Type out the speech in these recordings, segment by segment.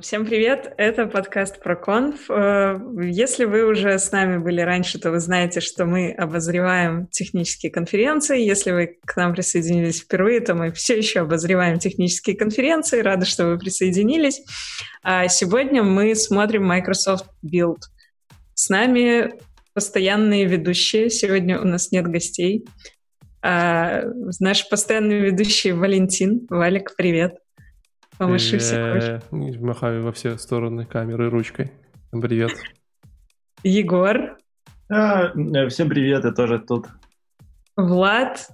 Всем привет, это подкаст про конф. Э, если вы уже с нами были раньше, то вы знаете, что мы обозреваем технические конференции. Если вы к нам присоединились впервые, то мы все еще обозреваем технические конференции. Рады, что вы присоединились. А сегодня мы смотрим Microsoft Build. С нами постоянные ведущие. Сегодня у нас нет гостей. А, наш постоянный ведущий Валентин. Валик, привет. Помаши все Махаю во все стороны камеры ручкой. Привет. Егор. А, э, всем привет, я тоже тут. Влад.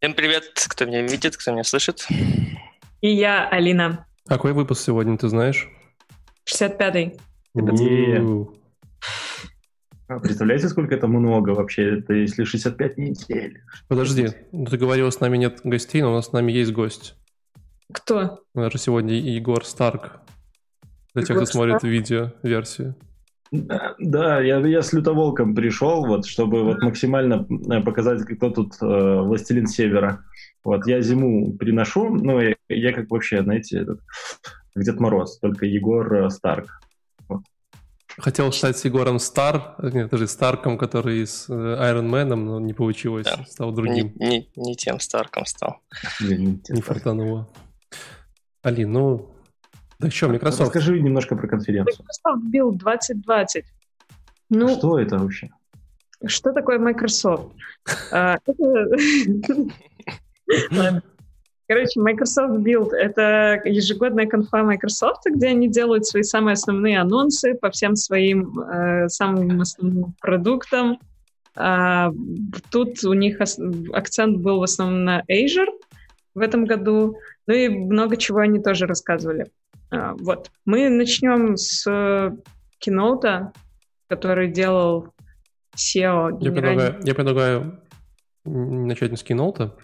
Всем привет, кто меня видит, кто меня слышит. И я, Алина. Какой выпуск сегодня, ты знаешь? 65-й. А, представляете, сколько это много вообще? Это если 65 недель. Подожди, ты говорил, с нами нет гостей, но у нас с нами есть гость. Кто? Даже сегодня Егор Старк. Для тех, кто смотрит видео-версию. Да, да я, я с лютоволком пришел, вот, чтобы вот максимально э, показать, кто тут э, властелин севера. Вот, я зиму приношу, ну, я, я как вообще, знаете, этот, Дед Мороз, только Егор э, Старк. Вот. Хотел стать Егором Стар, нет, даже Старком, который с Iron Man, но не получилось, да. стал другим. Не, не, не тем Старком стал. Не, не, не фартануло. Алин, ну, да что, Microsoft? Расскажи немножко про конференцию. Microsoft Build 2020. Ну, что это вообще? Что такое Microsoft? А, Короче, Microsoft Build — это ежегодная конфа Microsoft, где они делают свои самые основные анонсы по всем своим э, самым основным продуктам. А, тут у них акцент был в основном на Azure в этом году. Ну и много чего они тоже рассказывали. А, вот. Мы начнем с киноута, который делал SEO. Я предлагаю, я предлагаю начать с киноута.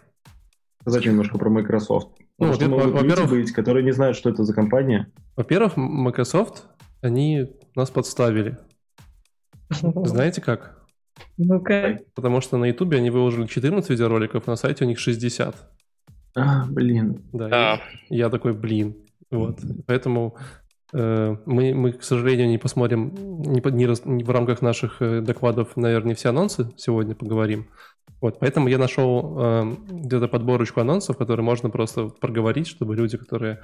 Сказать немножко про Microsoft. Ну, что могут люди быть, которые не знают, что это за компания. Во-первых, Microsoft, они нас подставили. Знаете как? Ну-ка. Потому что на YouTube они выложили 14 видеороликов, на сайте у них 60. А, блин. Да, а. Я, такой, блин. Вот. Поэтому э, мы, мы, к сожалению, не посмотрим, не, не, не в рамках наших э, докладов, наверное, все анонсы сегодня поговорим. Вот, поэтому я нашел э, где-то подборочку анонсов, которые можно просто проговорить, чтобы люди, которые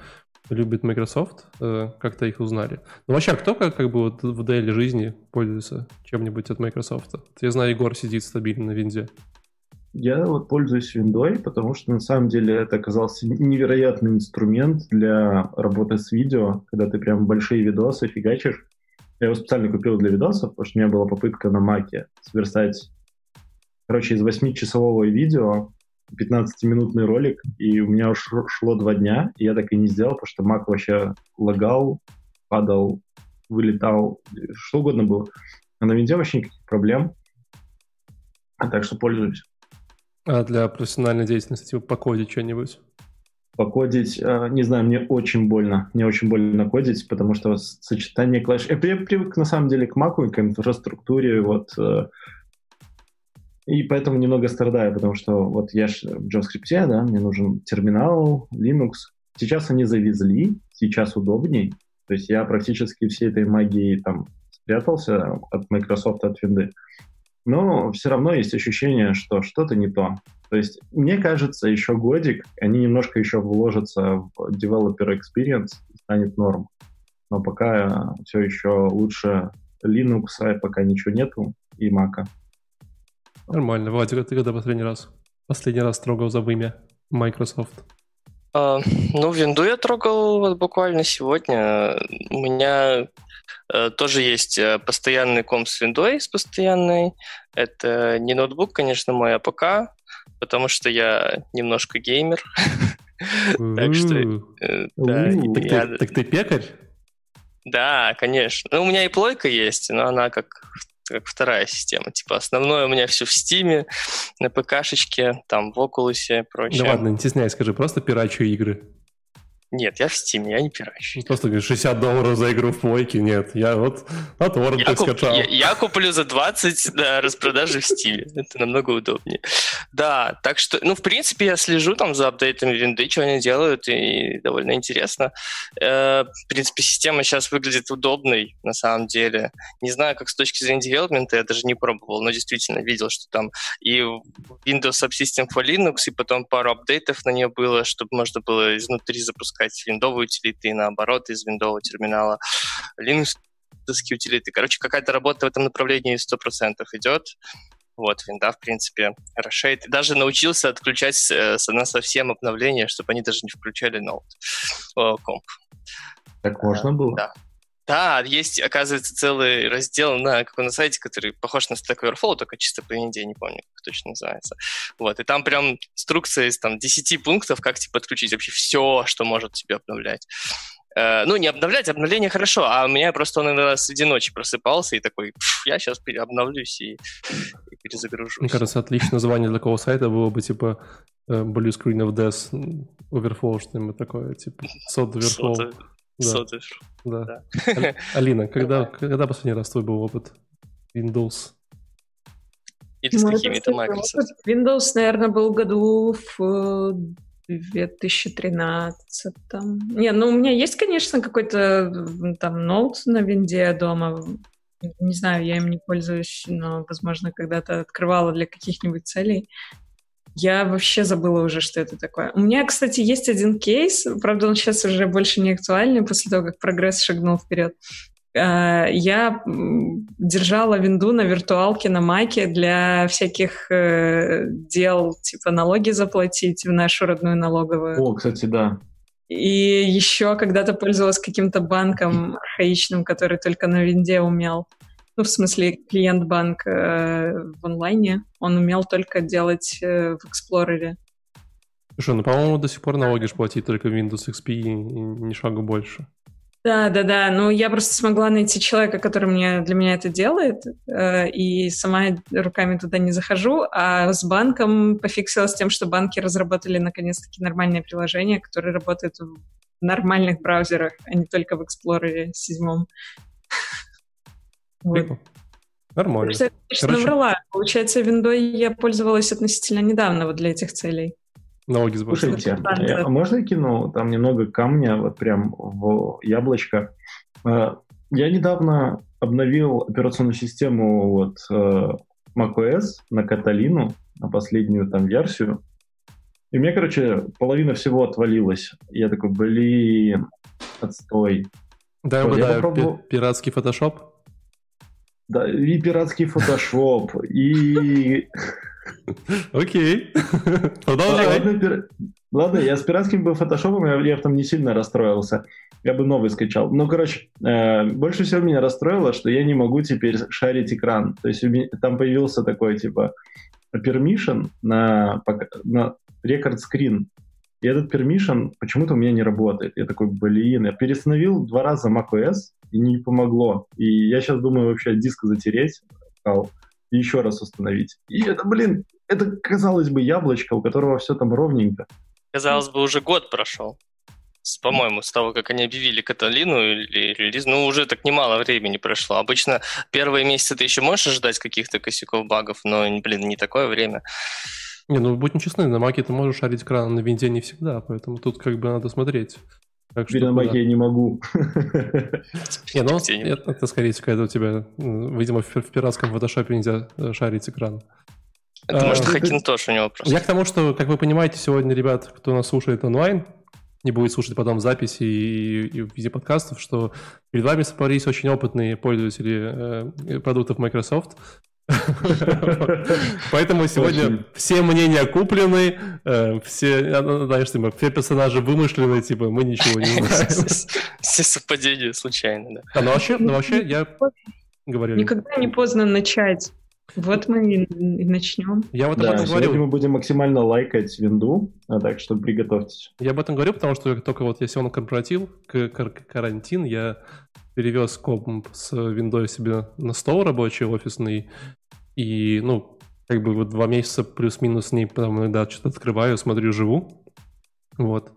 любят Microsoft, э, как-то их узнали. Ну вообще, а кто как, как бы вот в daily жизни пользуется чем-нибудь от Microsoft? Я знаю, Егор сидит стабильно на винде. Я вот пользуюсь виндой, потому что на самом деле это оказался невероятный инструмент для работы с видео, когда ты прям большие видосы фигачишь. Я его специально купил для видосов, потому что у меня была попытка на маке сверстать, короче, из 8-часового видео 15-минутный ролик, и у меня шло, шло два дня, и я так и не сделал, потому что мак вообще лагал, падал, вылетал, что угодно было. А на винде вообще никаких проблем. Так что пользуюсь. А для профессиональной деятельности, типа покодить что-нибудь? Покодить, э, не знаю, мне очень больно. Мне очень больно кодить, потому что сочетание клавиш... Я привык, на самом деле, к маку и к инфраструктуре, вот... Э, и поэтому немного страдаю, потому что вот я в JavaScript, да, мне нужен терминал, Linux. Сейчас они завезли, сейчас удобней. То есть я практически всей этой магией там спрятался от Microsoft, от Windows но все равно есть ощущение, что что-то не то. То есть, мне кажется, еще годик, они немножко еще вложатся в developer experience, станет норм. Но пока все еще лучше Linux, а пока ничего нету, и Mac. Нормально. Владик, ты когда последний раз? Последний раз трогал за вымя Microsoft? Uh, ну, винду я трогал вот буквально сегодня. У меня Э, тоже есть э, постоянный комп с Windows постоянный. Это не ноутбук, конечно, мой, а ПК, потому что я немножко геймер. Так что... Э, так ты пекарь? Да, конечно. Ну, у меня и плойка есть, но она как как вторая система. Типа основное у меня все в Стиме, на ПКшечке, там в Oculus и прочее. Да ладно, не стесняй, скажи, просто пирачу игры. Нет, я в Steam, я не пиращу. Просто говоришь, 60 долларов за игру в плойке. Нет, я вот от Торрента я, куп. Я, я куплю за 20 на распродаже в Steam. Это намного удобнее. Да, так что, ну, в принципе, я слежу там за апдейтами винды, что они делают, и довольно интересно. Э, в принципе, система сейчас выглядит удобной, на самом деле. Не знаю, как с точки зрения девелопмента, я даже не пробовал, но действительно видел, что там и Windows Subsystem for Linux, и потом пару апдейтов на нее было, чтобы можно было изнутри запускать запускать виндовые утилиты и наоборот из виндового терминала Linux утилиты. Короче, какая-то работа в этом направлении 100% идет. Вот, винда, в принципе, расширит. Даже научился отключать э, на совсем обновления, чтобы они даже не включали ноут о, комп. Так можно было? Да. Да, есть, оказывается, целый раздел на каком на сайте, который похож на Stack Overflow, только чисто по винде, не помню, как точно называется. Вот, и там прям инструкция из там 10 пунктов, как тебе подключить вообще все, что может тебе обновлять. Э, ну, не обновлять, обновление хорошо, а у меня просто он иногда среди ночи просыпался и такой, я сейчас обновлюсь и, и перезагружусь. Мне кажется, отличное название для такого сайта было бы типа э, Blue Screen of Death Overflow, что-нибудь такое, типа Sod Overflow. Да. Да. да. Алина, когда, когда последний раз твой был опыт Windows? Или с ну, какими-то Microsoft? Windows, наверное, был году в 2013. Не, ну у меня есть, конечно, какой-то там ноут на винде дома. Не знаю, я им не пользуюсь, но, возможно, когда-то открывала для каких-нибудь целей. Я вообще забыла уже, что это такое. У меня, кстати, есть один кейс, правда, он сейчас уже больше не актуальный после того, как прогресс шагнул вперед. А, я держала винду на виртуалке на Маке для всяких э, дел, типа налоги заплатить в нашу родную налоговую. О, кстати, да. И еще когда-то пользовалась каким-то банком архаичным, который только на винде умел ну, в смысле, клиент-банк э, в онлайне, он умел только делать э, в Explorer. Слушай, ну, по-моему, до сих пор налоги платить только в Windows XP и ни шагу больше. Да, да, да. Ну, я просто смогла найти человека, который мне, для меня это делает, э, и сама руками туда не захожу. А с банком пофиксилась тем, что банки разработали наконец-таки нормальное приложение, которое работает в нормальных браузерах, а не только в Explorer 7. Вот. Нормально. Я, конечно, Короче... наврала. Получается, виндой я пользовалась относительно недавно вот для этих целей. Налоги с Слушайте, а можно я кину там немного камня вот прям в яблочко? Э, я недавно обновил операционную систему вот э, macOS на Каталину, на последнюю там версию. И у меня, короче, половина всего отвалилась. Я такой, блин, отстой. Да, угадаю, попробовал... пиратский фотошоп? Да, и пиратский фотошоп, и... Окей, продолжай. Ладно, я с пиратским был фотошопом, я, я там не сильно расстроился. Я бы новый скачал. Ну, короче, э, больше всего меня расстроило, что я не могу теперь шарить экран. То есть там появился такой, типа, permission на, на screen. И этот permission почему-то у меня не работает. Я такой, блин, я перестановил два раза macOS, и не помогло. И я сейчас думаю вообще диск затереть, и еще раз установить. И это, блин, это, казалось бы, яблочко, у которого все там ровненько. Казалось бы, уже год прошел. По-моему, с того, как они объявили Каталину или релиз, ну, уже так немало времени прошло. Обычно первые месяцы ты еще можешь ожидать каких-то косяков, багов, но, блин, не такое время. Не, ну будем честны, на маке ты можешь шарить экран, на винде не всегда, поэтому тут как бы надо смотреть. Так что, на маке я не могу. Не, ну это скорее какая-то у тебя, видимо, в пиратском фотошопе нельзя э, шарить экран. Это может а, Хакинтош у него просто. Я к тому, что, как вы понимаете, сегодня, ребят, кто нас слушает онлайн, не будет слушать потом в записи и, и в виде подкастов, что перед вами собрались очень опытные пользователи э, продуктов Microsoft, Поэтому сегодня все мнения куплены, э, все, знаешь, типа, все персонажи вымышлены, типа, мы ничего не знаем. Все совпадения случайно, да. А, ну вообще, ну вообще, я говорю... Никогда не поздно начать. Вот мы и, начнем. Я об этом да, говорю. Сегодня мы будем максимально лайкать винду, а так что приготовьтесь. Я об этом говорю, потому что только вот я на корпоратив, к карантин, я перевез комп с виндой себе на стол рабочий, офисный, и, ну, как бы вот два месяца плюс-минус с ней потом иногда что-то открываю, смотрю, живу. Вот.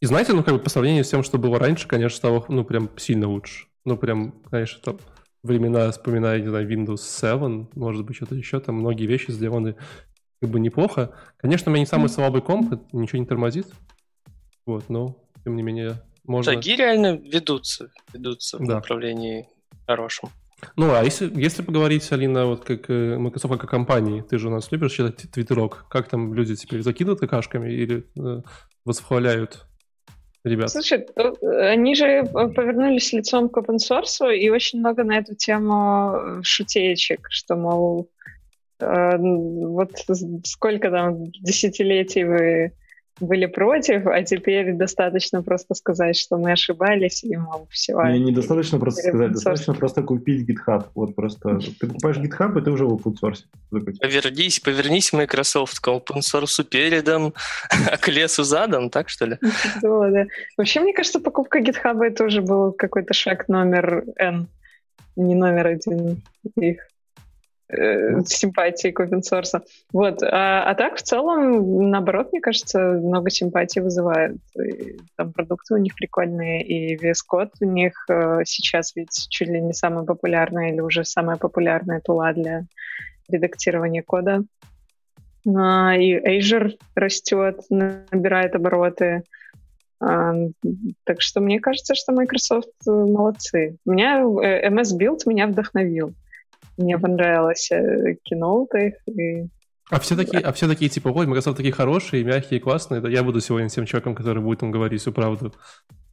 И знаете, ну, как бы по сравнению с тем, что было раньше, конечно, стало, ну, прям сильно лучше. Ну, прям, конечно, там времена, вспоминая, не знаю, Windows 7, может быть, что-то еще, там многие вещи сделаны как бы неплохо. Конечно, у меня не самый слабый комп, ничего не тормозит. Вот, но, тем не менее, можно... Шаги реально ведутся, ведутся да. в направлении хорошем. Ну, а если, если поговорить, Алина, вот как э, Microsoft как компании, ты же у нас любишь читать твиттерок, как там люди теперь закидывают какашками или э, восхваляют ребят? Слушай, они же повернулись лицом к open source, и очень много на эту тему шутеечек, что, мол, э, вот сколько там десятилетий вы были против, а теперь достаточно просто сказать, что мы ошибались, и, мол, все. Не, недостаточно просто сказать, достаточно просто купить GitHub. Вот просто ты покупаешь GitHub, и ты уже в open source. Повернись, повернись Microsoft к open source передом, а к лесу задом, так что ли? Да, да. Вообще, мне кажется, покупка GitHub это уже был какой-то шаг номер N, не номер один их э, симпатии к open source. Вот. А, а так, в целом, наоборот, мне кажется, много симпатии вызывает. И, там продукты у них прикольные, и VS Code у них э, сейчас ведь чуть ли не самая популярная или уже самая популярная тула для редактирования кода. А, и Azure растет, набирает обороты. А, так что мне кажется, что Microsoft э, молодцы. Меня э, MS Build меня вдохновил. Мне понравилось э, кино их. И... А все такие, а все такие типа, ой, Microsoft такие хорошие, мягкие, классные. Да я буду сегодня тем человеком, который будет им говорить всю правду.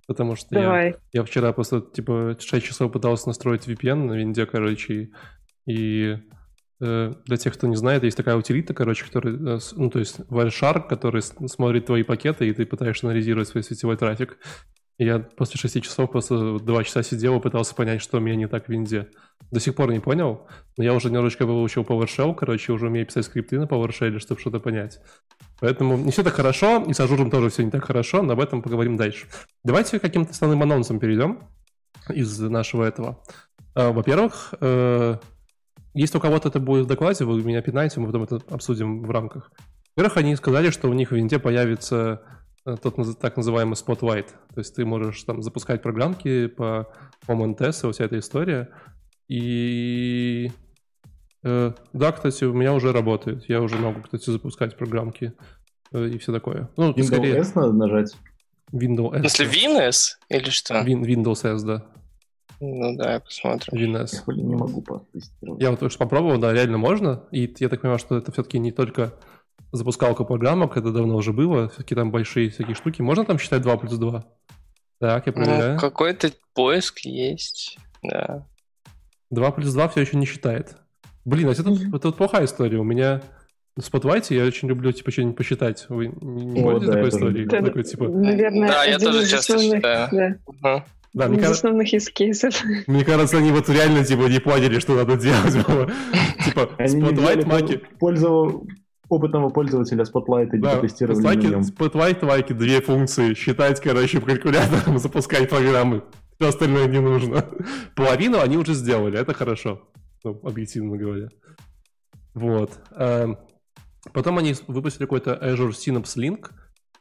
Потому что я, я вчера просто, типа, 6 часов пытался настроить VPN на винде, короче, и э, для тех, кто не знает, есть такая утилита, короче, который, э, ну, то есть Wireshark, который смотрит твои пакеты, и ты пытаешься анализировать свой сетевой трафик. Я после шести часов просто два часа сидел и пытался понять, что у меня не так в винде. До сих пор не понял, но я уже немножечко выучил PowerShell, короче, уже умею писать скрипты на PowerShell, чтобы что-то понять. Поэтому не все так хорошо, и с Azure ом тоже все не так хорошо, но об этом поговорим дальше. Давайте каким-то основным анонсам перейдем из нашего этого. А, во-первых, э, если у кого-то это будет в докладе, вы меня пинаете, мы потом это обсудим в рамках. Во-первых, они сказали, что у них в винде появится тот так называемый Spotlight. То есть ты можешь там запускать программки по OMNTS, вся эта история. И э, да, кстати, у меня уже работает. Я уже могу, кстати, запускать программки э, и все такое. Ну, Windows скорее... S надо нажать? Windows S. Смысле WinS или что? Win, Windows S, да. Ну да, посмотрим. WinS. Я не могу потестировать. Я вот уже попробовал, да, реально можно. И я так понимаю, что это все-таки не только запускалка программок, это давно уже было, всякие там большие всякие штуки. Можно там считать 2 плюс 2? Так, я ну, проверяю. Ну, какой-то поиск есть, да. 2 плюс 2 все еще не считает. Блин, а это, mm-hmm. это, это плохая история. У меня в Spotlight я очень люблю, типа, что-нибудь посчитать. Вы не, О, да, такой истории? Это, такой, типа... Наверное, да, я тоже часто считаю. Да. Uh-huh. Да, мне кажется, основных кейсов. Мне кажется, они вот реально типа не поняли, что надо делать. Типа, Spotlight маки. Опытного пользователя Spotlight и да, тестировали на нем. Spotlight лайки, две функции. Считать, короче, по калькуляторам, запускать программы. Все остальное не нужно. Половину они уже сделали, это хорошо. Ну, объективно говоря. Вот. Эм, потом они выпустили какой-то Azure Synapse Link,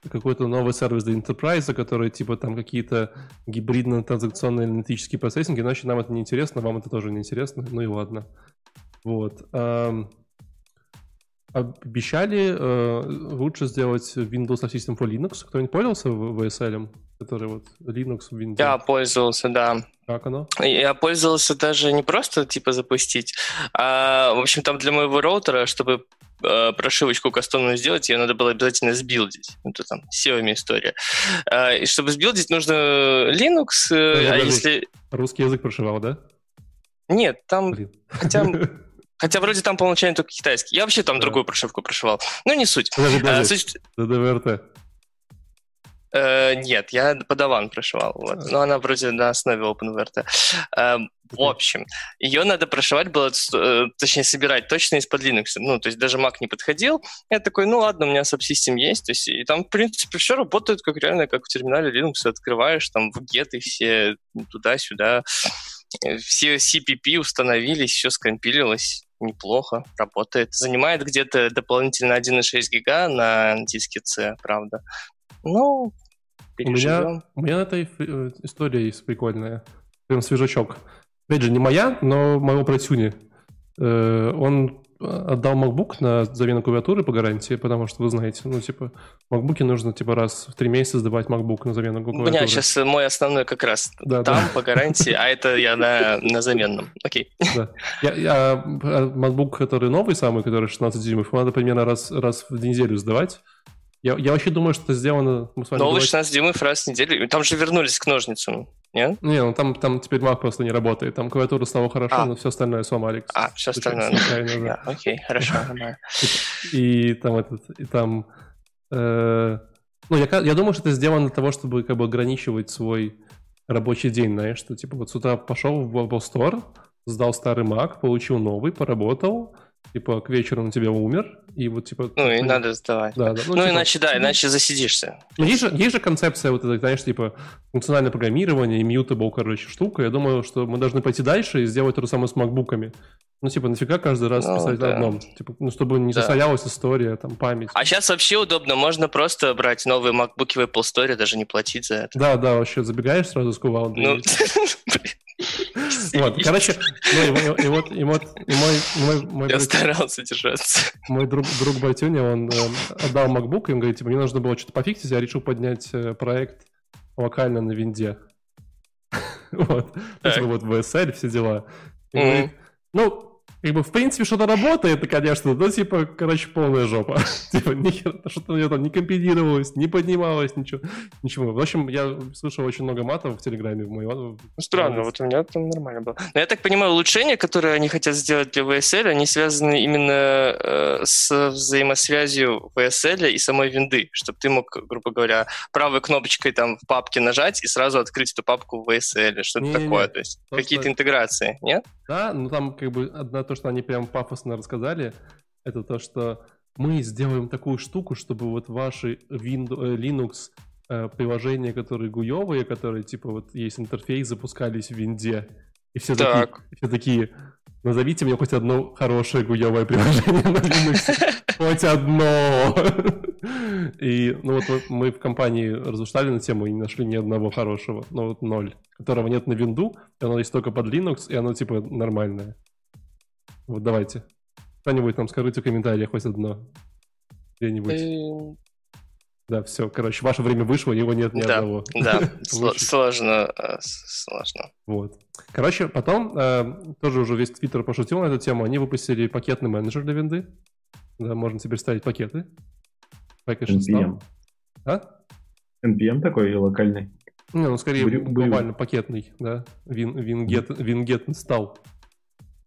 какой-то новый сервис для Enterprise, который типа там какие-то гибридно-транзакционные аналитические процессинги, иначе нам это не интересно, вам это тоже не интересно, ну и ладно. Вот. Обещали э, лучше сделать Windows System for Linux. Кто-нибудь пользовался VSL, который вот Linux в Windows? Я пользовался, да. Как оно? Я пользовался даже не просто типа запустить, а в общем там для моего роутера, чтобы э, прошивочку кастомную сделать, ее надо было обязательно сбилдить. Это там SEO история. Э, и чтобы сбилдить, нужно Linux, э, а если... Русский язык прошивал, да? Нет, там... Блин. Хотя Хотя вроде там по умолчанию только китайский. Я вообще там да. другую прошивку прошивал. Ну, не суть. Подожди, подожди. А, суть... ДДВРТ. Э, нет, я подаван прошивал. Вот. Но она вроде на основе OpenVRT. Э, в общем, ее надо прошивать было, э, точнее, собирать точно из-под Linux. Ну, то есть даже Mac не подходил. Я такой, ну ладно, у меня сабсистем есть. То есть, и там, в принципе, все работает как реально, как в терминале Linux. Открываешь там в get и все туда-сюда. Все CPP установились, все скомпилилось неплохо, работает. Занимает где-то дополнительно 1,6 гига на диске C, правда. Ну, У меня, у меня эта э, история есть прикольная. Прям свежачок. Опять же, не моя, но моего протюни. Э, он отдал MacBook на замену клавиатуры по гарантии, потому что вы знаете, ну, типа, MacBook нужно, типа, раз в три месяца сдавать MacBook на замену клавиатуры. У меня сейчас мой основной как раз да, там, да. по гарантии, а это я на, на заменном. Окей. Да. Я, я, а, MacBook, который новый самый, который 16 дюймов, надо примерно раз, раз в неделю сдавать. Я, я вообще думаю, что это сделано... Новый 16 дюймов раз в неделю. Там же вернулись к ножницам. Нет? Не, ну там, там теперь Mac просто не работает. Там клавиатура стала хорошо, а. но все остальное сломали. А, все остальное. Да, окей, хорошо, нормально. И, и там этот, и там... Э, ну, я, я думаю, что это сделано для того, чтобы как бы ограничивать свой рабочий день, знаешь, что типа вот с утра пошел в Apple Store, сдал старый Mac, получил новый, поработал, типа, к вечеру он у тебя умер, и вот, типа... Ну, и надо сдавать. Да, да. Ну, ну типа, иначе, да, иначе засидишься. Ну, есть же, есть же концепция вот этой, знаешь, типа, функциональное программирование, immutable, короче, штука. Я думаю, что мы должны пойти дальше и сделать то же самое с макбуками. Ну, типа, нафига каждый раз ну, писать да. на одном? Типа, ну, чтобы не да. засорялась история, там, память. А сейчас вообще удобно, можно просто брать новые макбуки в Apple Store, даже не платить за это. Да, да, вообще забегаешь сразу с кувалдой. Ну, Вот, короче, ну, и, вот, и вот, и мой, мой, мой Я старался держаться. Мой друг, друг Байтюни, он отдал MacBook, и он говорит, типа, мне нужно было что-то пофиксить, я решил поднять э, проект локально на винде. Вот, типа, вот VSL, все дела. Ну, как бы, в принципе, что-то работает, конечно, но, типа, короче, полная жопа. типа, нихера, что-то у меня там не компилировалось, не поднималось, ничего. Ничего. В общем, я слышал очень много матов в Телеграме. В моем... Ну, странно, вот у меня там нормально было. Но я так понимаю, улучшения, которые они хотят сделать для VSL, они связаны именно э, с взаимосвязью VSL и самой винды, чтобы ты мог, грубо говоря, правой кнопочкой там в папке нажать и сразу открыть эту папку в VSL, что-то такое. То есть какие-то интеграции, нет? Да, ну там как бы одна то, что они прям пафосно рассказали, это то, что мы сделаем такую штуку, чтобы вот ваши Windows, э, Linux э, приложения, которые гуевые, которые типа вот есть интерфейс, запускались в винде. И все, так. такие, все такие, назовите мне хоть одно хорошее гуевое приложение на Linux. Хоть одно! И ну вот мы в компании разуштали на тему и не нашли ни одного хорошего. Ну вот ноль. Которого нет на винду, и оно есть только под Linux, и оно типа нормальное. Вот давайте. Кто-нибудь нам скажите в комментариях хоть одно. Где-нибудь. Да, все, короче, ваше время вышло, его нет ни да, одного. Да, сложно, э, сложно. Вот. Короче, потом, э, тоже уже весь Твиттер пошутил на эту тему, они выпустили пакетный менеджер для винды. Да, можно теперь ставить пакеты. NPM. А? NPM такой и локальный? Не, ну скорее Брю, глобально пакетный, да. Win, WinGet, WinGet install.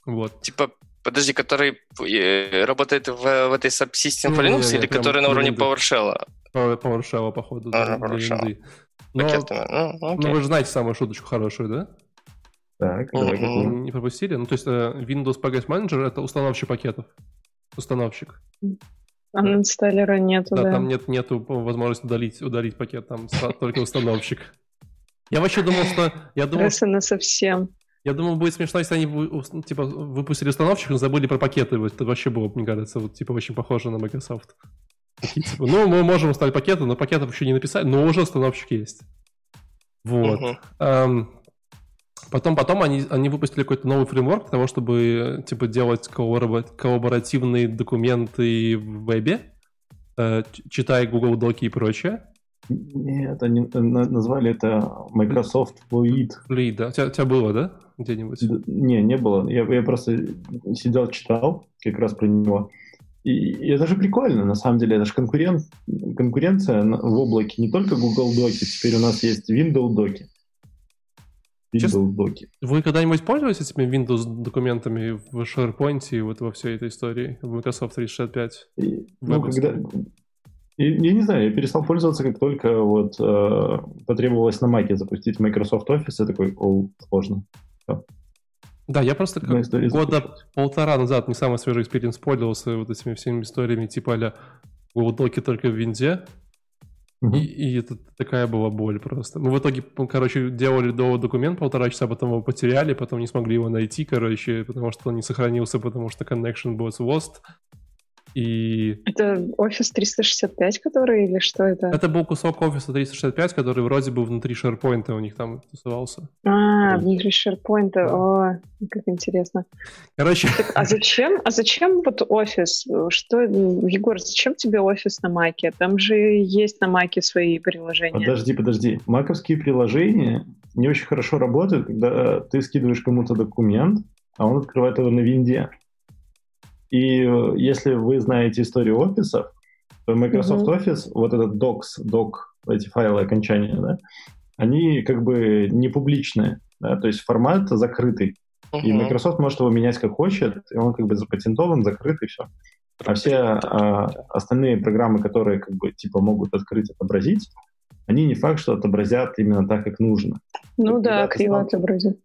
Вот. Типа Подожди, который э, работает в, в этой Subsystem for Linux или который на уровне PowerShell? PowerShell, походу, а, да, PowerShell. Но, ну, ну, вы же знаете самую шуточку хорошую, да? Так, давай mm-hmm. Не пропустили? Ну, то есть э, Windows Package Manager — это установщик пакетов. Установщик. А инсталлера нету, да? Да, там нет, нету возможности удалить, удалить пакет, там только установщик. Я вообще думал, что... Я думал, Раз она совсем. Я думал, будет смешно, если они типа выпустили установщик, но забыли про пакеты. Это вообще было, мне кажется, вот типа очень похоже на Microsoft. Типа, ну, мы можем установить пакеты, но пакетов еще не написали, но уже установщик есть. Вот. Uh-huh. Um, потом, потом они, они выпустили какой-то новый фреймворк для того, чтобы типа делать коллаборативные документы в вебе, э, читая Google Доки и прочее. Нет, они назвали это Microsoft Fluid. Fluid, да. У тебя, у тебя было, да? Где-нибудь? Не, не было. Я, я просто сидел, читал как раз про него. И, и это же прикольно, на самом деле. Это же конкурент, конкуренция в облаке. Не только Google Доки, теперь у нас есть Windows Доки. Windows Доки. Вы когда-нибудь пользовались этими Windows документами в SharePoint и вот во всей этой истории в Microsoft 365? И, ну, когда, я не знаю, я перестал пользоваться, как только вот э, потребовалось на Маке запустить Microsoft Office, я такой, о, сложно. Все. Да, я просто как года полтора назад не самый свежий experience пользовался вот этими всеми историями типа а Google Доки только в винде. Uh-huh. И, и это такая была боль просто. Мы в итоге, короче, делали до документ полтора часа, потом его потеряли, потом не смогли его найти, короче, потому что он не сохранился, потому что connection was lost. И... Это Office 365, который или что это? Это был кусок Office 365, который вроде бы внутри SharePoint у них там тусовался. А, внутри SharePoint. Да. О, как интересно. Короче... Так, а зачем, а зачем вот Office? Что, Егор, зачем тебе Office на Маке? Там же есть на Маке свои приложения. Подожди, подожди. Маковские приложения не очень хорошо работают, когда ты скидываешь кому-то документ, а он открывает его на винде. И э, если вы знаете историю офисов, то Microsoft mm-hmm. Office, вот этот Docs, Doc, эти файлы окончания, да, они как бы не публичные, да, то есть формат закрытый. Uh-huh. И Microsoft может его менять как хочет, и он как бы запатентован, закрыт, и все. А все а, остальные программы, которые как бы типа могут открыть, отобразить, они не факт, что отобразят именно так, как нужно. Ну да, криво отобразят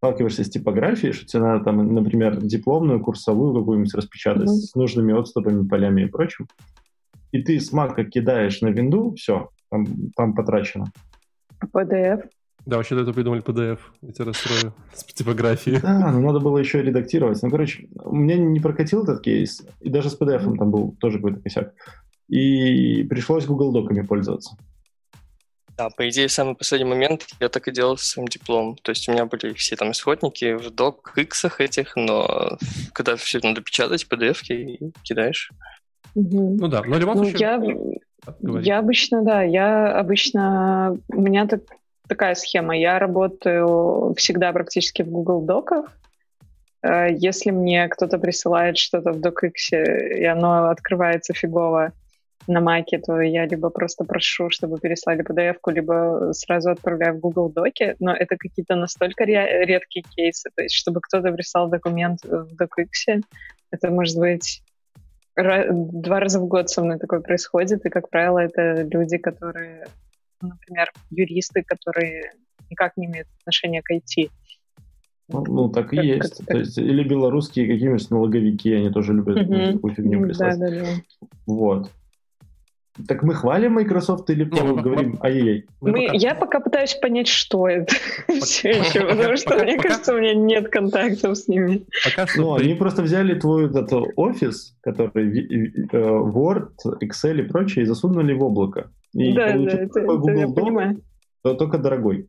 сталкиваешься с типографией, что тебе надо там, например, дипломную, курсовую какую-нибудь распечатать mm-hmm. с нужными отступами, полями и прочим, и ты с Mac кидаешь на винду, все, там, там потрачено. PDF? Да, вообще до этого придумали PDF. Я тебя расстрою с типографией. Да, но надо было еще редактировать. Ну, короче, у меня не прокатил этот кейс, и даже с PDF там был тоже какой-то косяк. И пришлось Google Доками пользоваться. Да, по идее, в самый последний момент я так и делал со своим дипломом. То есть у меня были все там исходники в док иксах этих, но когда все это надо печатать, pdf и кидаешь. Угу. Ну да, но в любом ну, случае... Я, я обычно, да, я обычно... У меня так, такая схема. Я работаю всегда практически в Google Доках. Э, если мне кто-то присылает что-то в DocX, и оно открывается фигово, на Маке, то я либо просто прошу, чтобы переслали PDF-ку, либо сразу отправляю в Google Доки, но это какие-то настолько редкие кейсы, то есть чтобы кто-то прислал документ в DocX, это может быть два раза в год со мной такое происходит, и, как правило, это люди, которые, например, юристы, которые никак не имеют отношения к IT. Ну, ну так и как, есть. Как, То есть, или белорусские какие-нибудь налоговики, они тоже любят mm-hmm. такую фигню прислать. Да, да, да. Вот. Так мы хвалим Microsoft или не, мы, говорим ай-яй-яй? Мы, Я пока пытаюсь понять, что это все еще, потому что мне кажется, у меня нет контактов с ними. Пока что ну, они просто взяли твой этот офис, который э, Word, Excel и прочее, и засунули в облако. И да, да, это, это я понимаю. только дорогой.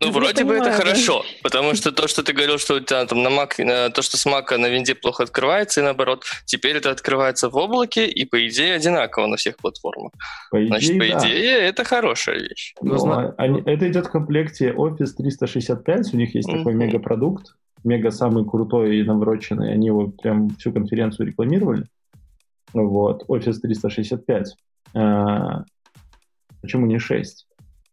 Ну, вроде бы это хорошо, потому что то, что ты говорил, что у тебя там на Mac, то, что с Mac на винде плохо открывается, и наоборот, теперь это открывается в облаке, и по идее одинаково на всех платформах. По идее, Значит, по да. идее, это хорошая вещь. Ну, ну они, это идет в комплекте Office 365, у них есть mm-hmm. такой мегапродукт, мега самый крутой и навороченный, они его прям всю конференцию рекламировали. Вот, Office 365. А, почему не 6?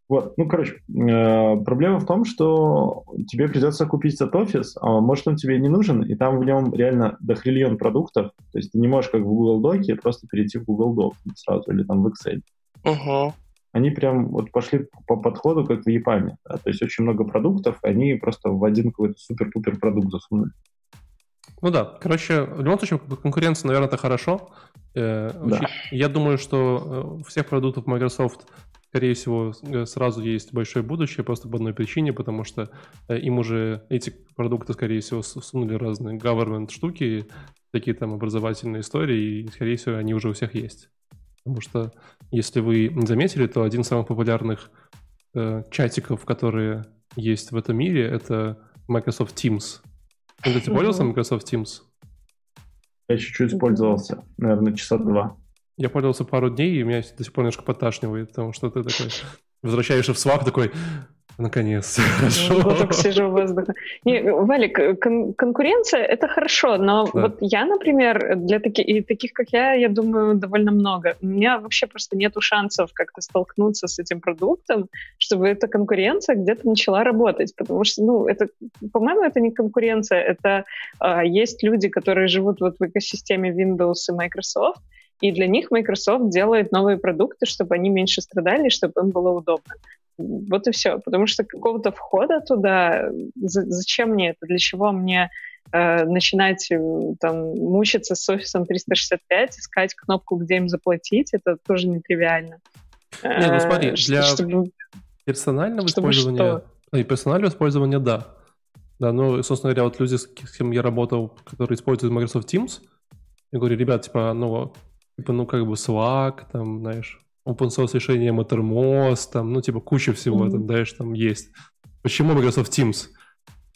Вот, ну, короче, э, проблема в том, что тебе придется купить этот офис, а может он тебе не нужен, и там в нем реально дохриллион продуктов, то есть ты не можешь как в Google Доке просто перейти в Google Doc сразу или там в Excel. Угу. Они прям вот пошли по подходу, как в EPAM, да, то есть очень много продуктов, они просто в один какой-то супер-пупер продукт засунули. Ну да, короче, в любом случае конкуренция, наверное, это хорошо. Э, да. Я думаю, что э, всех продуктов Microsoft скорее всего, э, сразу есть большое будущее просто по одной причине, потому что э, им уже эти продукты, скорее всего, сунули разные government штуки, такие там образовательные истории, и, скорее всего, они уже у всех есть. Потому что, если вы не заметили, то один из самых популярных э, чатиков, которые есть в этом мире, это Microsoft Teams. Ты пользовался Microsoft Teams? Я чуть-чуть пользовался, наверное, часа два. Я пользовался пару дней, и меня до сих пор немножко поташнивает, потому что ты такой возвращаешься в свак такой, Наконец, хорошо. Вот так сижу в воздухе. Не, Валик, кон- конкуренция — это хорошо, но да. вот я, например, для таки- и таких, как я, я думаю, довольно много. У меня вообще просто нету шансов как-то столкнуться с этим продуктом, чтобы эта конкуренция где-то начала работать, потому что, ну, это, по-моему, это не конкуренция, это а, есть люди, которые живут вот в экосистеме Windows и Microsoft, и для них Microsoft делает новые продукты, чтобы они меньше страдали, чтобы им было удобно. Вот и все. Потому что какого-то входа туда, зачем мне это? Для чего мне э, начинать э, там мучиться с офисом 365, искать кнопку, где им заплатить? Это тоже нетривиально. Не, ну смотри, э, для чтобы, персонального чтобы использования... Что? И персонального использования, да. Да, ну, собственно говоря, вот люди, с кем я работал, которые используют Microsoft Teams, Я говорю, ребят, типа, ну, типа, ну, как бы Slack, там, знаешь, open source решение Mattermost, там, ну, типа, куча всего, mm-hmm. там, знаешь, там есть. Почему Microsoft Teams?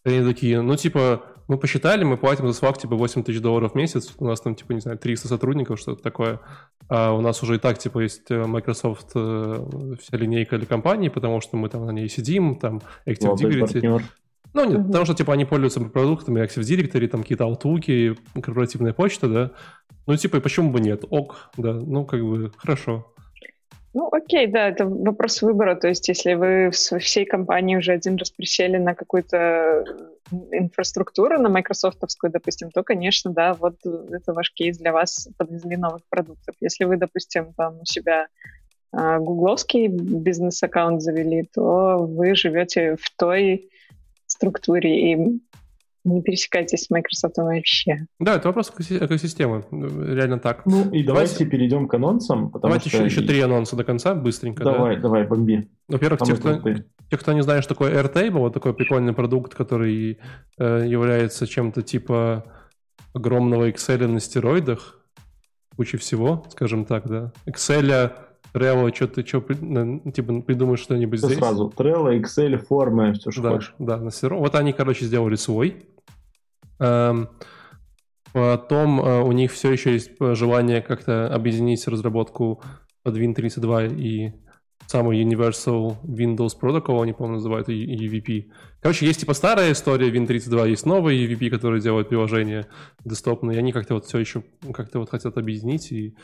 Они такие, ну, типа, мы посчитали, мы платим за Slack, типа, 8 тысяч долларов в месяц, у нас там, типа, не знаю, 300 сотрудников, что-то такое, а у нас уже и так, типа, есть э, Microsoft э, вся линейка для компании, потому что мы там на ней сидим, там, Active Directory. Ну, нет, потому что, типа, они пользуются продуктами Active Directory, там какие-то аутлуки, корпоративная почта, да. Ну, типа, почему бы нет? Ок, да, ну, как бы, хорошо. Ну, окей, да, это вопрос выбора. То есть, если вы всей компании уже один раз присели на какую-то инфраструктуру, на майкрософтовскую, допустим, то, конечно, да, вот это ваш кейс для вас подвезли новых продуктов. Если вы, допустим, там у себя а, гугловский бизнес-аккаунт завели, то вы живете в той структуре, и не пересекайтесь с Microsoft вообще. Да, это вопрос экосистемы. Реально так. Ну и давайте, давайте перейдем к анонсам. Давайте что... еще, еще три анонса до конца, быстренько. Давай, да? давай, бомби. Во-первых, те кто, те, кто не знает, что такое Airtable, вот такой прикольный продукт, который э, является чем-то типа огромного Excel на стероидах, куча всего, скажем так, да. Excel Trello, что ты что, типа, придумаешь что-нибудь здесь? Сразу. Trello, Excel, формы, все, что да, хочешь. Да, на серо. Вот они, короче, сделали свой. Эм, потом э, у них все еще есть желание как-то объединить разработку под Win32 и самый Universal Windows Protocol, они, по-моему, называют EVP. Короче, есть типа старая история Win32, есть новый EVP, который делает приложения десктопные, и они как-то вот все еще как-то вот хотят объединить и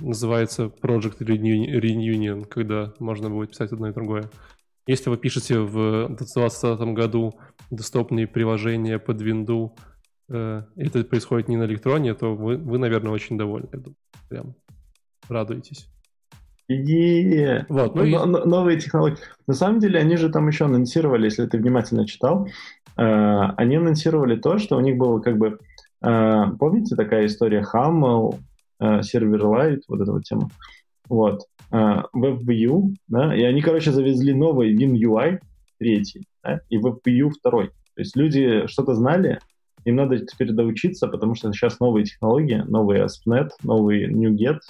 называется Project Reunion, когда можно будет писать одно и другое. Если вы пишете в 2020 году доступные приложения под Windows, э, это происходит не на электроне, то вы, вы наверное, очень довольны. Прям радуетесь. Yeah. Вот, ну, и... Новые технологии. На самом деле, они же там еще анонсировали, если ты внимательно читал, э, они анонсировали то, что у них было как бы... Э, помните такая история Хаммел, Э, Silverlight, вот эта вот тема. Вот. Э, WebView, да, и они, короче, завезли новый WinUI, третий, да, и WebView второй. То есть люди что-то знали, им надо теперь доучиться, потому что сейчас новые технологии, новый ASP.NET, новый NuGet,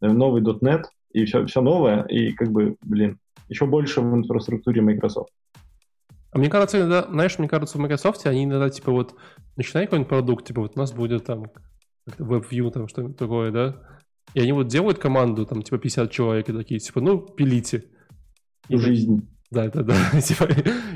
э, новый .NET, и все, все новое, и как бы, блин, еще больше в инфраструктуре Microsoft. А мне кажется, иногда, знаешь, мне кажется, в Microsoft они иногда, типа, вот, начинают какой-нибудь продукт, типа, вот у нас будет там WebView, там что-нибудь такое, да? И они вот делают команду, там, типа, 50 человек, и такие, типа, ну, пилите. И жизнь. Да, да, да. типа,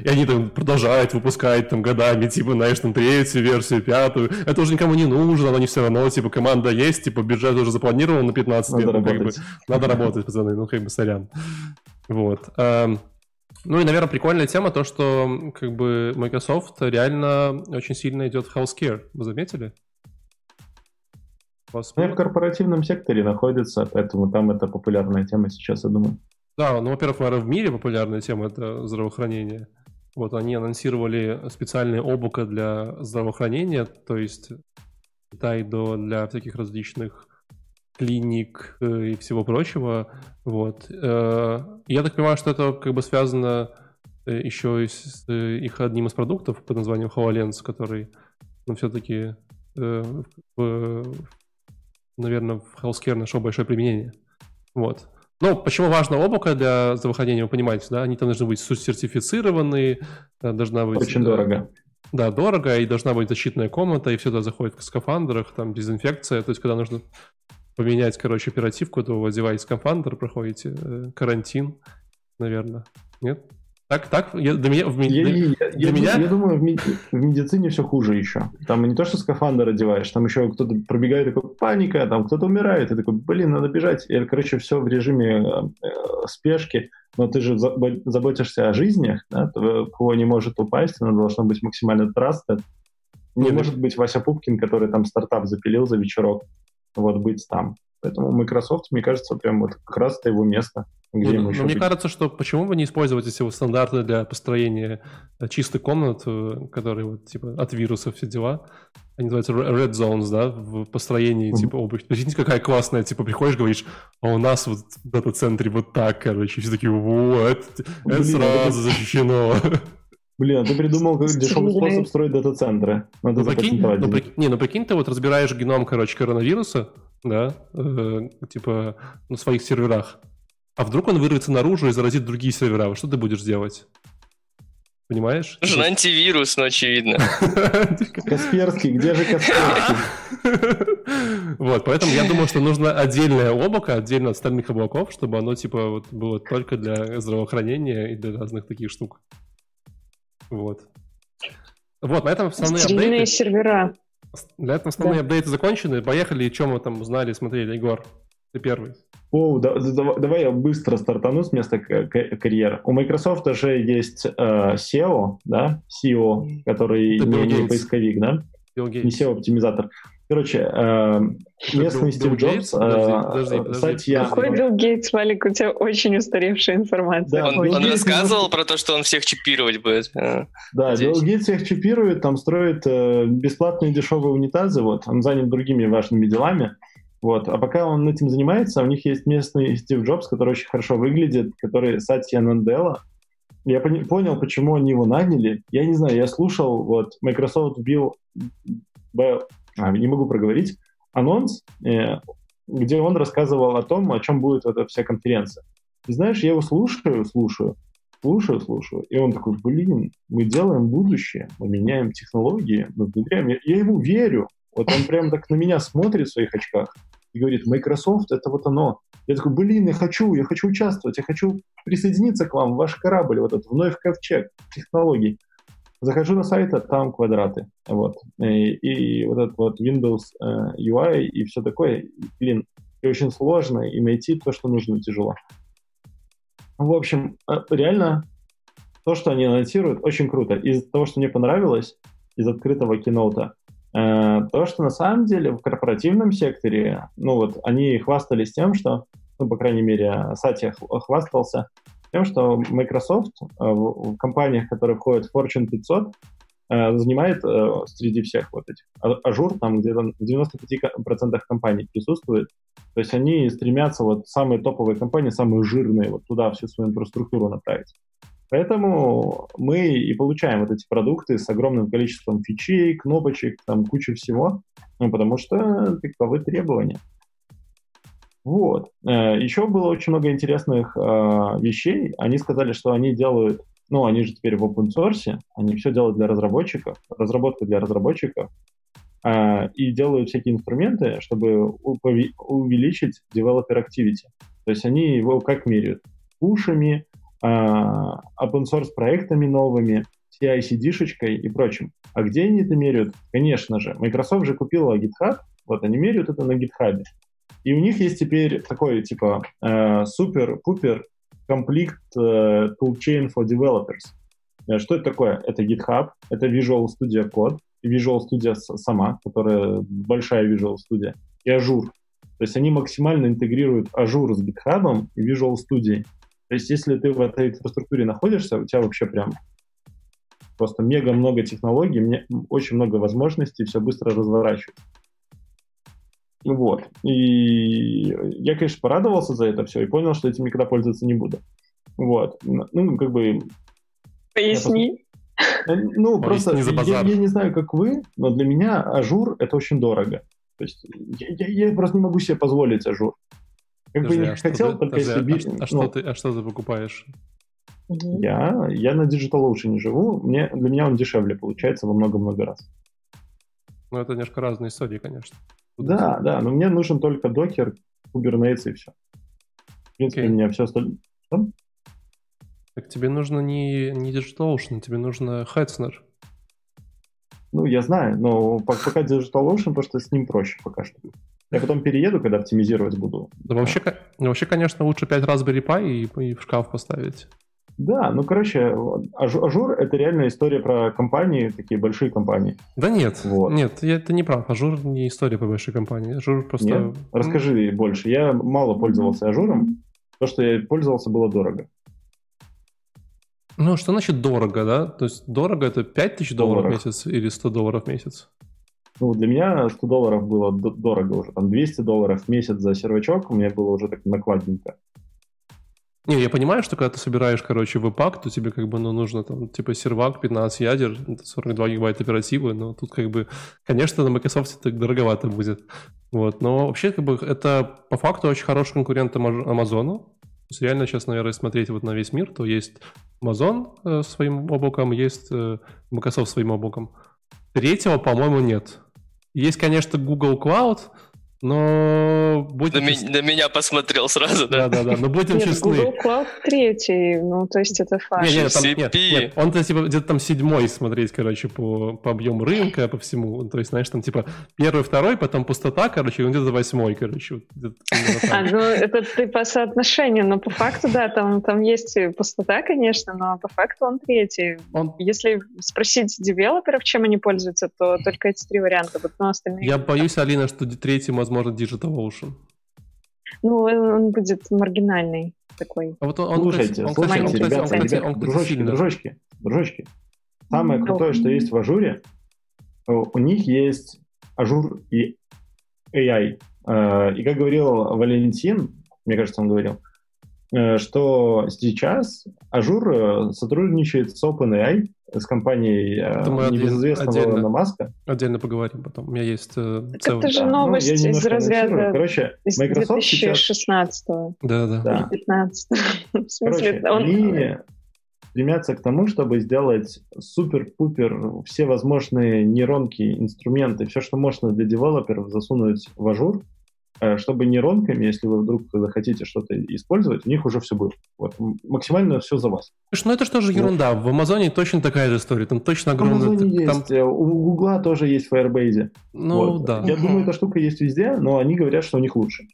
и они там продолжают выпускать там годами, типа, знаешь, там третью версию, пятую. Это уже никому не нужно, но они все равно, типа, команда есть, типа, бюджет уже запланирован на 15 надо лет. Работать. Ну, как бы, надо работать, пацаны, ну, как бы, сорян. Вот. Ну и, наверное, прикольная тема то, что как бы Microsoft реально очень сильно идет в healthcare. Вы заметили? Ну, в корпоративном секторе находится, поэтому там это популярная тема сейчас, я думаю. Да, ну, во-первых, наверное, в мире популярная тема – это здравоохранение. Вот они анонсировали специальные облако для здравоохранения, то есть Китай до для всяких различных клиник э, и всего прочего. Вот. Э, я так понимаю, что это как бы связано э, еще и с их одним из продуктов под названием HoloLens, который ну, все-таки в наверное, в healthcare нашел большое применение. Вот. Но почему важно облако для здравоохранения, вы понимаете, да? Они там должны быть сертифицированные, э, должна быть... Очень дорого. Да, дорого, и должна быть защитная комната, и все это заходит в скафандрах, там дезинфекция, то есть когда нужно поменять, короче, оперативку, то вы одеваете скафандр, проходите э, карантин, наверное. Нет? Так, так, я, для меня, в, я, для, я, для я, меня... я думаю, в, меди... в медицине все хуже еще. Там не то, что скафандр одеваешь, там еще кто-то пробегает, такой, паника, там кто-то умирает, и такой, блин, надо бежать. И, короче, все в режиме э, спешки, но ты же заботишься о жизнях, да, кого не может упасть, она должна быть максимально trusted. Не может быть Вася Пупкин, который там стартап запилил за вечерок, вот быть там. Поэтому Microsoft, мне кажется, прям вот как раз это его место. Где ну, но мне быть? кажется, что почему бы не использовать эти вот стандарты для построения э, чистых комнат, э, которые вот типа от вирусов все дела. Они называются red zones, да, в построении mm-hmm. типа обувь. Прикиньте, какая классная, типа приходишь, говоришь, а у нас вот в дата-центре вот так, короче, все такие, вот, это, это сразу защищено. Блин, а ты придумал как дешевый способ строить дата-центры. Надо ну, прикинь, ну, прикинь, не, ну прикинь, ты вот разбираешь геном, короче, коронавируса, да, э, типа на своих серверах, а вдруг он вырвется наружу и заразит другие сервера, что ты будешь делать? Понимаешь? Нужен антивирус, ну, очевидно. Касперский, где же Касперский? Вот, поэтому я думаю, что нужно отдельное облако, отдельно от остальных облаков, чтобы оно, типа, вот, было только для здравоохранения и для разных таких штук. Вот. Вот, на этом основные апдейты. сервера. Для этого основные апдейты закончены. Поехали, чем мы там узнали, смотрели, Егор. Ты первый. О, да, да, давай я быстро стартану с места карьеры. У Microsoft уже есть э, SEO, да, SEO, который Это не, не поисковик, да? Не SEO-оптимизатор. Короче, э, местный Стив Джобс, э, Сатья... Какой Билл Гейтс, Валик, у тебя очень устаревшая информация. Да, он, он рассказывал про то, что он всех чипировать будет. Э, да, Билл Гейтс всех чипирует, там строит э, бесплатные дешевые унитазы, вот, он занят другими важными делами. Вот. А пока он этим занимается, у них есть местный Стив Джобс, который очень хорошо выглядит, который Сатья Нанделла. Я пони- понял, почему они его наняли. Я не знаю, я слушал, вот, Microsoft вбил, а, не могу проговорить, анонс, э, где он рассказывал о том, о чем будет эта вся конференция. И знаешь, я его слушаю, слушаю, слушаю, слушаю, и он такой, блин, мы делаем будущее, мы меняем технологии, мы внедряем. Я, я ему верю. Вот он прям так на меня смотрит в своих очках и говорит, Microsoft — это вот оно. Я такой, блин, я хочу, я хочу участвовать, я хочу присоединиться к вам, в ваш корабль, вот этот вновь ковчег технологий. Захожу на сайт, а там квадраты. Вот. И, и вот этот вот Windows э, UI и все такое, блин, и очень сложно, и найти то, что нужно, тяжело. В общем, э, реально, то, что они анонсируют, очень круто. Из того, что мне понравилось, из открытого киноута, Э, то, что на самом деле в корпоративном секторе, ну вот, они хвастались тем, что, ну, по крайней мере, Сатья хвастался тем, что Microsoft э, в компаниях, которые входят в Fortune 500, э, занимает среди всех вот этих. Azure там где-то в 95% компаний присутствует. То есть они стремятся вот самые топовые компании, самые жирные, вот туда всю свою инфраструктуру направить. Поэтому мы и получаем вот эти продукты с огромным количеством фичей, кнопочек, там куча всего, ну, потому что таковы требования. Вот. Э, Еще было очень много интересных э, вещей. Они сказали, что они делают, ну, они же теперь в open source, они все делают для разработчиков, разработка для разработчиков, э, и делают всякие инструменты, чтобы увеличить developer activity. То есть они его как меряют? Пушами, а, open source проектами новыми, CI-CD-шечкой и прочим. А где они это меряют? Конечно же, Microsoft же купила GitHub, вот они меряют это на GitHub. И у них есть теперь такой, типа, супер-пупер э, complete uh, toolchain for developers. Э, что это такое? Это GitHub, это Visual Studio Code, Visual Studio сама, которая большая Visual Studio, и Azure. То есть они максимально интегрируют Azure с GitHub и Visual Studio. То есть, если ты в этой инфраструктуре находишься, у тебя вообще прям просто мега много технологий, мне очень много возможностей, все быстро разворачивать. Вот. И я, конечно, порадовался за это все и понял, что этим никогда пользоваться не буду. Вот. Ну, как бы... Поясни. Э, ну, просто я, я не знаю, как вы, но для меня Azure — это очень дорого. То есть я, я, я просто не могу себе позволить Azure. Как подожди, бы не а хотел, ты, только подожди, если... А, а, ну, что ты, а что ты покупаешь? Я, я на DigitalOcean живу, мне, для меня он дешевле получается во много-много раз. Ну, это немножко разные истории, конечно. Да, да, но мне нужен только Docker, Kubernetes и все. В принципе, okay. у меня все остальное... Так тебе нужно не, не DigitalOcean, тебе нужно Hetzner. Ну, я знаю, но пока DigitalOcean, потому что с ним проще пока что. Я потом перееду, когда оптимизировать буду. Да вообще, вообще конечно, лучше 5 Raspberry Pi и, и в шкаф поставить. Да, ну, короче, Azure — это реальная история про компании, такие большие компании. Да нет, вот. нет, это не прав. Azure не история про большие компании. Azure просто... Нет? Расскажи больше. Я мало пользовался Azure ом. То, что я пользовался, было дорого. Ну, что значит дорого, да? То есть дорого — это 5000 долларов в месяц или 100 долларов в месяц? Ну, для меня 100 долларов было дорого уже. Там 200 долларов в месяц за сервачок у меня было уже так накладненько. Не, я понимаю, что когда ты собираешь, короче, webpack, то тебе как бы, ну, нужно там, типа, сервак, 15 ядер, 42 гигабайта оперативы, но тут как бы, конечно, на Microsoft это дороговато будет. Вот, но вообще, как бы, это по факту очень хороший конкурент Амазону. То есть реально сейчас, наверное, смотреть вот на весь мир, то есть Amazon э, своим облаком, есть э, Microsoft своим облаком. Третьего, по-моему, нет. Есть, конечно, Google Cloud, но будем... На, чест... ми- на меня посмотрел сразу, да? Да-да-да, но будем нет, честны. Google Cloud третий, ну, то есть это факт. Нет, нет, там, нет, нет, он-то типа где-то там седьмой смотреть, короче, по, по объему рынка, по всему. То есть, знаешь, там типа первый, второй, потом пустота, короче, он где-то восьмой, короче. Вот, а, ну, это ты по соотношению, но по факту, да, там, там есть пустота, конечно, но по факту он третий. Он... Если спросить девелоперов, чем они пользуются, то только эти три варианта, вот, но остальные... Я боюсь, Алина, что третий, возможно, Digital Ocean. Ну, он будет маргинальный такой. А вот он, слушайте, он, слушайте, он, ребята, он, ребята, он, дружочки, сильно. дружочки, дружочки. Самое ну, крутое, что есть в Azure е, у них есть Azure AI. Э, и как говорил Валентин, мне кажется, он говорил, э, что сейчас Azure э, сотрудничает с OpenAI, с компанией Это небезызвестного отдельно, Илона Маска. Отдельно поговорим потом. У меня есть целый... Это же новость да, ну, из разряда Короче, Microsoft 2016 -го. Да, да. да. 15 В смысле, Короче, он... они стремятся к тому, чтобы сделать супер-пупер все возможные нейронки, инструменты, все, что можно для девелоперов засунуть в Azure, Э, чтобы нейронками, если вы вдруг захотите что-то использовать, у них уже все было. Вот, максимально все за вас. Слушай, ну это что же ерунда? Вот. В Амазоне точно такая же история, там точно огромная... В Амазоне там... есть, э, у Гугла тоже есть в Firebase. Ну, вот. да. Я думаю, эта штука есть везде, но они говорят, что у них лучше.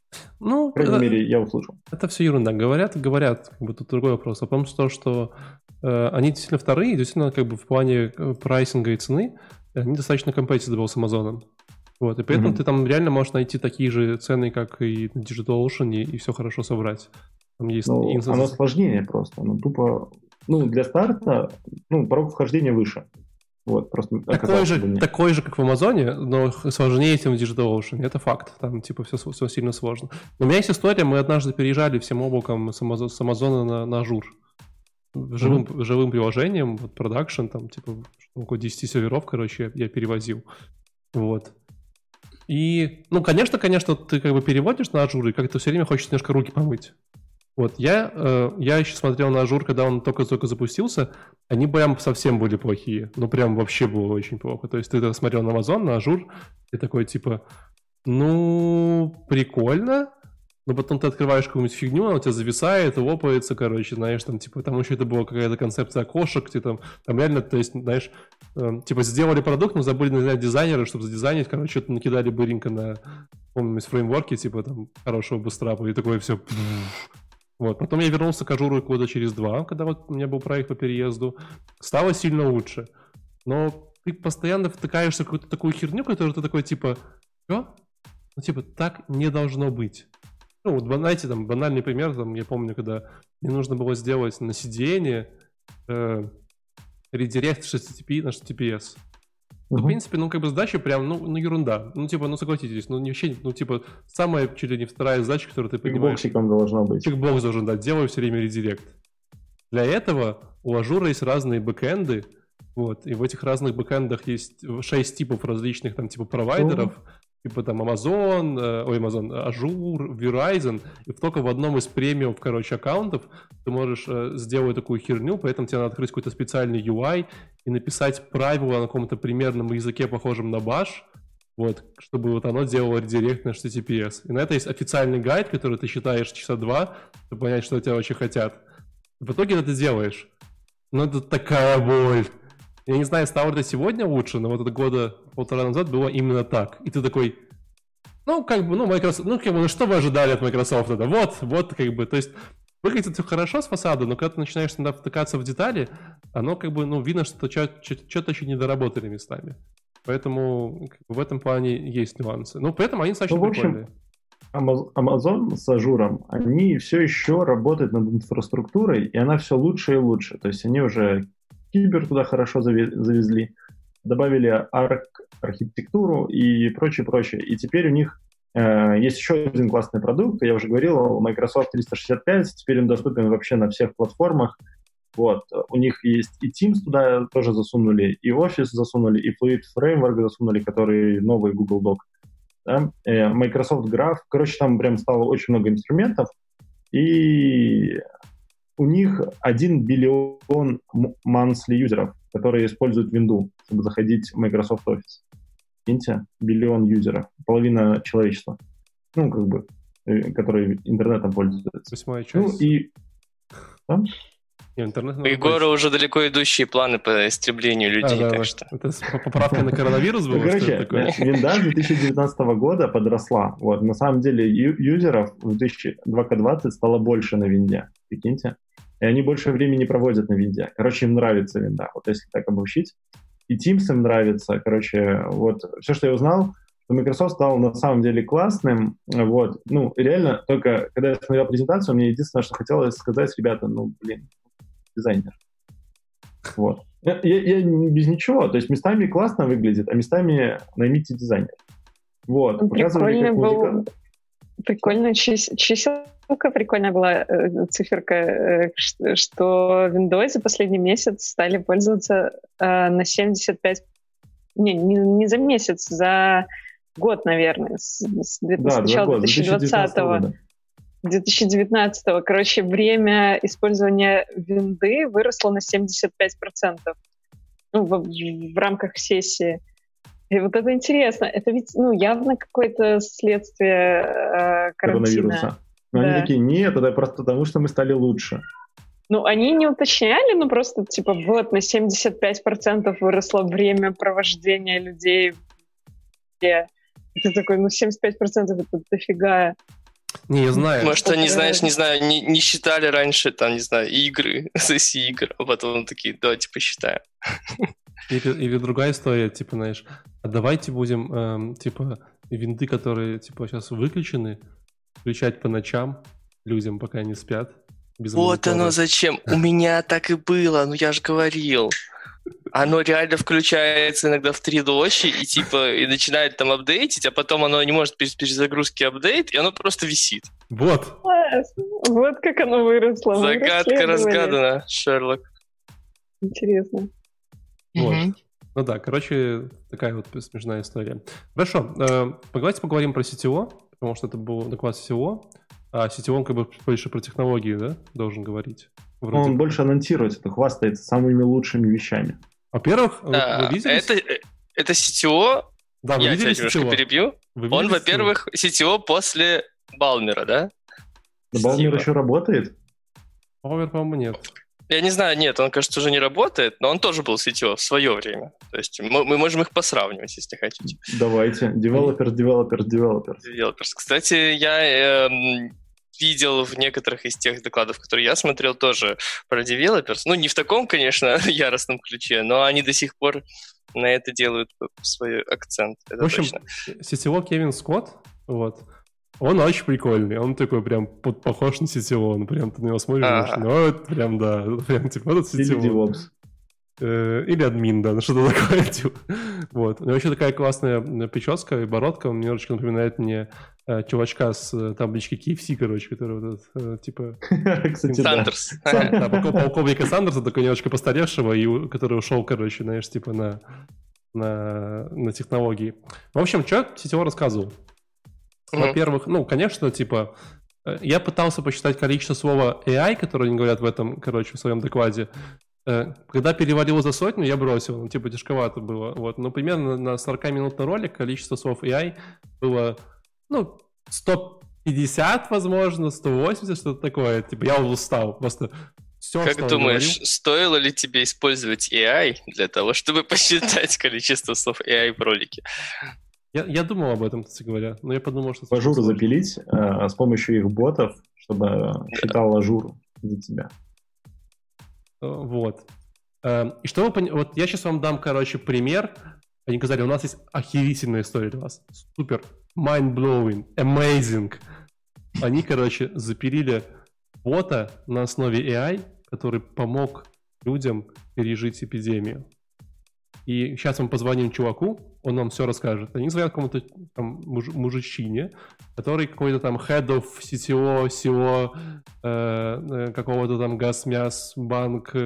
Ну, По крайней это... мере, я услышал. Это все ерунда. Говорят, говорят, как бы тут другой вопрос. А потом то, что э, они действительно вторые, действительно как бы в плане э, прайсинга и цены, они достаточно compatible с Амазоном. Вот, и поэтому mm-hmm. ты там реально можешь найти такие же цены, как и на DigitalOcean, и, и все хорошо собрать. Там есть ну, инстанс... Оно сложнее просто. Ну, тупо... Ну, для старта, ну, порог вхождения выше. Вот, просто такой же, такой же, как в Амазоне, но сложнее, чем в DigitalOcean. Это факт. Там, типа, все, все сильно сложно. Но у меня есть история, мы однажды переезжали всем облаком с, Амазон, с Амазона на, на Azure. Живым, mm-hmm. живым приложением, вот, продакшн, там, типа, около 10 серверов, короче, я, я перевозил. Вот. И, ну, конечно, конечно, ты как бы переводишь на Azure, и как-то все время хочется немножко руки помыть. Вот, я, э, я еще смотрел на Azure, когда он только-только запустился, они прям совсем были плохие. Ну, прям вообще было очень плохо. То есть ты смотрел на Amazon, на Azure, и такой типа, ну, прикольно, но потом ты открываешь какую-нибудь фигню, она у тебя зависает, лопается, короче, знаешь, там, типа, там еще это была какая-то концепция окошек, где там, там реально, то есть, знаешь, э, типа, сделали продукт, но забыли назвать дизайнера, чтобы задизайнить, короче, что-то накидали быренько на, помню, из фреймворки, типа, там, хорошего быстрапа, и такое все... Вот, потом я вернулся к ажуру года через два, когда вот у меня был проект по переезду. Стало сильно лучше. Но ты постоянно втыкаешься в какую-то такую херню, которую ты такой, типа, что? Ну, типа, так не должно быть. Ну, вот, знаете, там, банальный пример, там, я помню, когда мне нужно было сделать на сиденье э, редирект HTTP на HTTPS. Ну, в принципе, ну, как бы задача прям, ну, ну, ерунда. Ну, типа, ну, согласитесь, ну, не вообще, ну, типа, самая, чуть ли не вторая задача, которую ты понимаешь. Чекбоксиком должно быть. Чекбокс должен, да, делаю все время редирект. Для этого у Azure а есть разные бэкэнды, вот, и в этих разных бэкэндах есть шесть типов различных, там, типа, провайдеров, uh-huh типа там Amazon, э, ой, Amazon, Azure, Verizon, и только в одном из премиум, короче, аккаунтов ты можешь э, сделать такую херню, поэтому тебе надо открыть какой-то специальный UI и написать правила на каком-то примерном языке, похожем на Bash, вот, чтобы вот оно делало редирект на HTTPS. И на это есть официальный гайд, который ты читаешь часа два, чтобы понять, что у тебя вообще хотят. В итоге это делаешь. Но это такая боль. Я не знаю, стало это сегодня лучше, но вот это года полтора назад было именно так. И ты такой, ну, как бы, ну, Microsoft, ну, как бы, ну, что вы ожидали от Microsoft? Это вот, вот, как бы, то есть выглядит все хорошо с фасада, но когда ты начинаешь иногда втыкаться в детали, оно как бы, ну, видно, что что-то еще не доработали местами. Поэтому как бы, в этом плане есть нюансы. Ну, поэтому они достаточно ну, в общем, прикольные. Amazon с Azure ом, они все еще работают над инфраструктурой, и она все лучше и лучше. То есть они уже Kuber туда хорошо завезли, добавили арк архитектуру и прочее, прочее. И теперь у них Э, есть еще один классный продукт, я уже говорил, Microsoft 365, теперь он доступен вообще на всех платформах. Вот. У них есть и Teams туда тоже засунули, и Office засунули, и Fluid Framework засунули, который новый Google Doc. Да? Э, Microsoft Graph. Короче, там прям стало очень много инструментов. И у них 1 биллион monthly юзеров, которые используют Windows, чтобы заходить в Microsoft Office. Прикиньте, биллион юзеров, половина человечества. Ну, как бы, э, которые интернетом пользуются. Восьмая часть. Ну, и... Да? интернет У Егора уже далеко идущие планы по истреблению людей, а, да, так да. что... Это поправка на коронавирус была? Короче, Windows 2019 года подросла. Вот, на самом деле юзеров в 2020 стало больше на винде, прикиньте. И они больше времени проводят на винде. Короче, им нравится винда, вот если так обобщить. И Teams им нравится. Короче, вот все, что я узнал, что Microsoft стал на самом деле классным. Вот, ну, реально, только когда я смотрел презентацию, мне единственное, что хотелось сказать, ребята, ну, блин, дизайнер. Вот. Я, я, я без ничего, то есть местами классно выглядит, а местами наймите дизайнер. Вот. Ну, прикольно был, прикольно, чис, чиселка прикольная была, э, циферка, э, что в Windows за последний месяц стали пользоваться э, на 75... Не, не, не за месяц, за год, наверное, с, с, да, начала 2020 года. 2019-го. Короче, время использования винды выросло на 75% ну, в, в рамках сессии. И вот это интересно. Это ведь ну, явно какое-то следствие э, коронавируса. Но да. они такие, нет, это просто потому, что мы стали лучше. Ну, они не уточняли, но просто, типа, вот, на 75% выросло время провождения людей. Где... Ты такой, ну, 75% это дофига. Не, я знаю. Может, они, знаешь, не знаю, не, не считали раньше, там, не знаю, игры, сессии игр, а потом такие, давайте посчитаем. Или, или другая история, типа, знаешь, а давайте будем, эм, типа, винды, которые, типа, сейчас выключены, включать по ночам людям, пока они спят. Без вот монитора. оно зачем. У меня так и было, ну я же говорил. Оно реально включается иногда в 3 ночи и типа и начинает там апдейтить, а потом оно не может без перезагрузки апдейт, и оно просто висит. Вот. Вот как оно выросло. Загадка разгадана, Шерлок. Интересно. Вот. Ну да, короче, такая вот смешная история. Хорошо, э, давайте поговорим про CTO, потому что это был доклад CTO. А CTO, он как бы больше про технологии, да, должен говорить? Вроде. Он больше анонсирует это, хвастается самыми лучшими вещами. Во-первых, а, вы видели? Это, это CTO, да, вы я тебя немножко CTO? перебью. Вы он, во-первых, CTO после Балмера, да? Да Балмер еще работает? Балмер, по-моему, нет. Я не знаю, нет, он, кажется, уже не работает, но он тоже был CTO в свое время. То есть мы, мы можем их посравнивать, если хотите. Давайте. Developers, developers, developers. Developers. Кстати, я э, видел в некоторых из тех докладов, которые я смотрел, тоже про developers. Ну, не в таком, конечно, яростном ключе, но они до сих пор на это делают свой акцент. Это в общем, точно. CTO Кевин Скотт, вот, он очень прикольный, он такой прям похож на сетевого, он прям ты на него смотришь, а ну это прям, да, прям типа этот сетевой. Э, или админ, да, ну что-то такое, типа. Вот. У него еще такая классная прическа и бородка, он немножечко напоминает мне э, чувачка с э, таблички KFC, короче, который вот этот, типа... Кстати, Сандерс. Да, полковника Сандерса, такой немножко постаревшего, и, который ушел, короче, знаешь, типа на, на, на технологии. В общем, что сетевой рассказывал? Mm-hmm. Во-первых, ну, конечно, типа, э, я пытался посчитать количество слова AI, которое они говорят в этом, короче, в своем докладе. Э, когда перевалил за сотню, я бросил, ну, типа, тяжковато было. Вот. Но примерно на 40-минутный ролик количество слов AI было, ну, 150, возможно, 180, что-то такое. Типа, я устал. Просто все, как думаешь, говорил... стоило ли тебе использовать AI для того, чтобы посчитать количество слов AI в ролике? Я, я думал об этом, кстати говоря, но я подумал, что... Azure у запилить э, с помощью их ботов, чтобы считал Azure у за тебя. Э, вот. Э, и что вы пон... Вот я сейчас вам дам, короче, пример. Они сказали, у нас есть охерительная история для вас. Супер. Mind-blowing. Amazing. Они, короче, запилили бота на основе AI, который помог людям пережить эпидемию. и сейчас мы позвоним чуваку, он нам все расскажет. Они звонят кому-то там муж, мужичине, который какой-то там head of CTO, SEO, э, э, какого-то там газ, мяс, банк,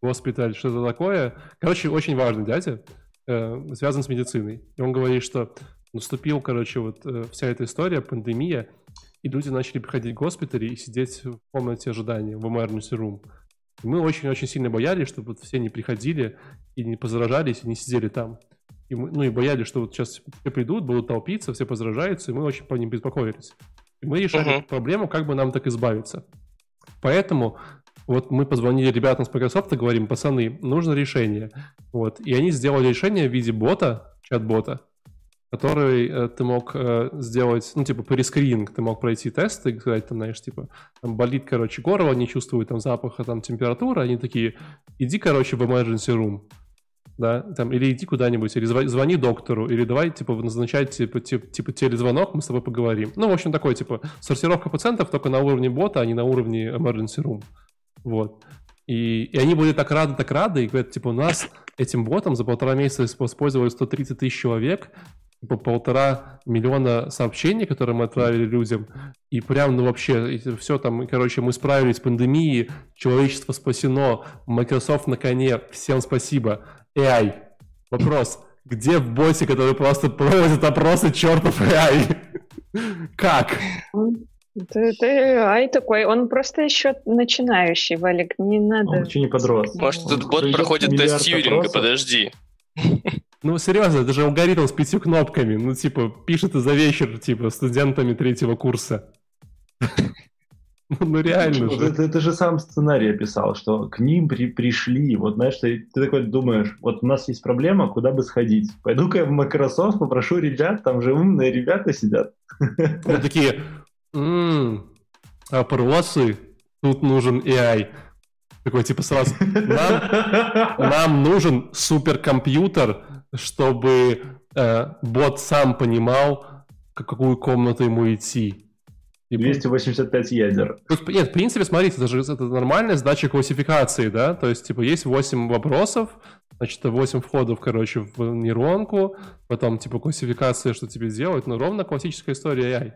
госпиталь, что-то такое. Короче, очень важный дядя, э, связан с медициной. И он говорит, что наступил, короче, вот э, вся эта история, пандемия, и люди начали приходить в госпитали и сидеть в комнате ожидания, в emergency room. И мы очень-очень сильно боялись, чтобы вот все не приходили и не позаражались, и не сидели там. И мы, ну и боялись, что вот сейчас все придут, будут толпиться, все позаражаются, и мы очень по ним беспокоились. И мы решали uh-huh. проблему, как бы нам так избавиться. Поэтому вот мы позвонили ребятам с Microsoft и говорим, пацаны, нужно решение. Вот. И они сделали решение в виде бота, чат-бота, который э, ты мог э, сделать, ну, типа, перескрининг, ты мог пройти тесты и сказать, там, знаешь, типа, там болит, короче, горло, не чувствует там запаха, там, температура, они такие, иди, короче, в emergency room, да, там, или иди куда-нибудь, или звони доктору, или давай, типа, назначать, типа, типа, типа телезвонок, мы с тобой поговорим. Ну, в общем, такой, типа, сортировка пациентов только на уровне бота, а не на уровне emergency room. Вот. И, и они были так рады, так рады, и говорят, типа, у нас этим ботом за полтора месяца использовали 130 тысяч человек, по полтора миллиона сообщений, которые мы отправили людям, и прям, ну вообще, все там, короче, мы справились с пандемией, человечество спасено, Microsoft на коне, всем спасибо. AI, вопрос, где в боте, который просто проводит опросы, чертов AI? Как? Это, это AI такой, он просто еще начинающий, Валик, не надо... Он еще не подрос. Может, этот бот проходит тест Тьюринга, подожди. Ну, серьезно, это же алгоритм с пятью кнопками. Ну, типа, пишет за вечер, типа, студентами третьего курса. Ну, реально же. Это, это же сам сценарий описал, что к ним при, пришли. Вот, знаешь, ты, ты такой думаешь, вот у нас есть проблема, куда бы сходить? Пойду-ка я в Microsoft, попрошу ребят, там же умные ребята сидят. Ну, такие, опросы, тут нужен AI. Такой, типа, сразу, нам, нам нужен суперкомпьютер, чтобы э, бот сам понимал, в какую комнату ему идти. И 285 ядер. Нет, в принципе, смотрите, это же это нормальная сдача классификации, да? То есть, типа, есть 8 вопросов, значит, 8 входов, короче, в нейронку, потом, типа, классификация, что тебе делать, ну, ровно классическая история AI.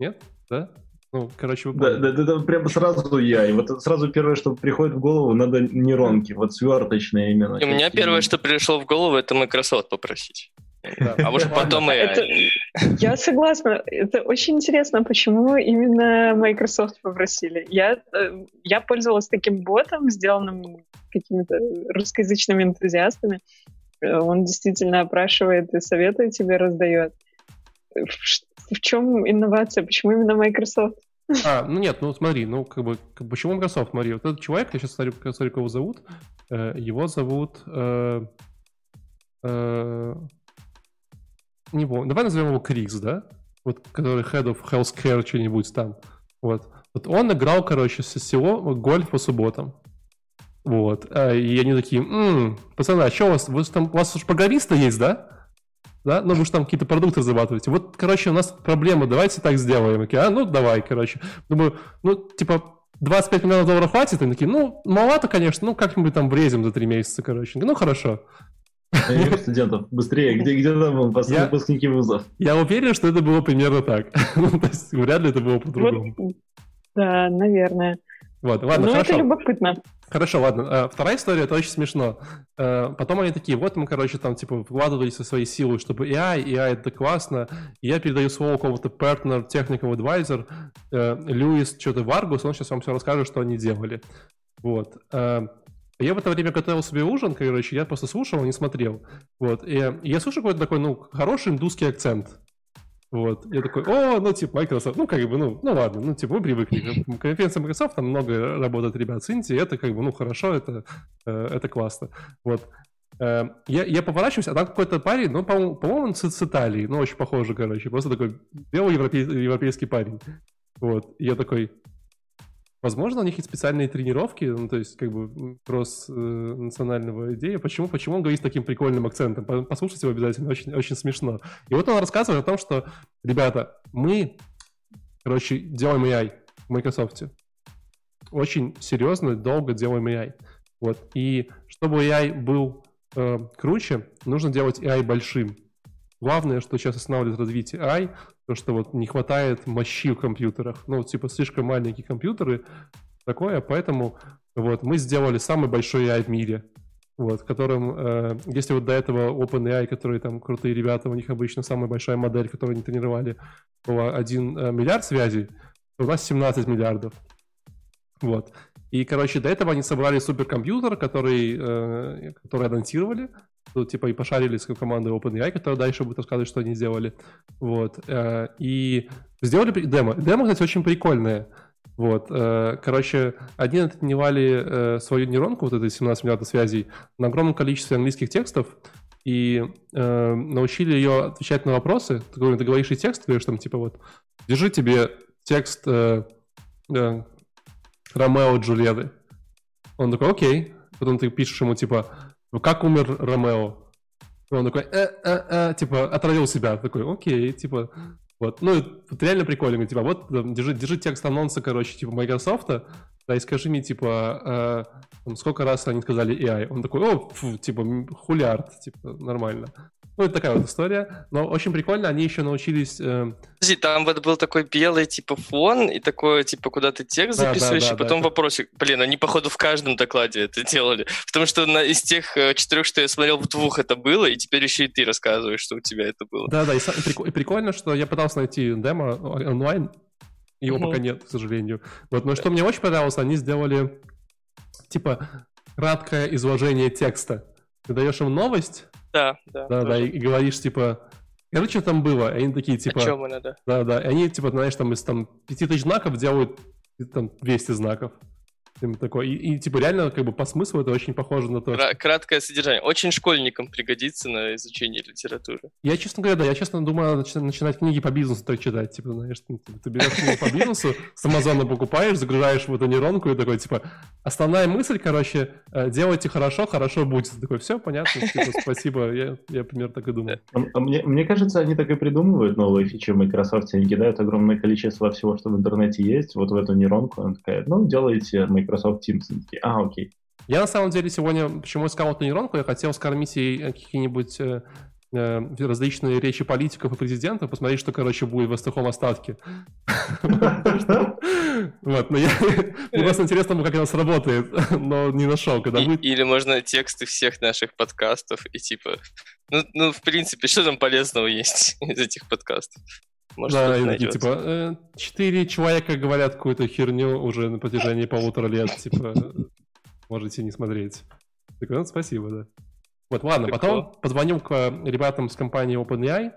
Нет? Да? Ну, короче, вы да, да, да, да, прямо сразу я. И вот сразу первое, что приходит в голову, надо нейронки, вот сверточные именно. И у меня первое, что пришло в голову, это Microsoft попросить. Да. А может потом и... Я согласна. Это очень интересно, почему именно Microsoft попросили. Я, э, я пользовалась таким ботом, сделанным какими-то русскоязычными энтузиастами. Э, он действительно опрашивает и советы тебе раздает. В, в чем инновация? Почему именно Microsoft? А, ну нет, ну смотри, ну как бы, как, почему Microsoft, смотри, вот этот человек, я сейчас смотрю, смотрю кого зовут, э, его зовут, э, э, не помню, давай назовем его Крикс, да? Вот, который Head of Healthcare что-нибудь там, вот. Вот он играл, короче, с SEO гольф по субботам. Вот. А, и они такие, м-м, пацаны, а что у вас, вы там, у вас уж программисты есть, да? да, ну вы же там какие-то продукты разрабатываете. Вот, короче, у нас проблема, давайте так сделаем. Окей, а, ну давай, короче. Думаю, ну, типа, 25 миллионов долларов хватит? Они такие, ну, маловато, конечно, ну, как-нибудь там врезем за 3 месяца, короче. Ну, хорошо. Студентов, быстрее, где, где там выпускники вузов? Я уверен, что это было примерно так. ну, то есть, вряд ли это было по-другому. Вот, да, наверное. Вот, ладно, ну, хорошо. это любопытно. Хорошо, ладно. А, вторая история, это очень смешно. А, потом они такие, вот мы, короче, там, типа, вкладывались со своей силой, чтобы AI, AI это классно. И я передаю слово кого-то partner, technical advisor, э, Льюис, что-то Варгус, он сейчас вам все расскажет, что они делали. Вот. Я в это время готовил себе ужин, короче, я просто слушал, не смотрел. Вот. И я слушаю какой-то такой, ну, хороший индусский акцент. Вот. Я такой, о, ну, типа, Microsoft, ну, как бы, ну, ну, ладно, ну, типа, мы привыкли. Конференция Microsoft, там много работает ребят с Индии, это, как бы, ну, хорошо, это, э, это классно. Вот. Э, я, я поворачиваюсь, а там какой-то парень, ну, по-моему, по-моему он с, с Италии, ну, очень похоже, короче, просто такой белый европей, европейский парень. Вот. Я такой, Возможно, у них есть специальные тренировки, ну, то есть, как бы, кросс э, идея. Почему, почему он говорит с таким прикольным акцентом? Послушайте его обязательно, очень, очень смешно. И вот он рассказывает о том, что, ребята, мы, короче, делаем AI в Microsoft. Очень серьезно, долго делаем AI. Вот. И чтобы AI был э, круче, нужно делать AI большим. Главное, что сейчас останавливает развитие AI, то, что вот не хватает мощи в компьютерах. Ну, типа, слишком маленькие компьютеры, такое, поэтому вот мы сделали самый большой AI в мире, вот, которым, э, если вот до этого OpenAI, которые там крутые ребята, у них обычно самая большая модель, которую они тренировали, была 1 э, миллиард связей, то у нас 17 миллиардов. Вот. И, короче, до этого они собрали суперкомпьютер, который, э, который анонсировали, ну, типа, и пошарили с командой OpenAI, которая дальше будет рассказывать, что они сделали. Вот. Э, и сделали демо. Демо, кстати, очень прикольное. Вот, э, короче, они натренировали э, свою нейронку, вот этой 17 миллиардов связей, на огромном количестве английских текстов, и э, научили ее отвечать на вопросы. Ты, говоришь, ты текст, говоришь там, типа, вот, держи тебе текст э, э, Ромео Джульетты. Он такой, окей. Потом ты пишешь ему, типа, ну как умер Ромео? И он такой, э, э, э, типа, отравил себя. Такой, окей, типа, вот, ну, это реально прикольно, типа, вот, держи, держи текст анонса, короче, типа, Microsoft, да, и скажи мне, типа, э, сколько раз они сказали AI? Он такой, о, фу, типа, хулиард, типа, нормально. Ну, это такая вот история. Но очень прикольно, они еще научились... Э... Подожди, там вот был такой белый, типа, фон, и такое, типа, куда ты текст да, записываешь, да, да, и потом да, вопросик. Блин, они, походу, в каждом докладе это делали. Потому что на, из тех э, четырех, что я смотрел, в двух это было, и теперь еще и ты рассказываешь, что у тебя это было. Да-да, и, и прикольно, что я пытался найти демо онлайн, его угу. пока нет, к сожалению. Вот, но что мне очень понравилось, они сделали, типа, краткое изложение текста. Ты даешь им новость, да, да. Да, да, и, и говоришь, типа, короче, там было, и они такие, типа... О чем она, да? Да, да, и они, типа, знаешь, там из там 5000 знаков делают там 200 знаков такой. И, и, типа, реально, как бы по смыслу это очень похоже на то, что... Краткое содержание. Очень школьникам пригодится на изучение литературы. Я, честно говоря, да, я, честно, думаю, начинать, начинать книги по бизнесу так читать. Типа, знаешь, ты, ты берешь книгу по бизнесу, с Амазона покупаешь, загружаешь в эту нейронку и такой, типа, основная мысль, короче, э, делайте хорошо, хорошо будет. Такой, все, понятно, типа, спасибо, я, я примерно так и думаю. А, а мне, мне кажется, они так и придумывают новые фичи в Microsoft, они кидают огромное количество всего, что в интернете есть, вот в эту нейронку, она такая, ну, делайте Microsoft Teams такие, а, окей. Я на самом деле сегодня, почему искал эту нейронку, я хотел скормить ей какие-нибудь э, э, различные речи политиков и президентов, посмотреть, что, короче, будет в сухом остатке. Вот, но я... Мне просто интересно, как она сработает, но не нашел, когда будет... Или можно тексты всех наших подкастов и типа... Ну, ну, в принципе, что там полезного есть из этих подкастов? Может, да, и такие, типа, э, четыре человека говорят какую-то херню уже на протяжении полутора лет, типа, можете не смотреть. Так, ну, спасибо, да. Вот, ладно, Прикол. потом позвонил к ребятам с компании OpenAI.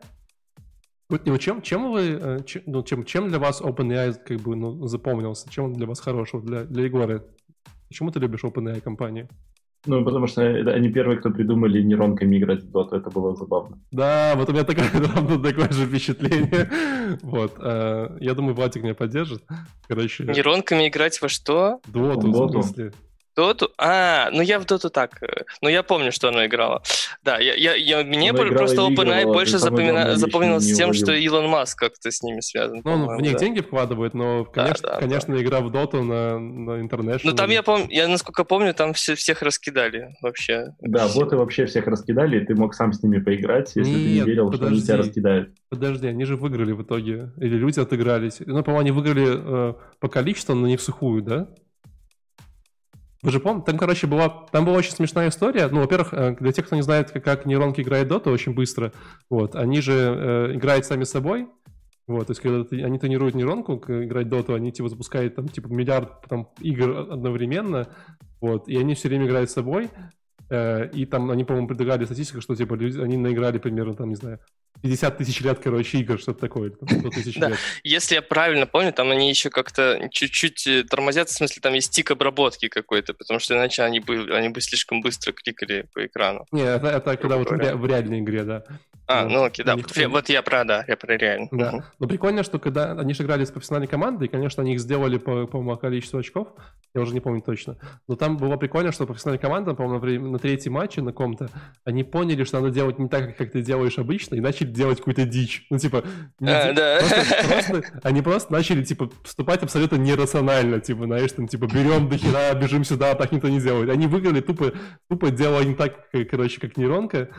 Вот, ну, чем, чем вы, э, чем, ну, чем, чем для вас OpenAI как бы ну, запомнился? Чем он для вас хорошего, для, для Егора? Почему ты любишь OpenAI компанию? Ну, потому что они первые, кто придумали нейронками играть в доту, это было забавно. Да, вот у меня такое, такое же впечатление. Вот, э, я думаю, Владик меня поддержит. Короче... Нейронками играть во что? Доту, в смысле. Доту? А, ну я в Доту так. Э, ну я помню, что оно играло. Да, я, я, я, мне она просто OpenAI больше запомина... запомнился тем, что Илон Маск как-то с ними связан. Ну, он в них да. деньги вкладывает, но, конечно, да, да, конечно да. игра в Доту на, на интернет. Ну там я помню, я насколько помню, там все, всех раскидали вообще. Да, боты вообще всех раскидали, и ты мог сам с ними поиграть, если Нет, ты не верил, подожди. что они тебя раскидают. Подожди, они же выиграли в итоге. Или люди отыгрались. Ну, по-моему, они выиграли э, по количеству, но не в сухую, да? Вы же помните, там, короче, была, там была очень смешная история. Ну, во-первых, э, для тех, кто не знает, как, как нейронки играют Dota очень быстро, вот, они же э, играют сами собой, вот, то есть, когда ты, они тренируют нейронку играть доту, они типа запускают там типа миллиард там, игр одновременно, вот, и они все время играют с собой, и там они, по-моему, предлагали статистику, что типа они наиграли примерно там, не знаю, 50 тысяч лет, короче, игр, что-то такое, 100 тысяч да. лет. Если я правильно помню, там они еще как-то чуть-чуть э, тормозят, в смысле, там есть тик обработки какой-то, потому что иначе они бы, они бы слишком быстро кликали по экрану. Не, это, это когда вот в, в реальной игре, да. А, ну окей, да. Вот, вот я про, да, я про реально. Да. Угу. Но прикольно, что когда они же играли с профессиональной командой, и, конечно, они их сделали по, по количеству очков, я уже не помню точно. Но там было прикольно, что профессиональная команда, по-моему, третьем матче на ком-то, они поняли, что надо делать не так, как ты делаешь обычно, и начали делать какую-то дичь. Ну, типа, а, да. просто, просто, они просто начали, типа, поступать абсолютно нерационально, типа, знаешь, там, типа, берем до хера, бежим сюда, так никто не делает. Они выиграли тупо, тупо делая не так, короче, как нейронка,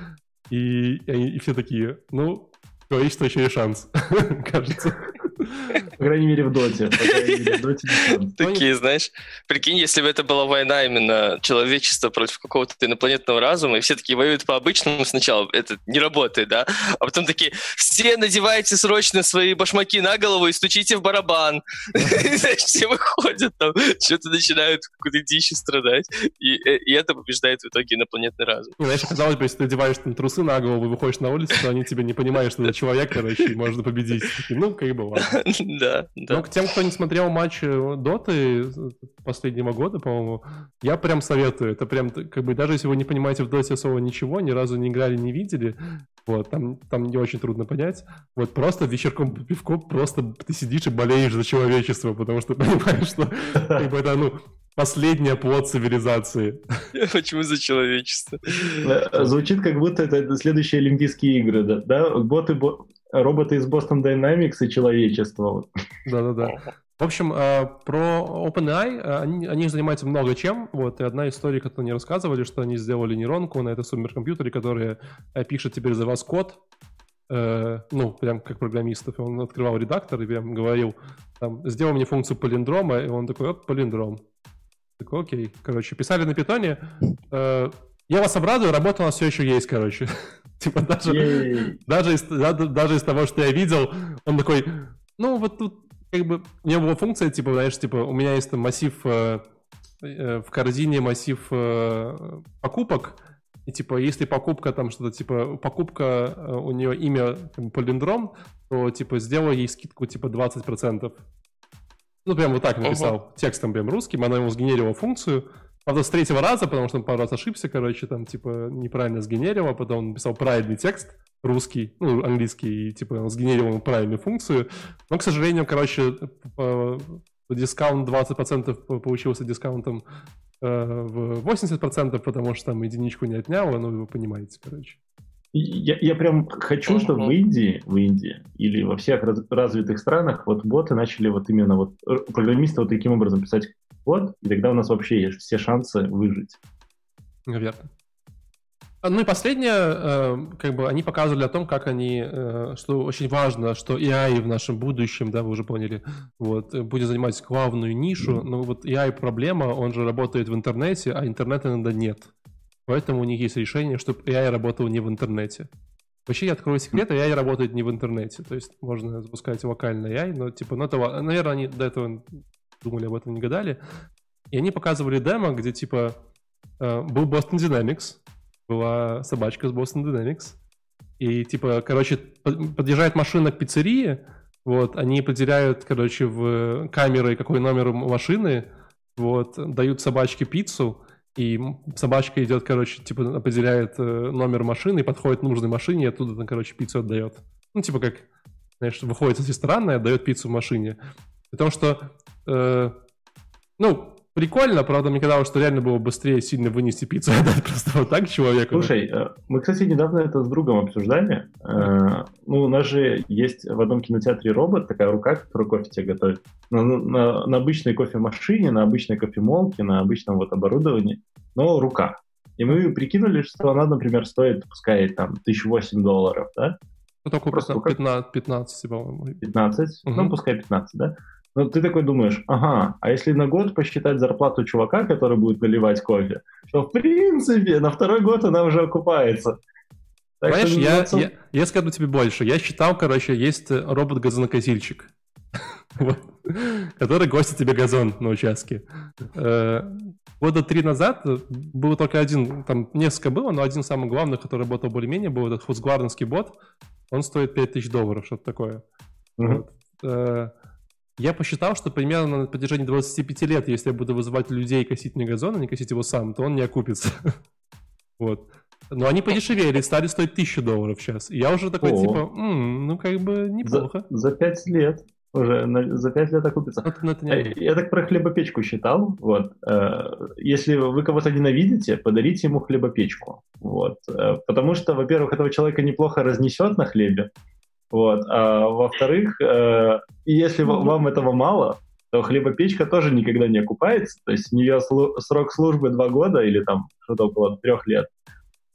и, и, и все такие, ну, что еще есть шанс, кажется. По крайней мере, в доте. Такие, знаешь, прикинь, если бы это была война именно человечества против какого-то инопланетного разума, и все такие воюют по-обычному сначала, это не работает, да? А потом такие, все надевайте срочно свои башмаки на голову и стучите в барабан. Знаешь, все выходят там, что-то начинают какую-то дичь страдать, и это побеждает в итоге инопланетный разум. Знаешь, казалось бы, если ты одеваешь трусы на голову и выходишь на улицу, то они тебе не понимают, что это человек, короче, и можно победить. Ну, как бы ладно. Да, да. Ну, к тем, кто не смотрел матч Доты последнего года, по-моему, я прям советую. Это прям, как бы, даже если вы не понимаете в Доте особо ничего, ни разу не играли, не видели, вот, там, там не очень трудно понять. Вот просто вечерком пивко просто ты сидишь и болеешь за человечество, потому что понимаешь, что как бы, это, ну, последний плод цивилизации. Почему за человечество? Звучит, как будто это следующие Олимпийские игры, да? да? Боты, бо роботы из Boston Dynamics и человечество. Да-да-да. В общем, э, про OpenAI, э, они, они занимаются много чем. Вот, и одна история, которую они рассказывали, что они сделали нейронку на этом суперкомпьютере, которая э, пишет теперь за вас код, ну, прям как программистов. Он открывал редактор и прям говорил, там, сделай мне функцию полиндрома, и он такой, оп, полиндром. Такой, окей. Короче, писали на питоне. Я вас обрадую, работа у нас все еще есть, короче. Типа даже, даже, из, даже из того, что я видел, он такой, ну вот тут как бы у него была функция, типа, знаешь, типа у меня есть там массив э, э, в корзине массив э, покупок, и типа если покупка там что-то типа покупка э, у нее имя там, полиндром, то типа сделай ей скидку типа 20%. Ну прям вот так написал uh-huh. текстом прям русским, она ему сгенерила функцию, Правда, с третьего раза, потому что он пару раз ошибся, короче, там, типа, неправильно сгенерил, а потом он написал правильный текст, русский, ну, английский, и, типа, он сгенерил правильную функцию. Но, к сожалению, короче, дискаунт 20% получился дискаунтом э, в 80%, потому что там единичку не отняло, ну, вы понимаете, короче. Я, я прям хочу, чтобы в Индии, в Индии или во всех раз, развитых странах вот боты начали вот именно вот программисты вот таким образом писать код, и тогда у нас вообще есть все шансы выжить. Верно. Ну и последнее, э, как бы они показывали о том, как они, э, что очень важно, что AI в нашем будущем, да, вы уже поняли, вот, будет занимать главную нишу, но вот AI проблема, он же работает в интернете, а интернета иногда нет. Поэтому у них есть решение, чтобы AI работал не в интернете. Вообще, я открою секрет, AI работает не в интернете. То есть можно запускать локальный AI, но типа, ну, этого, наверное, они до этого думали об этом, не гадали. И они показывали демо, где типа э, был Boston Dynamics, была собачка с Boston Dynamics, и типа, короче, подъезжает машина к пиццерии, вот, они определяют, короче, в камеры, какой номер машины, вот, дают собачке пиццу, и собачка идет, короче, типа определяет э, номер машины, подходит к нужной машине, и оттуда, короче, пиццу отдает. Ну, типа как, знаешь, выходит из ресторана и отдает пиццу в машине. Потому что, э, ну, Прикольно, правда, мне казалось, что реально было быстрее сильно вынести пиццу отдать просто вот так человеку. Слушай, э, мы, кстати, недавно это с другом обсуждали. Э, ну, у нас же есть в одном кинотеатре робот, такая рука, которая кофе тебе готовит. На, на, на обычной кофемашине, на обычной кофемолке, на обычном вот оборудовании, но рука. И мы прикинули, что она, например, стоит, пускай там, 1008 долларов, да? Ну, такой просто 15, 15 по-моему. 15? Угу. Ну, пускай 15, да? Ну, ты такой думаешь, ага, а если на год посчитать зарплату чувака, который будет наливать кофе, то, в принципе, на второй год она уже окупается. Так Понимаешь, что, я, я, я скажу тебе больше. Я считал, короче, есть робот-газонокосильщик, который гостит тебе газон на участке. Э, года три назад был только один, там несколько было, но один самый главный, который работал более-менее, был этот хусгварденский бот. Он стоит 5000 долларов, что-то такое. Э, я посчитал, что примерно на протяжении 25 лет, если я буду вызывать людей косить мне газон, а не косить его сам, то он не окупится. вот. Но они подешевели, стали стоить 1000 долларов сейчас. И я уже такой, О. типа, м-м, ну как бы неплохо. За, за 5 лет уже на, за 5 лет окупится. Это, это не... Я так про хлебопечку считал. Вот. Э, если вы кого-то ненавидите, подарите ему хлебопечку. Вот. Э, потому что, во-первых, этого человека неплохо разнесет на хлебе. Вот. А во-вторых, если вам этого мало, то хлебопечка тоже никогда не окупается. То есть у нее срок службы 2 года или там что-то около 3 лет.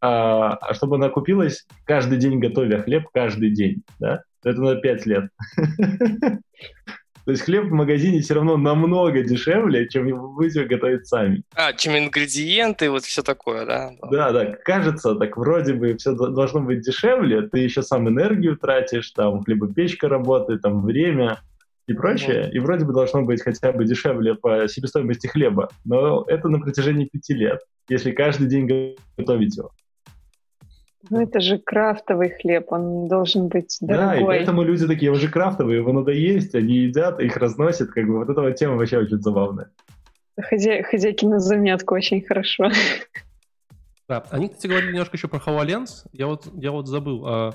А, а чтобы она купилась каждый день готовя хлеб каждый день, да, это на 5 лет. То есть хлеб в магазине все равно намного дешевле, чем вы будете готовить сами. А, чем ингредиенты, вот все такое, да? Да, да, кажется, так вроде бы все должно быть дешевле, ты еще сам энергию тратишь, там хлебопечка работает, там время и прочее, и вроде бы должно быть хотя бы дешевле по себестоимости хлеба, но это на протяжении пяти лет, если каждый день готовить его. Ну, это же крафтовый хлеб, он должен быть дорогой. Да, и поэтому люди такие, уже крафтовые, его надо есть, они едят, их разносят, как бы вот эта вот тема вообще очень забавная. Хозя... Хозяйки на заметку очень хорошо. Да, они, кстати, говорили немножко еще про HoloLens. Я вот, я вот забыл. А,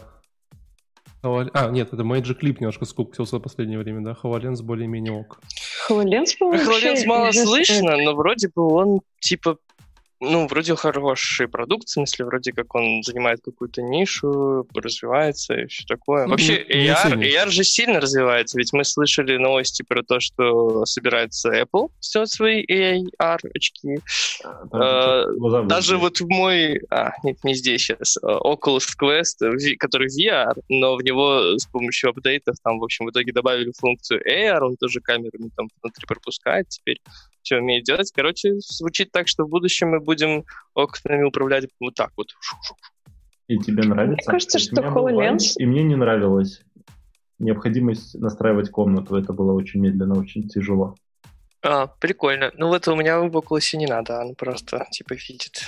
а нет, это Magic Clip немножко скупился в последнее время, да? HoloLens более-менее ок. HoloLens, по-моему, HoloLens мало слышно, но вроде бы он типа ну, вроде хороший продукт, в смысле, вроде как он занимает какую-то нишу, развивается и все такое. Ну, Вообще, AR, AR же сильно развивается, ведь мы слышали новости про то, что собирается Apple сделать свои AR-очки. А, а, даже вот в мой... А, нет, не здесь сейчас. А, Oculus Quest, который VR, но в него с помощью апдейтов там, в общем, в итоге добавили функцию AR, он тоже камерами там внутри пропускает теперь все умеет делать. Короче, звучит так, что в будущем мы будем окнами управлять вот так вот. И тебе нравится? Мне кажется, что HoloLens... И мне не нравилось. Необходимость настраивать комнату, это было очень медленно, очень тяжело. А, прикольно. Ну вот у меня в Oculus не надо, он просто типа видит.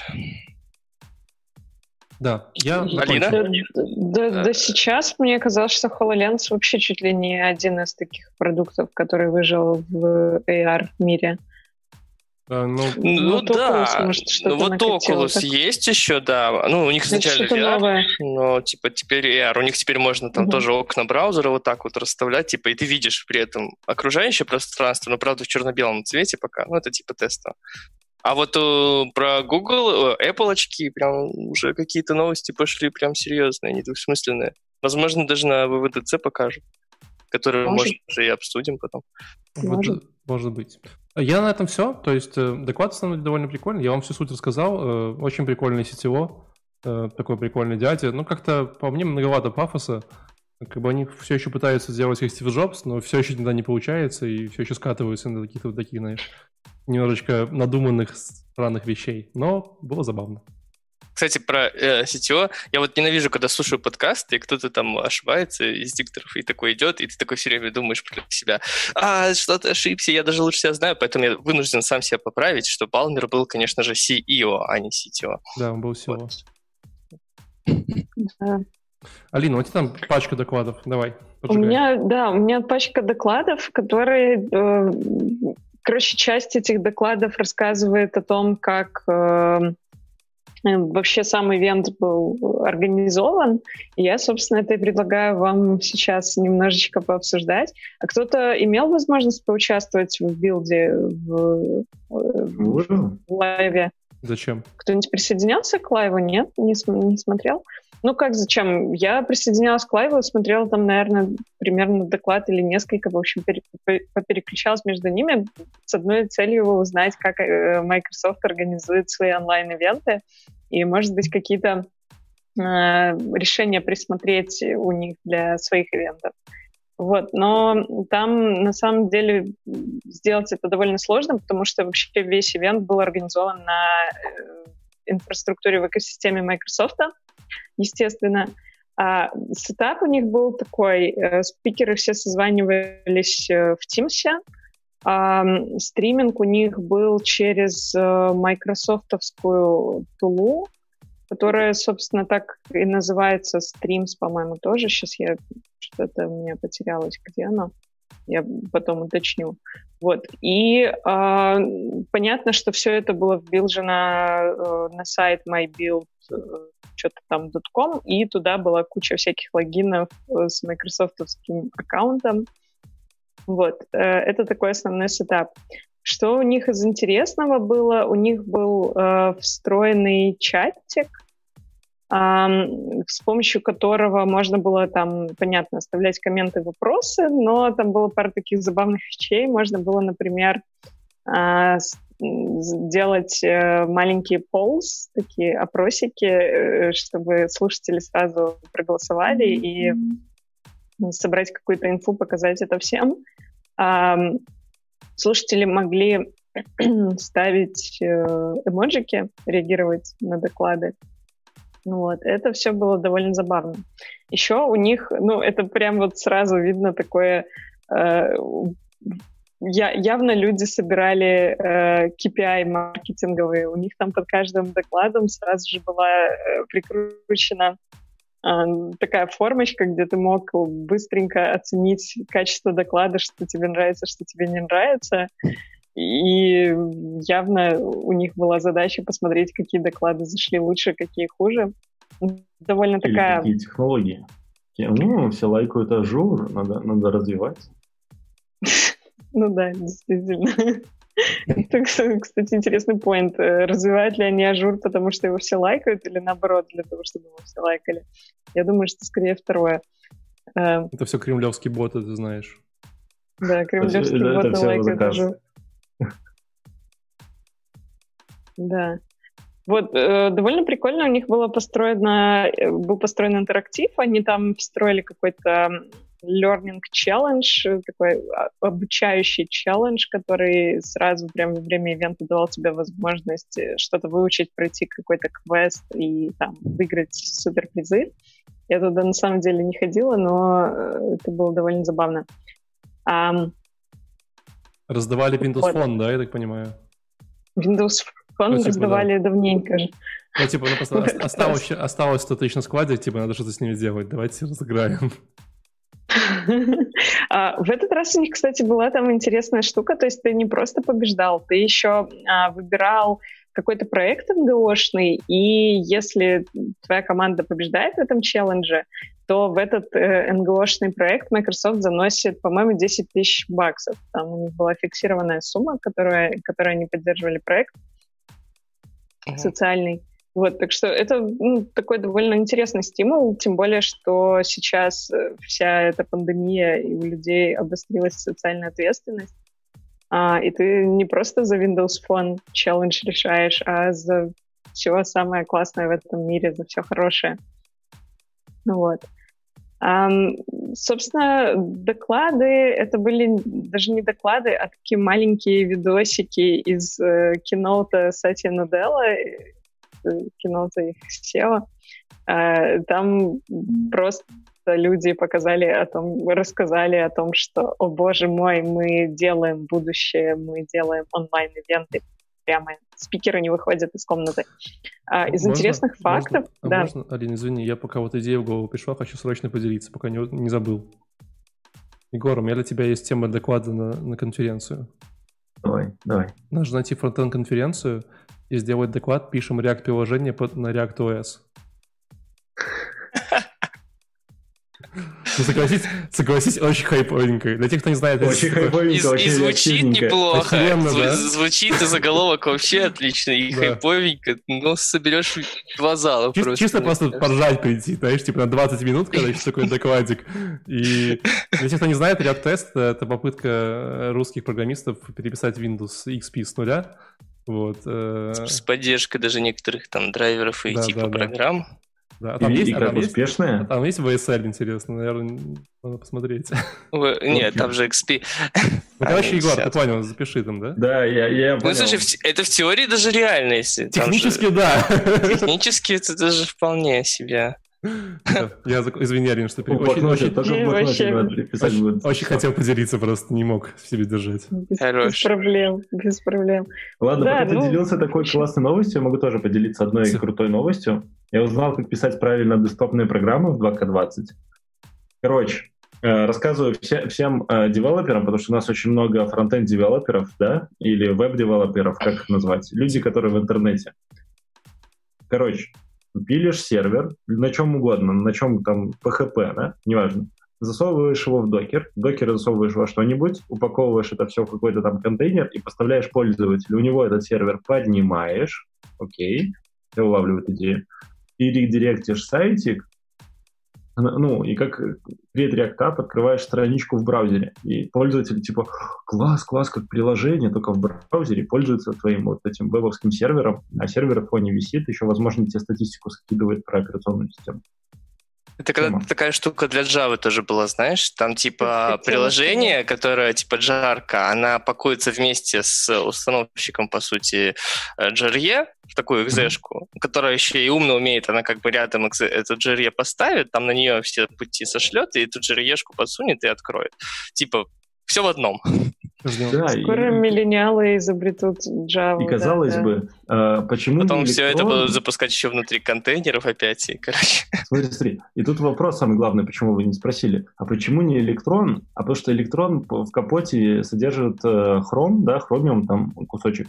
Да, я... Алина? Да, да, да, сейчас мне казалось, что HoloLens вообще чуть ли не один из таких продуктов, который выжил в AR-мире. А, ну, ну вот да, Oculus, может, ну вот Oculus так. есть еще, да. Ну, у них изначально VR, новое. но типа теперь AR. У них теперь можно там угу. тоже окна браузера вот так вот расставлять, типа, и ты видишь при этом окружающее пространство, но правда в черно-белом цвете пока. Ну, это типа теста. А вот uh, про Google, uh, Apple очки, прям уже какие-то новости пошли прям серьезные, недвусмысленные. Возможно, даже на ВВДЦ покажут, которые, может, может уже и обсудим потом. Может. может быть. Я на этом все. То есть э, доклад, на довольно прикольный. Я вам всю суть рассказал. Э, очень прикольный сетево. Э, такой прикольный дядя. Ну, как-то, по мне, многовато пафоса. Как бы они все еще пытаются сделать как Стив Джобс, но все еще иногда не получается, и все еще скатываются на каких-то вот таких, знаешь, немножечко надуманных странных вещей. Но было забавно. Кстати, про э, CTO. Я вот ненавижу, когда слушаю подкасты, и кто-то там ошибается из дикторов, и такой идет, и ты такой все время думаешь про себя. А, что ты ошибся, я даже лучше себя знаю, поэтому я вынужден сам себя поправить, что Палмер был, конечно же, CEO, а не CTO. Да, он был CEO. Вот. Алина, у тебя там пачка докладов, давай. Поджигай. У меня, да, у меня пачка докладов, которые, э, короче, часть этих докладов рассказывает о том, как Э, вообще сам ивент был организован. И я, собственно, это и предлагаю вам сейчас немножечко пообсуждать. А кто-то имел возможность поучаствовать в Build е в, в лайве? Зачем? Кто-нибудь присоединялся к лайву? Нет? Не, не смотрел? Ну как, зачем? Я присоединялась к лайву, смотрела там, наверное, примерно доклад или несколько, в общем, пере, попереключалась между ними с одной целью узнать, как э, Microsoft организует свои онлайн-ивенты, и, может быть, какие-то э, решения присмотреть у них для своих ивентов. Вот, но там на самом деле сделать это довольно сложно, потому что вообще весь ивент был организован на э, инфраструктуре в экосистеме Microsoft, естественно. А сетап у них был такой, э, спикеры все созванивались э, в Teams, а, стриминг у них был через э, майкрософтовскую тулу, которая, собственно, так и называется Streams, по-моему, тоже. Сейчас я что-то у меня потерялось, где оно. Я потом уточню. Вот. И э, понятно, что все это было вбилжено э, на сайт MyBuild что-то там .com, и туда была куча всяких логинов с майкрософтовским аккаунтом. Вот, это такой основной сетап. Что у них из интересного было? У них был э, встроенный чатик, с помощью которого можно было там, понятно, оставлять комменты, вопросы, но там было пара таких забавных вещей. Можно было, например, а, делать э, маленькие полз, такие опросики, э, чтобы слушатели сразу проголосовали и собрать какую-то инфу, показать это всем. Слушатели могли ставить э, эмоджики, реагировать на доклады. Вот, это все было довольно забавно. Еще у них, ну, это прям вот сразу видно такое... Э, я, явно люди собирали э, KPI маркетинговые. У них там под каждым докладом сразу же была э, прикручена э, такая формочка, где ты мог быстренько оценить качество доклада, что тебе нравится, что тебе не нравится. И явно у них была задача посмотреть, какие доклады зашли лучше, какие хуже. Довольно Или такая... какие технологии. Ну, все лайкают Azure, надо, надо развивать. Ну да, действительно. Это, кстати, интересный point. Развивают ли они Azure, потому что его все лайкают, или наоборот, для того, чтобы его все лайкали? Я думаю, что скорее второе. Э, это все кремлевские боты, ты знаешь. Да, кремлевские боты лайкают Azure. Да. Вот, э, довольно прикольно у них было построено, э, был построен интерактив, они там строили какой-то learning challenge, такой а, обучающий челлендж, который сразу прямо во время ивента давал тебе возможность э, что-то выучить, пройти какой-то квест и там выиграть суперпризы. Я туда на самом деле не ходила, но э, это было довольно забавно. Um, Раздавали Windows вот. Phone, да, я так понимаю? Windows Phone ну, типа, раздавали да. давненько. Ну, типа, ну, просто осталось, осталось 100 тысяч на складе, типа, надо что-то с ними делать. Давайте разыграем. А, в этот раз у них, кстати, была там интересная штука, то есть ты не просто побеждал, ты еще а, выбирал какой-то проект МГОшный, и если твоя команда побеждает в этом челлендже, то в этот э, НГОшный проект Microsoft заносит, по-моему, 10 тысяч баксов. Там у них была фиксированная сумма, которая, которой они поддерживали проект социальный. Вот, так что это ну, такой довольно интересный стимул, тем более, что сейчас э, вся эта пандемия, и у людей обострилась социальная ответственность. А, и ты не просто за Windows Phone челлендж решаешь, а за все самое классное в этом мире, за все хорошее. Ну вот. Um, собственно, доклады, это были даже не доклады, а такие маленькие видосики из э, кинота Сати Наделла, их SEO. Uh, там просто люди показали о том, рассказали о том, что, о боже мой, мы делаем будущее, мы делаем онлайн-ивенты, прямо спикеры не выходят из комнаты. А, из можно, интересных фактов... Можно, а да. можно, Алина, извини, я пока вот идея в голову пришла, хочу срочно поделиться, пока не, не забыл. Егор, у меня для тебя есть тема доклада на, на конференцию. Давай, давай. Нужно найти фронтенд конференцию и сделать доклад, пишем React-приложение на React.os. Ну, согласись, согласись, очень хайповенько. Для тех, кто не знает... Очень хайповенько, очень И звучит неплохо. Звучит и заголовок вообще отлично, и хайповенько, но соберешь два зала просто. Чисто просто поржать прийти, знаешь, типа на 20 минут, когда еще такой докладик. И для тех, кто не знает, ряд тест — это попытка русских программистов переписать Windows XP с нуля. Вот. Э, с поддержкой даже некоторых там драйверов и типа программ. Да, а там и, есть, и как успешная? А там есть VSL, интересно, наверное, надо посмотреть. Нет, там же XP. Ну, короче, Егор, ты понял, запиши там, да? Да, я, я Ну, слушай, это в теории даже реально, если... Технически, да. Технически это даже вполне себе. Я извини, Арин, что очень, очень, очень хотел поделиться, просто не мог в себе держать. Без проблем, без проблем. Ладно, пока ты ну делился такой классной новостью, я могу тоже поделиться одной крутой новостью. Я узнал, как писать правильно десктопные программы в 2К20. Короче, э, рассказываю все, всем э, девелоперам, потому что у нас очень много фронтенд-девелоперов, да, или веб-девелоперов, как их назвать, люди, которые в интернете. Короче, пилишь сервер на чем угодно, на чем там PHP, да, неважно, засовываешь его в докер, в докер засовываешь во что-нибудь, упаковываешь это все в какой-то там контейнер и поставляешь пользователю. У него этот сервер поднимаешь, окей, я улавливаю идею, и редиректишь сайтик, ну, и как Create React App открываешь страничку в браузере, и пользователь типа, класс, класс, как приложение, только в браузере пользуется твоим вот этим вебовским сервером, а сервер в фоне висит, еще, возможно, тебе статистику скидывает про операционную систему. Это когда такая штука для Java тоже была, знаешь, там типа приложение, которое типа жарко, она пакуется вместе с установщиком, по сути, JRE в такую экзешку, mm-hmm. которая еще и умно умеет, она как бы рядом эту JRE поставит, там на нее все пути сошлет, и эту JRE подсунет и откроет. Типа все в одном. Да, Скоро и, миллениалы изобретут Java. И казалось да, бы, да. почему Потом электрон... все это будут запускать еще внутри контейнеров опять, и, короче. Смотри, смотри. И тут вопрос самый главный, почему вы не спросили. А почему не электрон? А потому что электрон в капоте содержит э, хром, да, хромиум там кусочек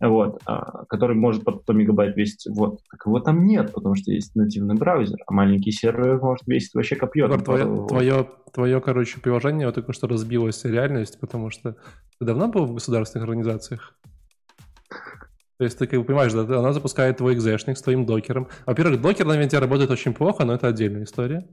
вот, а, который может под 100 мегабайт весить. Вот. Так его там нет, потому что есть нативный браузер, а маленький сервер может весить вообще копье. Егор, твое, вот. твое, твое, короче, приложение вот только что разбилось реальность, потому что ты давно был в государственных организациях? То есть ты как бы понимаешь, да, она запускает твой экзешник с твоим докером. Во-первых, докер на винте работает очень плохо, но это отдельная история.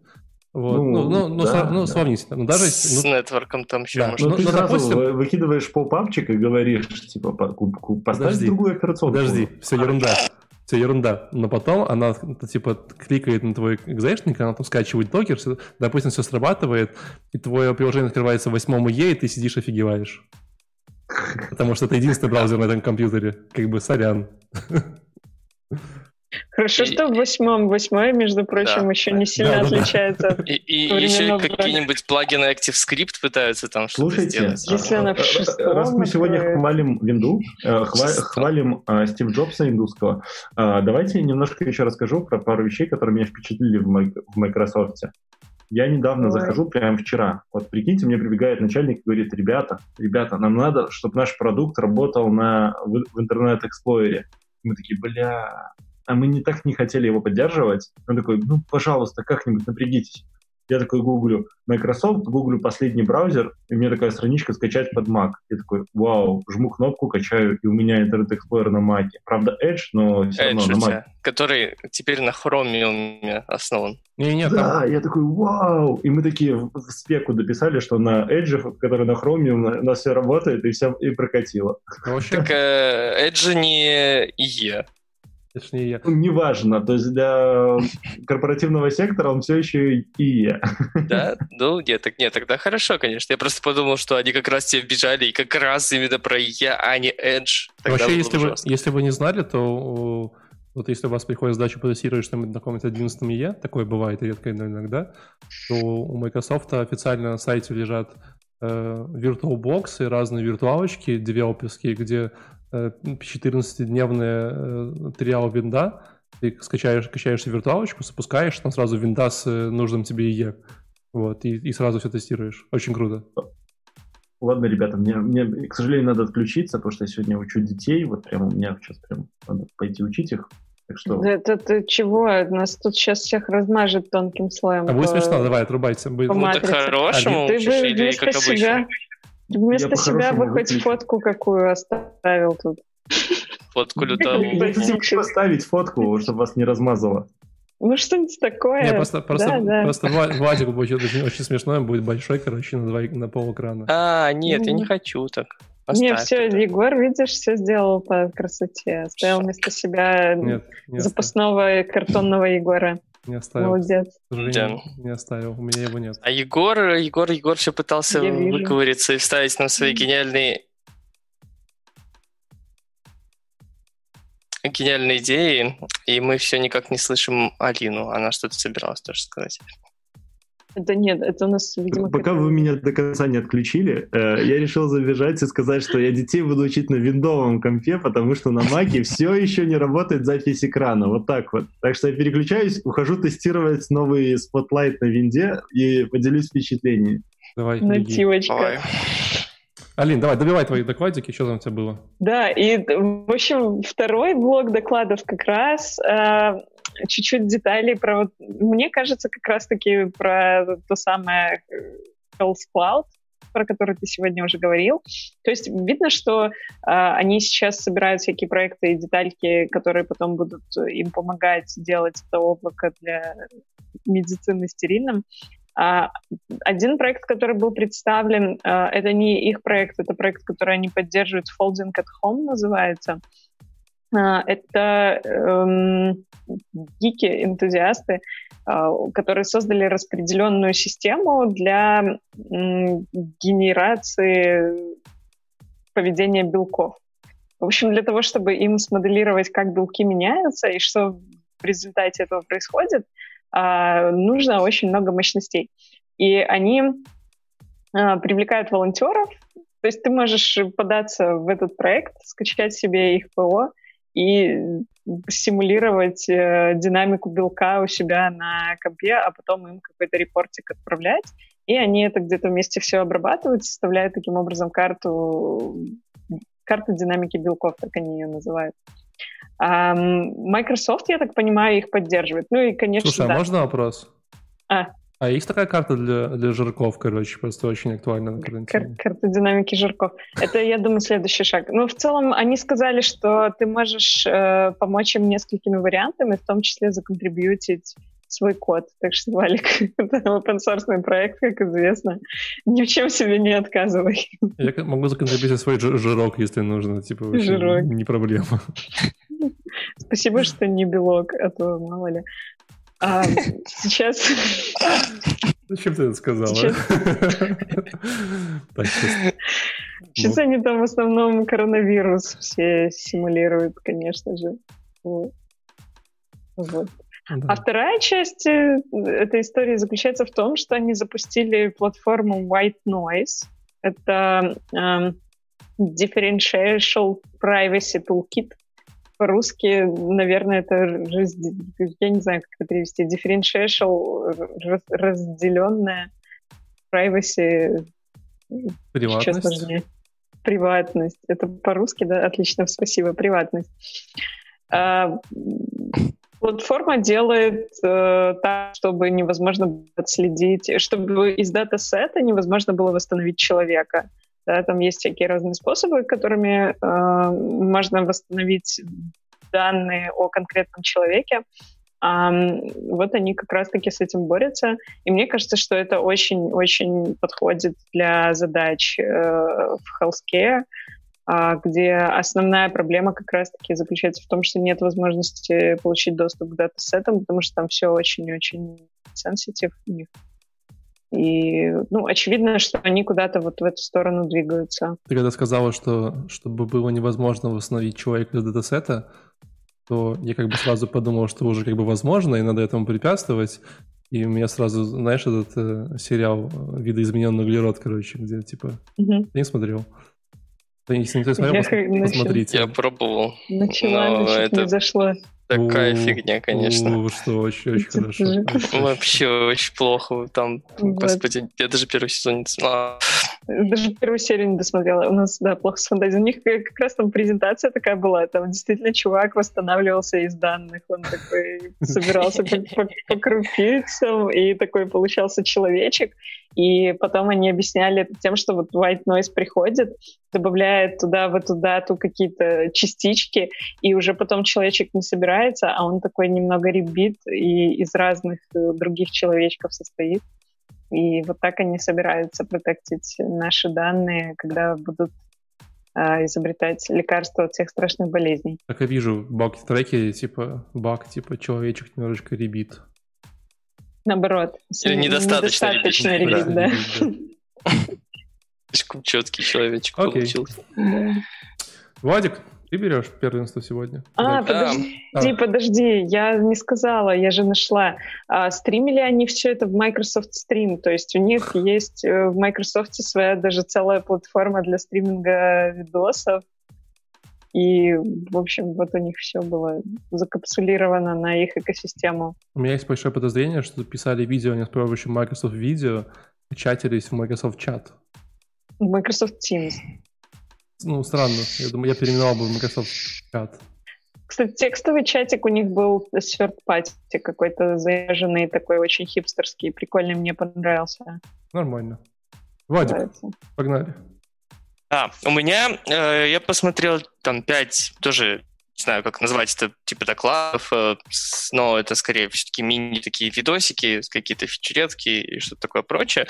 Вот. Ну, ну, ну, да, ну, да. сравнительно. Ну, даже, С ну, нетворком там еще да. можно. Ну, ты ну, сразу допустим... выкидываешь поп-апчик и говоришь, типа, поставь подожди, другую операционку. Подожди, все ерунда. Все ерунда. Но потом она, типа, кликает на твой экзешник, она там скачивает докер, все, допустим, все срабатывает, и твое приложение открывается в 8 Е, и ты сидишь офигеваешь. Потому что это единственный браузер на этом компьютере. Как бы, сорян. Хорошо, что в восьмом. Восьмой, между прочим, да. еще не сильно да, отличается да. И, и еще какие-нибудь плагины ActiveScript пытаются там Слушайте, сделать. Если она в шестом, раз мы сегодня хвалим винду, э, хвалим э, Стив Джобса индусского, э, давайте немножко еще расскажу про пару вещей, которые меня впечатлили в Microsoft. Я недавно Ой. захожу, прямо вчера. Вот прикиньте, мне прибегает начальник и говорит, ребята, ребята, нам надо, чтобы наш продукт работал на, в, в интернет-эксплойере. Мы такие, бля, а мы не так не хотели его поддерживать. Он такой, ну, пожалуйста, как-нибудь напрягитесь. Я такой гуглю Microsoft, гуглю последний браузер, и мне такая страничка скачать под Mac. Я такой, вау, жму кнопку, качаю, и у меня Internet Explorer на Mac. Правда, Edge, но все Edge равно на Mac. Который теперь на Chromium основан. Не, нет, да, там... я такой, вау! И мы такие в спеку дописали, что на Edge, который на Chromium, у нас все работает, и все и прокатило. Так э, Edge не IE. Точнее. Ну, неважно, то есть для корпоративного сектора он все еще и я. Да? Ну, нет, так нет, тогда хорошо, конечно. Я просто подумал, что они как раз тебе бежали, и как раз именно про я, а не Edge. Тогда Вообще, если вы, если вы не знали, то вот если у вас приходит задача протестировать что-нибудь на каком-то 11 ИЕ, такое бывает редко иногда, то у Microsoft официально на сайте лежат э, VirtualBox и разные виртуалочки девелоперские, где 14-дневная э, триал винда, ты скачаешь, качаешь виртуалочку, запускаешь, там сразу винда с э, нужным тебе IE. Вот, и, и сразу все тестируешь. Очень круто. Ладно, ребята, мне, мне, к сожалению, надо отключиться, потому что я сегодня учу детей. Вот прямо у меня сейчас прям надо пойти учить их. Так что... Это ты чего? Нас тут сейчас всех размажет тонким слоем. А будет смешно, давай, отрубайте. Будет... Ну, так хорошему, ты бы вместо себя... Вместо себя бы хоть фотку какую оставил тут. Фотку лютого. Поставить фотку, чтобы вас не размазало. Ну, что-нибудь такое. Не, просто, просто, да, да. просто будет очень, очень смешной, он будет большой, короче, на, два, на пол экрана. А, нет, mm. я не хочу так. Не, все, это. Егор, видишь, все сделал по красоте. Оставил вместо себя нет, запасного оставил. картонного Егора. Не оставил. Молодец. Да. Не оставил, у меня его нет. А Егор, Егор, Егор все пытался выковыриться и вставить нам свои гениальные гениальные идеи, и мы все никак не слышим Алину. Она что-то собиралась тоже сказать. Это нет, это у нас, видимо... Пока вы меня до конца не отключили, э, я решил забежать и сказать, что я детей буду учить на виндовом компе, потому что на маке все еще не работает запись экрана. Вот так вот. Так что я переключаюсь, ухожу тестировать новый Spotlight на винде и поделюсь впечатлениями. Давай, Нативочка. Давай. Алин, давай, добивай твои докладики, что там у тебя было? Да, и, в общем, второй блок докладов как раз э, чуть-чуть деталей про вот, мне кажется, как раз-таки про то самое Health Cloud, про который ты сегодня уже говорил. То есть видно, что э, они сейчас собирают всякие проекты и детальки, которые потом будут им помогать делать это облако для медицины стерильным. А, один проект, который был представлен, э, это не их проект, это проект, который они поддерживают, Folding at Home называется. Э, это эм, гики, энтузиасты, а, которые создали распределенную систему для генерации поведения белков. В общем, для того, чтобы им смоделировать, как белки меняются и что в результате этого происходит, а, нужно очень много мощностей. И они а, привлекают волонтеров, то есть ты можешь податься в этот проект, скачать себе их ПО и симулировать э, динамику белка у себя на компе, а потом им какой-то репортик отправлять. И они это где-то вместе все обрабатывают, составляют таким образом карту, карту динамики белков, так они ее называют. А Microsoft, я так понимаю, их поддерживает. Ну и, конечно, Слушай, а да. а можно вопрос? А, а есть такая карта для, для жирков, короче, просто очень актуальна на карантине. Кар- карта динамики жирков. Это, я думаю, следующий шаг. Ну, в целом, они сказали, что ты можешь э, помочь им несколькими вариантами, в том числе законтрибьютить свой код. Так что, Валик, это open source проект, как известно. Ни в чем себе не отказывай. Я могу законтрибьютить свой жирок, если нужно. Типа, жирок. не проблема. Спасибо, что не белок, а то мало ли. А, сейчас... Зачем ты это сказала? Сейчас, так, сейчас они там в основном коронавирус все симулируют, конечно же. Вот. вот. Да. А вторая часть э, этой истории заключается в том, что они запустили платформу White Noise. Это э, Differential Privacy Toolkit по-русски, наверное, это раз, я не знаю, как это перевести, differential, раз, разделенная privacy. Приватность. Приватность. Это по-русски, да? Отлично, спасибо. Приватность. А, платформа делает э, так, чтобы невозможно отследить, чтобы из датасета невозможно было восстановить человека. Да, там есть всякие разные способы, которыми э, можно восстановить данные о конкретном человеке. Um, вот они как раз-таки с этим борются. И мне кажется, что это очень-очень подходит для задач э, в healthcare, э, где основная проблема как раз-таки заключается в том, что нет возможности получить доступ к датасетам, потому что там все очень-очень сенситив у них. И, ну, очевидно, что они куда-то вот в эту сторону двигаются. Ты когда сказала, что чтобы было невозможно восстановить человека из датасета, то я как бы сразу подумал, что уже как бы возможно, и надо этому препятствовать. И у меня сразу, знаешь, этот э, сериал «Видоизмененный углерод», короче, где типа... Угу. не смотрел? Если не смотрел, я пос- посмотрите. Я пробовал. Начала, но это... не зашло. Такая фигня, конечно. что очень, очень хорошо. Вообще очень плохо. Там, господи, я даже первый сезон не смотрел. Даже первую серию не досмотрела. У нас, да, плохо с фантазией. У них как раз там презентация такая была. Там действительно чувак восстанавливался из данных. Он такой собирался по, крупицам, и такой получался человечек. И потом они объясняли это тем, что вот white noise приходит, добавляет туда в эту дату какие-то частички, и уже потом человечек не собирается, а он такой немного ребит и из разных э, других человечков состоит. И вот так они собираются протектить наши данные, когда будут э, изобретать лекарства от всех страшных болезней. Так я вижу баг в треке, типа баг, типа человечек немножечко ребит. Наоборот. Или недостаточно, недостаточно ребит, да. Слишком четкий человечек получился. Владик, ты берешь первенство сегодня? А, подожди, а. подожди, я не сказала, я же нашла. А, стримили они все это в Microsoft Stream, то есть у них есть э, в Microsoft своя даже целая платформа для стриминга видосов. И, в общем, вот у них все было закапсулировано на их экосистему. У меня есть большое подозрение, что писали видео не с помощью Microsoft Video, чатились в Microsoft Chat. В Microsoft Teams. Ну, странно. Я думаю, я переименовал бы Microsoft Chat. Кстати, текстовый чатик у них был с third какой-то заряженный, такой очень хипстерский, прикольный, мне понравился. Нормально. Вадик, Нравится. погнали. А, у меня, э, я посмотрел там пять тоже не знаю, как назвать это, типа докладов, э, но это скорее все-таки мини такие видосики, какие-то фичеретки и что-то такое прочее.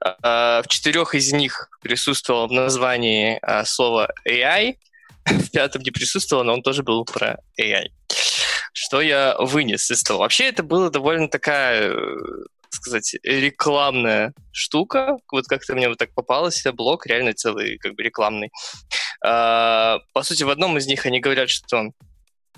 А, в четырех из них присутствовало в названии а, слово AI, в пятом не присутствовало, но он тоже был про AI. Что я вынес из того? Вообще это было довольно такая э, сказать, рекламная штука. Вот как-то мне вот так попалось, блог реально целый, как бы рекламный. А, по сути, в одном из них они говорят, что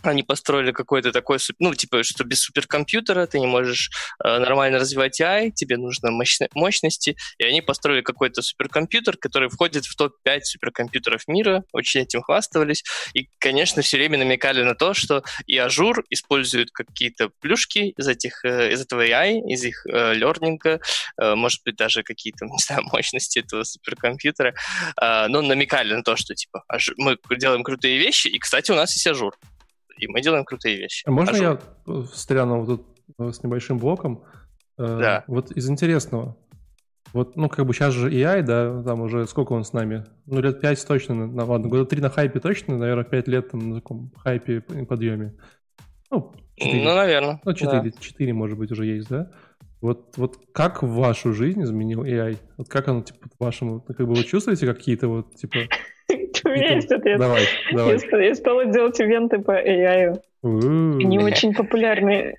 они построили какой-то такой, ну, типа, что без суперкомпьютера ты не можешь э, нормально развивать AI, тебе нужно мощно, мощности, и они построили какой-то суперкомпьютер, который входит в топ-5 суперкомпьютеров мира, очень этим хвастались, и, конечно, все время намекали на то, что и Azure использует какие-то плюшки из, этих, э, из этого AI, из их э, лернинга, э, может быть, даже какие-то, не знаю, мощности этого суперкомпьютера, э, но намекали на то, что, типа, мы делаем крутые вещи, и, кстати, у нас есть Azure и мы делаем крутые вещи. А можно Azure. я встряну вот тут э, с небольшим блоком? Э, да. Вот из интересного. Вот, ну, как бы сейчас же AI, да, там уже сколько он с нами? Ну, лет 5 точно, на, ладно, года 3 на хайпе точно, наверное, 5 лет там на таком хайпе подъеме. Ну, 4. Ну, наверное. Ну, 4, да. 4, может быть, уже есть, да? Вот, вот как вашу жизнь изменил AI? Вот как оно, типа, вашему, как бы вы чувствуете какие-то вот, типа... У меня есть ответ. Давай, давай. Я стала делать ивенты по AI. Они очень популярные.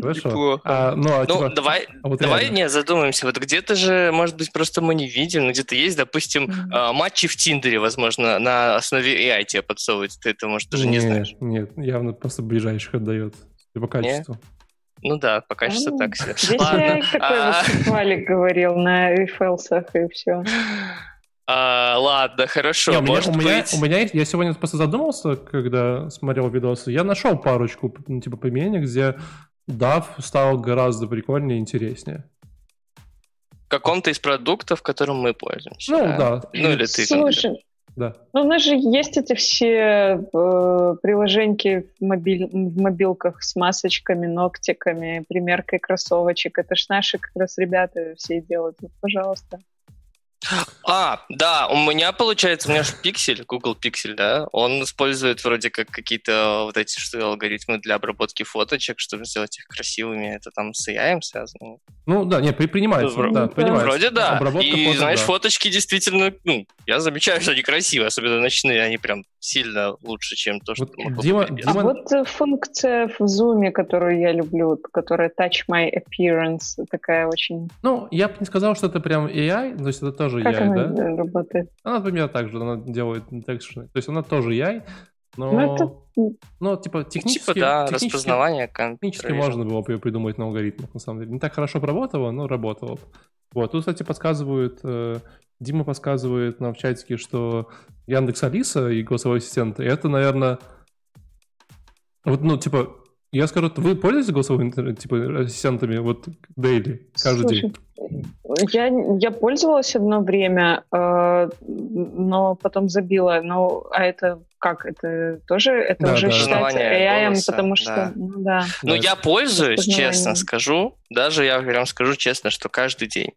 Хорошо. А, ну, а, ну типа, давай, а вот давай не задумаемся. Вот где-то же, может быть, просто мы не видим, но где-то есть, допустим, mm-hmm. матчи в Тиндере, возможно, на основе AI тебе подсовывать. Ты это, может, даже не знаешь. Нет, явно просто ближайших отдает. По качеству. Ну да, по качеству так себе. Здесь я такой Валик говорил на рефелсах и все. А, ладно, хорошо. Не, у, меня, у, меня, у меня есть, я сегодня просто задумался, когда смотрел видосы, я нашел парочку ну, типа применений, где DAV стал гораздо прикольнее и интереснее. В каком-то из продуктов, которым мы пользуемся. Ну да. да. Ну или ты. Слушай, да. Ну, у нас же есть эти все э, приложеньки в, мобиль, в мобилках с масочками, ногтиками, примеркой кроссовочек. Это ж наши как раз ребята все делают. Вот, пожалуйста. А, да, у меня получается, у меня же пиксель, Google Pixel, да, он использует вроде как какие-то вот эти что алгоритмы для обработки фоточек, чтобы сделать их красивыми. Это там с AI связано? Ну да, не, принимается, ну, да, принимается. Вроде да. Обработка И фото, знаешь, да. фоточки действительно, ну, я замечаю, что они красивые, особенно ночные, они прям сильно лучше, чем то, что вот могло Дима, Дима... А вот э, функция в Zoom, которую я люблю, которая Touch My Appearance, такая очень... Ну, я бы не сказал, что это прям AI, то есть это тоже как AI, она да? работает? Она, например, так же, она делает текст, то есть она тоже AI, но, ну, это... ну типа технически... Типа, да, технически, распознавание Технически можно было бы ее придумать на алгоритмах, на самом деле. Не так хорошо работало, но работало. Вот, тут, кстати, подсказывают э, Дима подсказывает нам в чатике, что Яндекс Алиса и голосовой ассистент, это, наверное, вот, ну, типа, я скажу, вы пользуетесь голосовыми типа, ассистентами вот daily, каждый Слушай, день? Я, я пользовалась одно время, э, но потом забила. Ну, а это как? Это тоже это да, уже да. считается AI, голоса, потому что... Да. Ну, да. ну я пользуюсь, честно скажу. Даже я прям скажу честно, что каждый день.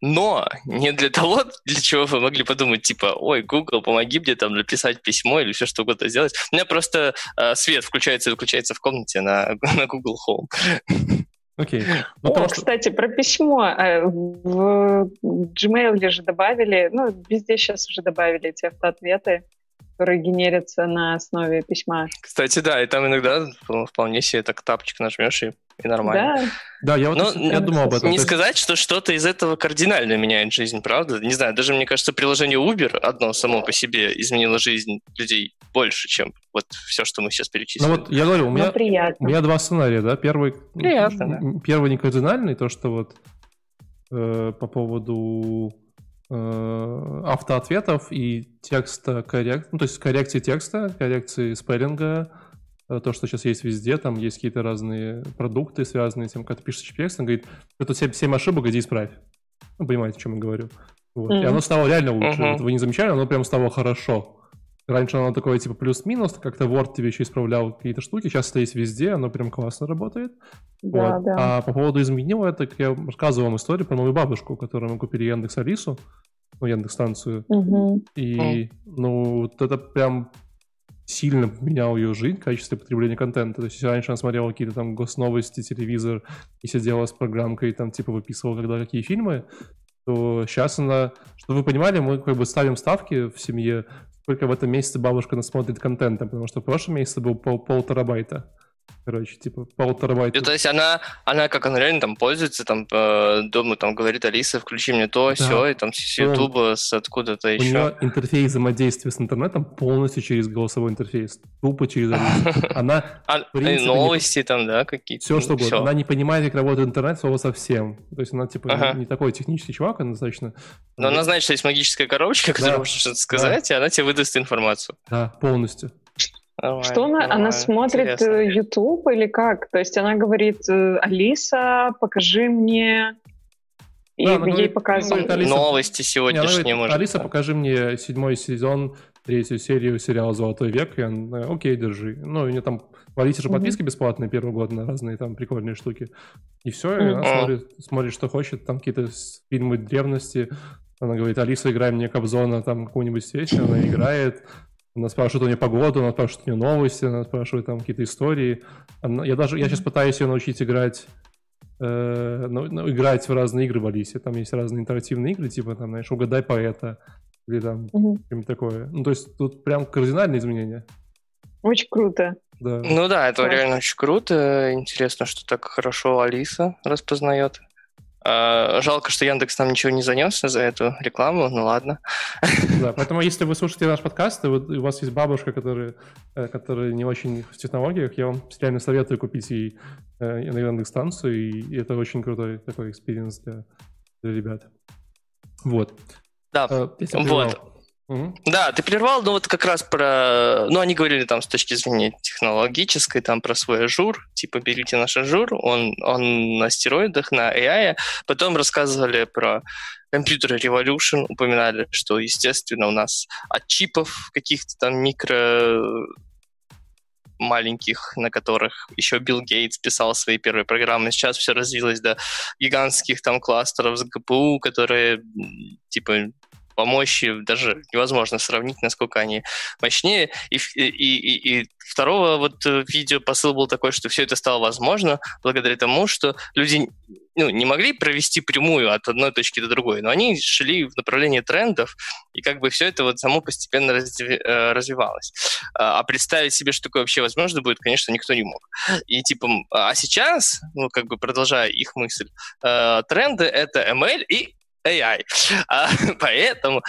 Но не для того, для чего вы могли подумать, типа, ой, Google, помоги мне там написать письмо или все что угодно сделать. У меня просто э, свет включается и выключается в комнате на, на Google Home. Окей. Ну, О, кстати, про письмо. Э, в Gmail же добавили, ну, везде сейчас уже добавили эти автоответы, которые генерятся на основе письма. Кстати, да, и там иногда вполне себе так тапчик нажмешь и и нормально. Да. Да, я вот Но, я думал об этом. Не есть... сказать, что что-то из этого кардинально меняет жизнь, правда? Не знаю, даже мне кажется, приложение Uber одно само по себе изменило жизнь людей больше, чем вот все, что мы сейчас перечислили. Ну вот я говорю, у меня, у меня два сценария, да. Первый, приятно, да. первый не кардинальный, то, что вот э, по поводу автоответов и текста коррект, ну то есть коррекции текста, коррекции спеллинга, Э, то, что сейчас есть везде, там есть какие-то разные продукты, связанные с тем, когда ты пишешь текст, он говорит, это 7, 7 ошибок, иди исправь. Ну, понимаете, о чем я говорю. Вот. Mm-hmm. И оно стало реально лучше. Mm-hmm. Вот вы не замечали, оно прям стало хорошо. Раньше оно такое, типа, плюс-минус, как-то Word тебе еще исправлял какие-то штуки, сейчас это есть везде, оно прям классно работает. Да, вот. да. А по поводу изменила, это я рассказывал вам историю про мою бабушку, которую мы купили Яндекс Алису, ну, Яндекс станцию. Угу. И, ну, вот это прям сильно поменял ее жизнь в качестве потребления контента. То есть, если раньше она смотрела какие-то там госновости, телевизор, и сидела с программкой, и там, типа, выписывала когда какие фильмы, то сейчас она, чтобы вы понимали, мы как бы ставим ставки в семье, сколько в этом месяце бабушка насмотрит контента, потому что в прошлом месяце был пол, пол терабайта. Короче, типа полтора байта. Ну, то есть она, она как она реально там пользуется, там э, дома там говорит Алиса, включи мне то, Да. все, и там с Ютуба, с откуда-то У еще. нее интерфейс взаимодействия с интернетом полностью через голосовой интерфейс. Тупо через Алису. Она А, и новости там, да, какие-то. все что угодно. Она не понимает, как работает интернет, слова совсем. То есть она типа не такой технический чувак, она достаточно... Но она знает, что есть магическая коробочка, которая может что-то сказать, и она тебе выдаст информацию. Да, полностью. Нормально, Что она, она нормально, смотрит интересно. э, YouTube или как? То есть она говорит, э, Алиса, покажи мне, и Да, она ей говорит- показывают. говорит, Алиса- Новости Не, она сегодняшние, говорит, может. Алиса, покажи мне седьмой сезон, третью серию сериала «Золотой век». И она, окей, держи. Ну, у нее там в Алисе же подписки бесплатные первый год на разные там прикольные штуки. И все, и она смотрит, смотрит, что хочет. Там какие-то фильмы древности. Она говорит, Алиса, играй мне Кобзона, там какую-нибудь песню. Она играет. Она спрашивает у нее погоду, она спрашивает у нее новости, она спрашивает там какие-то истории. Она- я даже, я сейчас пытаюсь ее научить играть э, ну, ну, играть в разные игры в Алисе. Там есть разные интерактивные игры, типа там, знаешь, угадай поэта или там Мгм. что-нибудь такое. Ну, то есть тут прям кардинальные изменения. Очень круто. Да. Ну да, это Класс. реально очень круто. Интересно, что так хорошо Алиса распознает. А, жалко, что Яндекс нам ничего не занес за эту рекламу, ну ладно. Да, поэтому если вы слушаете наш подкаст, и вот у вас есть бабушка, которая, э, которая не очень в технологиях, я вам реально советую купить ей э, на Яндекс-станцию, и это очень крутой такой experience для, для ребят. Вот. Да, Э, вот. Мгм. Да, ты прервал, ну вот как раз про... Ну, они говорили там с точки зрения технологической, там про свой Azure, типа берите наш Azure, он, он на стероидах, на AI. Потом рассказывали про Computer Revolution, упоминали, что, естественно, у нас от чипов каких-то там микро маленьких, на которых еще Билл Гейтс писал свои первые программы. Сейчас все развилось до гигантских там кластеров с ГПУ, которые типа по мощи даже невозможно сравнить, насколько они мощнее. И, и, и, и второго вот э, видео посыл был такой, что все это стало возможно благодаря тому, что люди ну, не могли провести прямую от одной точки до другой, но они шли в направлении трендов, и как бы все это вот само постепенно э, развивалось. А а представить себе, что такое вообще возможно будет, конечно, никто не мог. И типа, а сейчас, ну, как бы продолжая их мысль, э, тренды — это ML и AI. А, поэтому,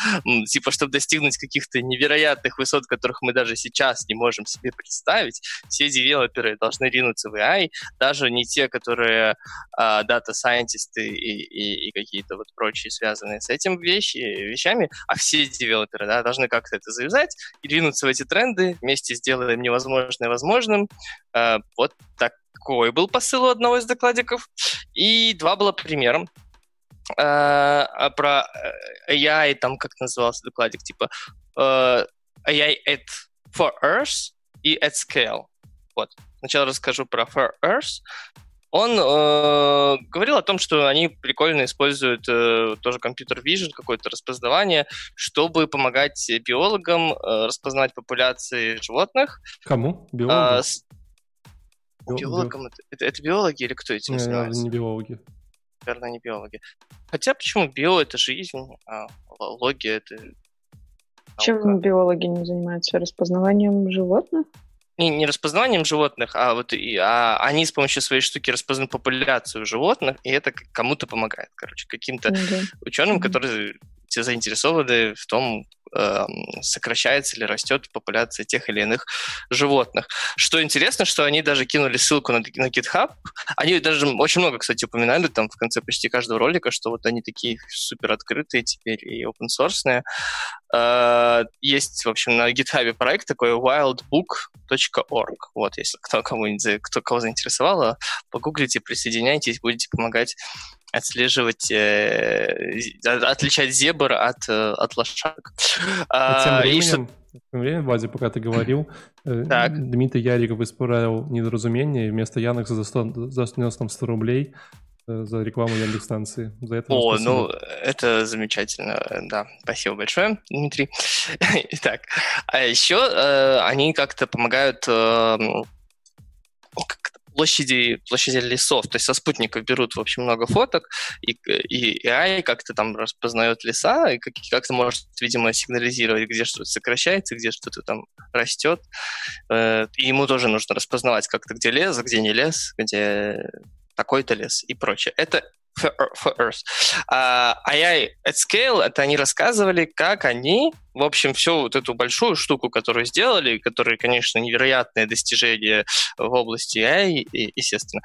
типа, чтобы достигнуть каких-то невероятных высот, которых мы даже сейчас не можем себе представить, все девелоперы должны ринуться в AI, даже не те, которые а, дата-сайентисты и, и, и какие-то вот прочие связанные с этим вещи, вещами, а все девелоперы да, должны как-то это завязать и ринуться в эти тренды, вместе сделаем невозможное возможным. А, вот такой был посыл у одного из докладиков. И два было примером. А, а про э, AI, там как назывался докладик, типа э, AI at for Earth и at scale. Вот. Сначала расскажу про For Earth. Он э, говорил о том, что они прикольно используют э, тоже компьютер vision, какое-то распознавание, чтобы помогать биологам э, распознать популяции животных. Кому? А, Биологи? с- Био- биологам это, это- это биологи или кто этим Не, занимается? не биологи. Наверное, не биологи. Хотя почему био это жизнь, а логия это Чем наука. биологи не занимаются? Распознаванием животных? не, не распознаванием животных, а вот и, а они с помощью своей штуки распознают популяцию животных, и это кому-то помогает, короче, каким-то Ну да. ученым, которые те заинтересованы в том, сокращается или растет популяция тех или иных животных. Что интересно, что они даже кинули ссылку на, на GitHub. Они даже очень много, кстати, упоминали там в конце почти каждого ролика, что вот они такие супер открытые теперь и open source. Есть, в общем, на GitHub проект такой wildbook.org. Вот, если кто, за- кто кого заинтересовало, погуглите, присоединяйтесь, будете помогать отслеживать, э, отличать зебр от, э, от лошадок. А тем А, и что- временем, Вадя, пока ты говорил, э, Так. Дмитрий Яриков исправил недоразумение, и вместо Яндекса за 100 за снес там 100 рублей за рекламу Яндекс-станции. За это О, спасибо. ну, это замечательно. Да, спасибо большое, Дмитрий. Итак, а еще э, они как-то помогают э, м, как-то площади, площади лесов. То есть со спутников берут, в общем, много фоток, и, и AI как-то там распознает леса, и как- как-то может, видимо, сигнализировать, где что-то сокращается, где что-то там растет. Э, И ему тоже нужно распознавать как-то, где лес, где не лес, где такой-то лес и прочее. Это for Earth. А AI at Scale, это они рассказывали, как они, в общем, всю вот эту большую штуку, которую сделали, которые, конечно, невероятные достижения в области AI, естественно,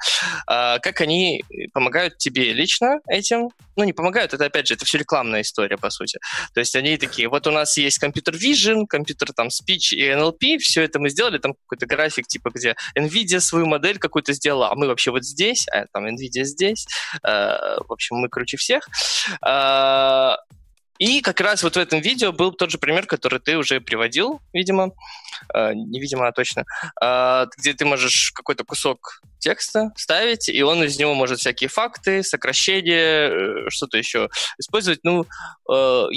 а, как они помогают тебе лично этим, ну, не помогают, это, опять же, это все рекламная история, по сути. То есть они такие, вот у нас есть компьютер Vision, компьютер там Speech и NLP, все это мы сделали, там какой-то график, типа, где NVIDIA свою модель какую-то сделала, а мы вообще вот здесь, а там NVIDIA здесь. Э, В общем, мы круче всех. И как раз вот в этом видео был тот же пример, который ты уже приводил, видимо, Э, не видимо, а точно, Э, где ты можешь какой-то кусок текста ставить, и он из него может всякие факты, сокращения, э, что-то еще использовать. Ну, э,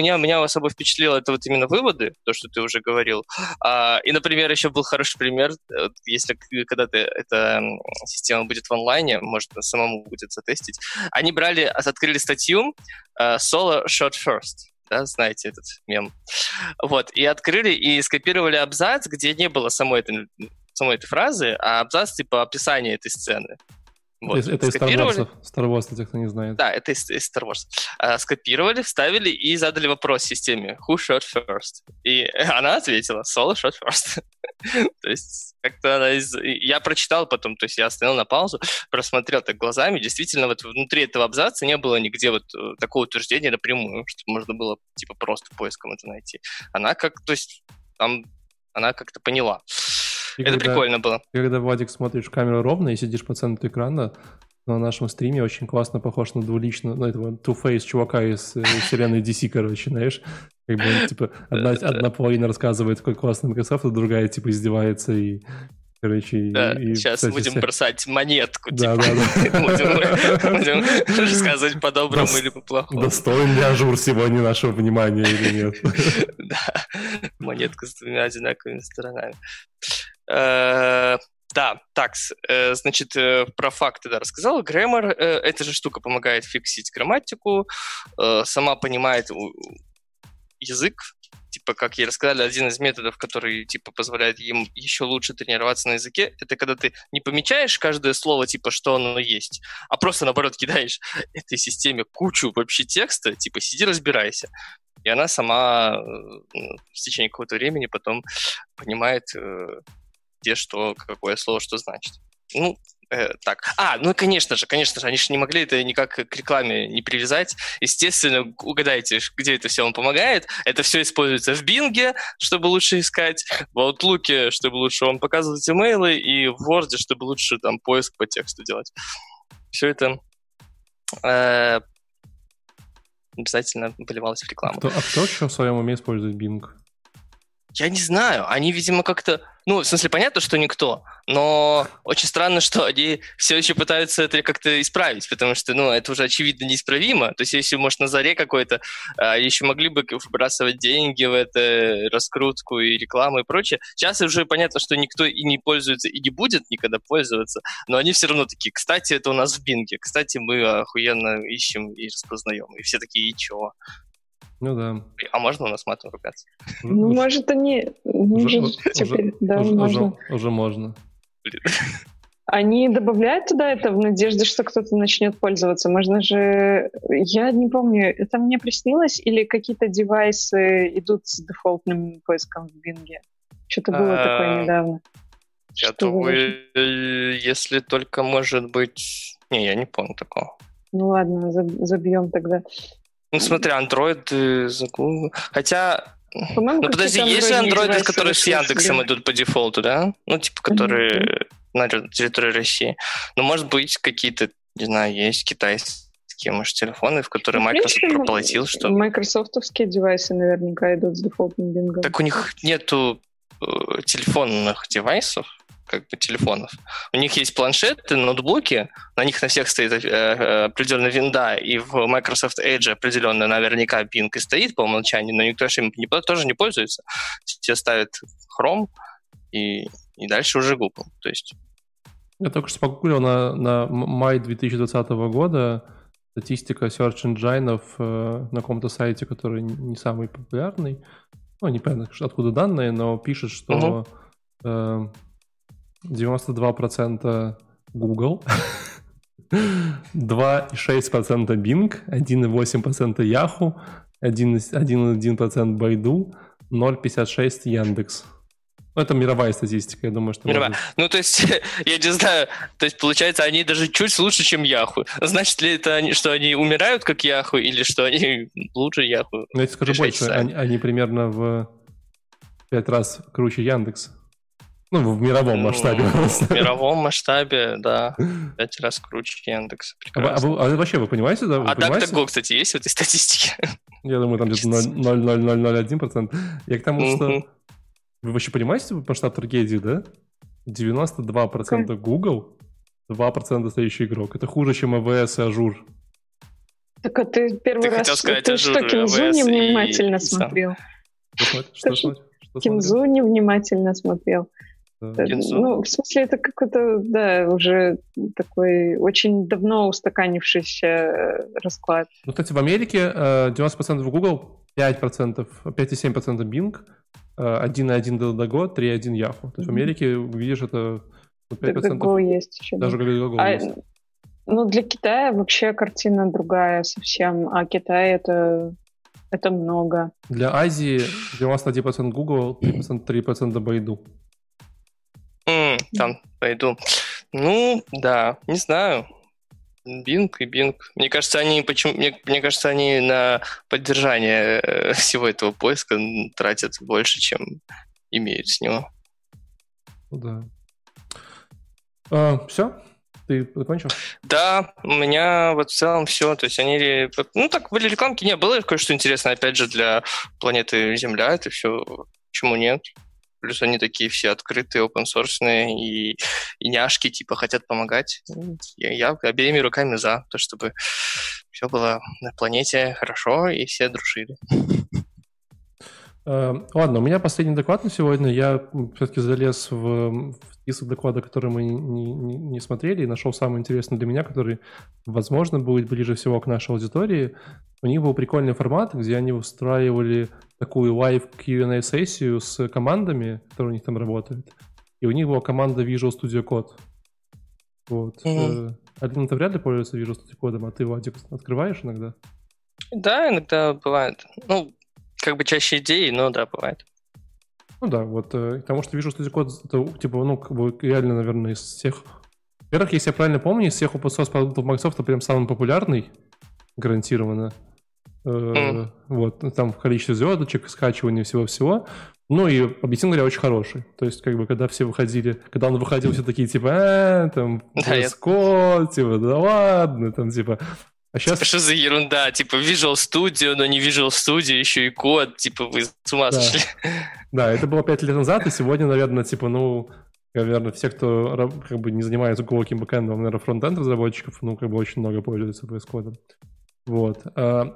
меня, меня особо впечатлило это вот именно выводы, то, что ты уже говорил. А, И, например, еще был хороший пример, э, если когда ты, эта система будет в онлайне, можно самому будет затестить. Они брали, открыли статью э, «Solo Shot First», да, знаете этот мем. Вот, и открыли, и скопировали абзац, где не было самой этой, самой этой фразы, а абзац типа описания этой сцены. Вот, Это, это из Star. Wars. Star Wars, для тех, кто не знает. Да, это из, из Star Wars. А, скопировали, вставили и задали вопрос системе «Who shot first?» И она ответила «Solo shot first». то есть как-то она из... Я прочитал потом, то есть я остановил на паузу, просмотрел так глазами. Действительно, вот внутри этого абзаца не было нигде вот э, такого утверждения напрямую, чтобы можно было типа просто поиском это найти. Она как, то есть там она как-то поняла. И это когда- прикольно было. Когда, Вадик, смотришь в камеру ровно и сидишь по центру экрана, на нашем стриме очень классно похож на двулично, ну, этого Two-Face чувака из э, вселенной DC, короче, знаешь. Как бы он, типа, одна, одна половина рассказывает, какой классный Microsoft, а другая, типа, издевается и, короче... Да, и, сейчас кстати, будем вся- бросать монетку, Да, типа. да, да. Будем будем рассказывать по-доброму Дос- или по-плохому. Достоин ли Azure сегодня нашего внимания или нет? Да, монетка с двумя одинаковыми сторонами. Э, Да, так, э, значит, э, про факты, да, рассказал. Грэммер, э, эта же штука помогает фиксить грамматику, сама понимает язык, типа, как ей рассказали, один из методов, который, типа, позволяет им еще лучше тренироваться на языке, это когда ты не помечаешь каждое слово, типа, что оно есть, а просто, наоборот, кидаешь этой системе кучу вообще текста, типа, сиди, разбирайся. И она сама ну, в течение какого-то времени потом понимает, где что, какое слово что значит. Ну, э, так. А, ну, конечно же, конечно же, они же не могли это никак к рекламе не привязать. Естественно, угадайте, где это все вам помогает. Это все используется в Bing, чтобы лучше искать, в Outlook, чтобы лучше вам показывать имейлы, и в Word, чтобы лучше там поиск по тексту делать. Все это э, обязательно поливалось в рекламу. Кто- а кто еще в своем уме использует Bing? Я не знаю, они, видимо, как-то... Ну, в смысле, понятно, что никто, но очень странно, что они все еще пытаются это как-то исправить, потому что, ну, это уже очевидно неисправимо. То есть, если, может, на заре какой-то, а, еще могли бы выбрасывать деньги в это, раскрутку и рекламу и прочее. Сейчас уже понятно, что никто и не пользуется, и не будет никогда пользоваться, но они все равно такие, кстати, это у нас в Бинге, кстати, мы охуенно ищем и распознаем. И все такие, и чего? Ну да. А можно у нас матом ругаться? Ну, Уже- может, они... уже- теперь, да, уже- можно. уже- уже можно. Блин. Они добавляют туда это в надежде, что кто-то начнет пользоваться. Можно же... Я не помню, это мне приснилось или какие-то девайсы идут с дефолтным поиском в Бинге? Что-то было А, такое недавно. Я Что вы- думаю, э, если только может быть... Не, я не помню такого. Ну ладно, заб- забьем тогда. Ну, смотри, Android э, за Google. Хотя... По-моему, Ну, подожди, есть же андроиды, которые с Яндексом идут по дефолту, да? Ну, типа, которые на территории России. Ну, может быть, какие-то, не знаю, есть китайские может, телефоны, в которые ну, Microsoft принципе, проплатил, что... Майкрософтовские девайсы наверняка идут с дефолтным бингом. Так у них нету э, телефонных девайсов, как бы телефонов. У них есть планшеты, ноутбуки, на них на всех стоит э, э, определенная винда, и в Microsoft Edge определенно наверняка Bing и стоит по умолчанию, но никто им не, тоже не пользуется. Все ставят Chrome, и, и дальше уже Google. То есть я только что погуглил на, на май 2020 года статистика search engine э, на каком-то сайте, который не самый популярный. Ну, непонятно, откуда данные, но пишет, что uh-huh. э, 92% Google, 2,6% Bing, 1,8% Yahoo, 1,1% Baidu, 0,56% Яндекс. Ну, это мировая статистика, я думаю, что... Мировая. Может... Ну, то есть, я не знаю, то есть, получается, они даже чуть лучше, чем Яху. Значит ли это, что они умирают, как Яху, или что они лучше Яху? Ну, я тебе скажу больше, они, они примерно в пять раз круче Яндекс. Ну, в мировом ну, масштабе. В мировом масштабе, да. Пять раз круче Яндекс. А, а, вы, а вообще вы понимаете, да? Вы а DuckDuckGo, кстати, есть в этой статистике? Я думаю, там где-то 0,0001%. Я к тому, что вы вообще понимаете масштаб трагедии, да? 92% Google, 2% следующий игрок. Это хуже, чем AWS и Azure. Так а ты первый ты раз... Сказать, ты что, Кинзу невнимательно и... смотрел? Что, что, что, что Кинзу невнимательно смотрел. Да. Ну, в смысле, это какой-то, да, уже такой очень давно устаканившийся э, расклад. Ну, кстати, в Америке 90% э, Google, 5%, 5,7% Bing, 1.1 DuckDuckGo, 3.1 Yahoo. То есть в Америке, видишь, это 5%. DuckDuckGo есть еще. Даже DuckDuckGo а, есть. Ну, для Китая вообще картина другая совсем, а Китай это, это много. Для Азии 91% Google, 3%, 3% Baidu. Там Baidu. Ну, да, не знаю. Bing и Bing. Мне кажется, они почему мне, мне кажется, они на поддержание э, всего этого поиска тратят больше, чем имеют с него. Да. А, все? Ты закончил? Да, у меня вот в целом все. То есть они... Ну, так были рекламки. Не, было кое-что интересное, опять же, для планеты Земля. Это все... Почему нет? Плюс они такие все открытые, open source и, и няшки типа хотят помогать. Я, я обеими руками за то, чтобы все было на планете хорошо и все дружили. Э, ладно, у меня последний доклад на сегодня. Я все-таки залез в, в список докладов, которые мы не, не, не смотрели, и нашел самый интересный для меня, который, возможно, будет ближе всего к нашей аудитории. У них был прикольный формат, где они устраивали такую live Q&A сессию с командами, которые у них там работают. И у них была команда Visual Studio Code. Вот. Mm-hmm. Алина, ты вряд ли пользуется Visual Studio Code, а ты, Вадик, открываешь иногда? Да, иногда бывает. Ну, как бы чаще идеи, но да, бывает. Ну да, вот, э, потому что Visual Studio Code, это, типа, ну, как бы реально, наверное, из всех... Во-первых, если я правильно помню, из всех open source продуктов Microsoft это прям самый популярный, гарантированно. Mm. Вот, там количество звездочек, скачивание всего-всего. Ну и, объяснил говоря, очень хороший. То есть, как бы, когда все выходили, когда он выходил, все такие, типа, э, там, да, я... типа, да ладно, там, типа, а сейчас... Типа, что за ерунда? Типа Visual Studio, но не Visual Studio, еще и код. Типа вы с ума да. сошли. Да, это было пять лет назад, и сегодня, наверное, типа, ну, наверное, все, кто как бы не занимается глубоким бэкэндом, наверное, фронтенд разработчиков, ну, как бы очень много пользуются VS Code. Вот.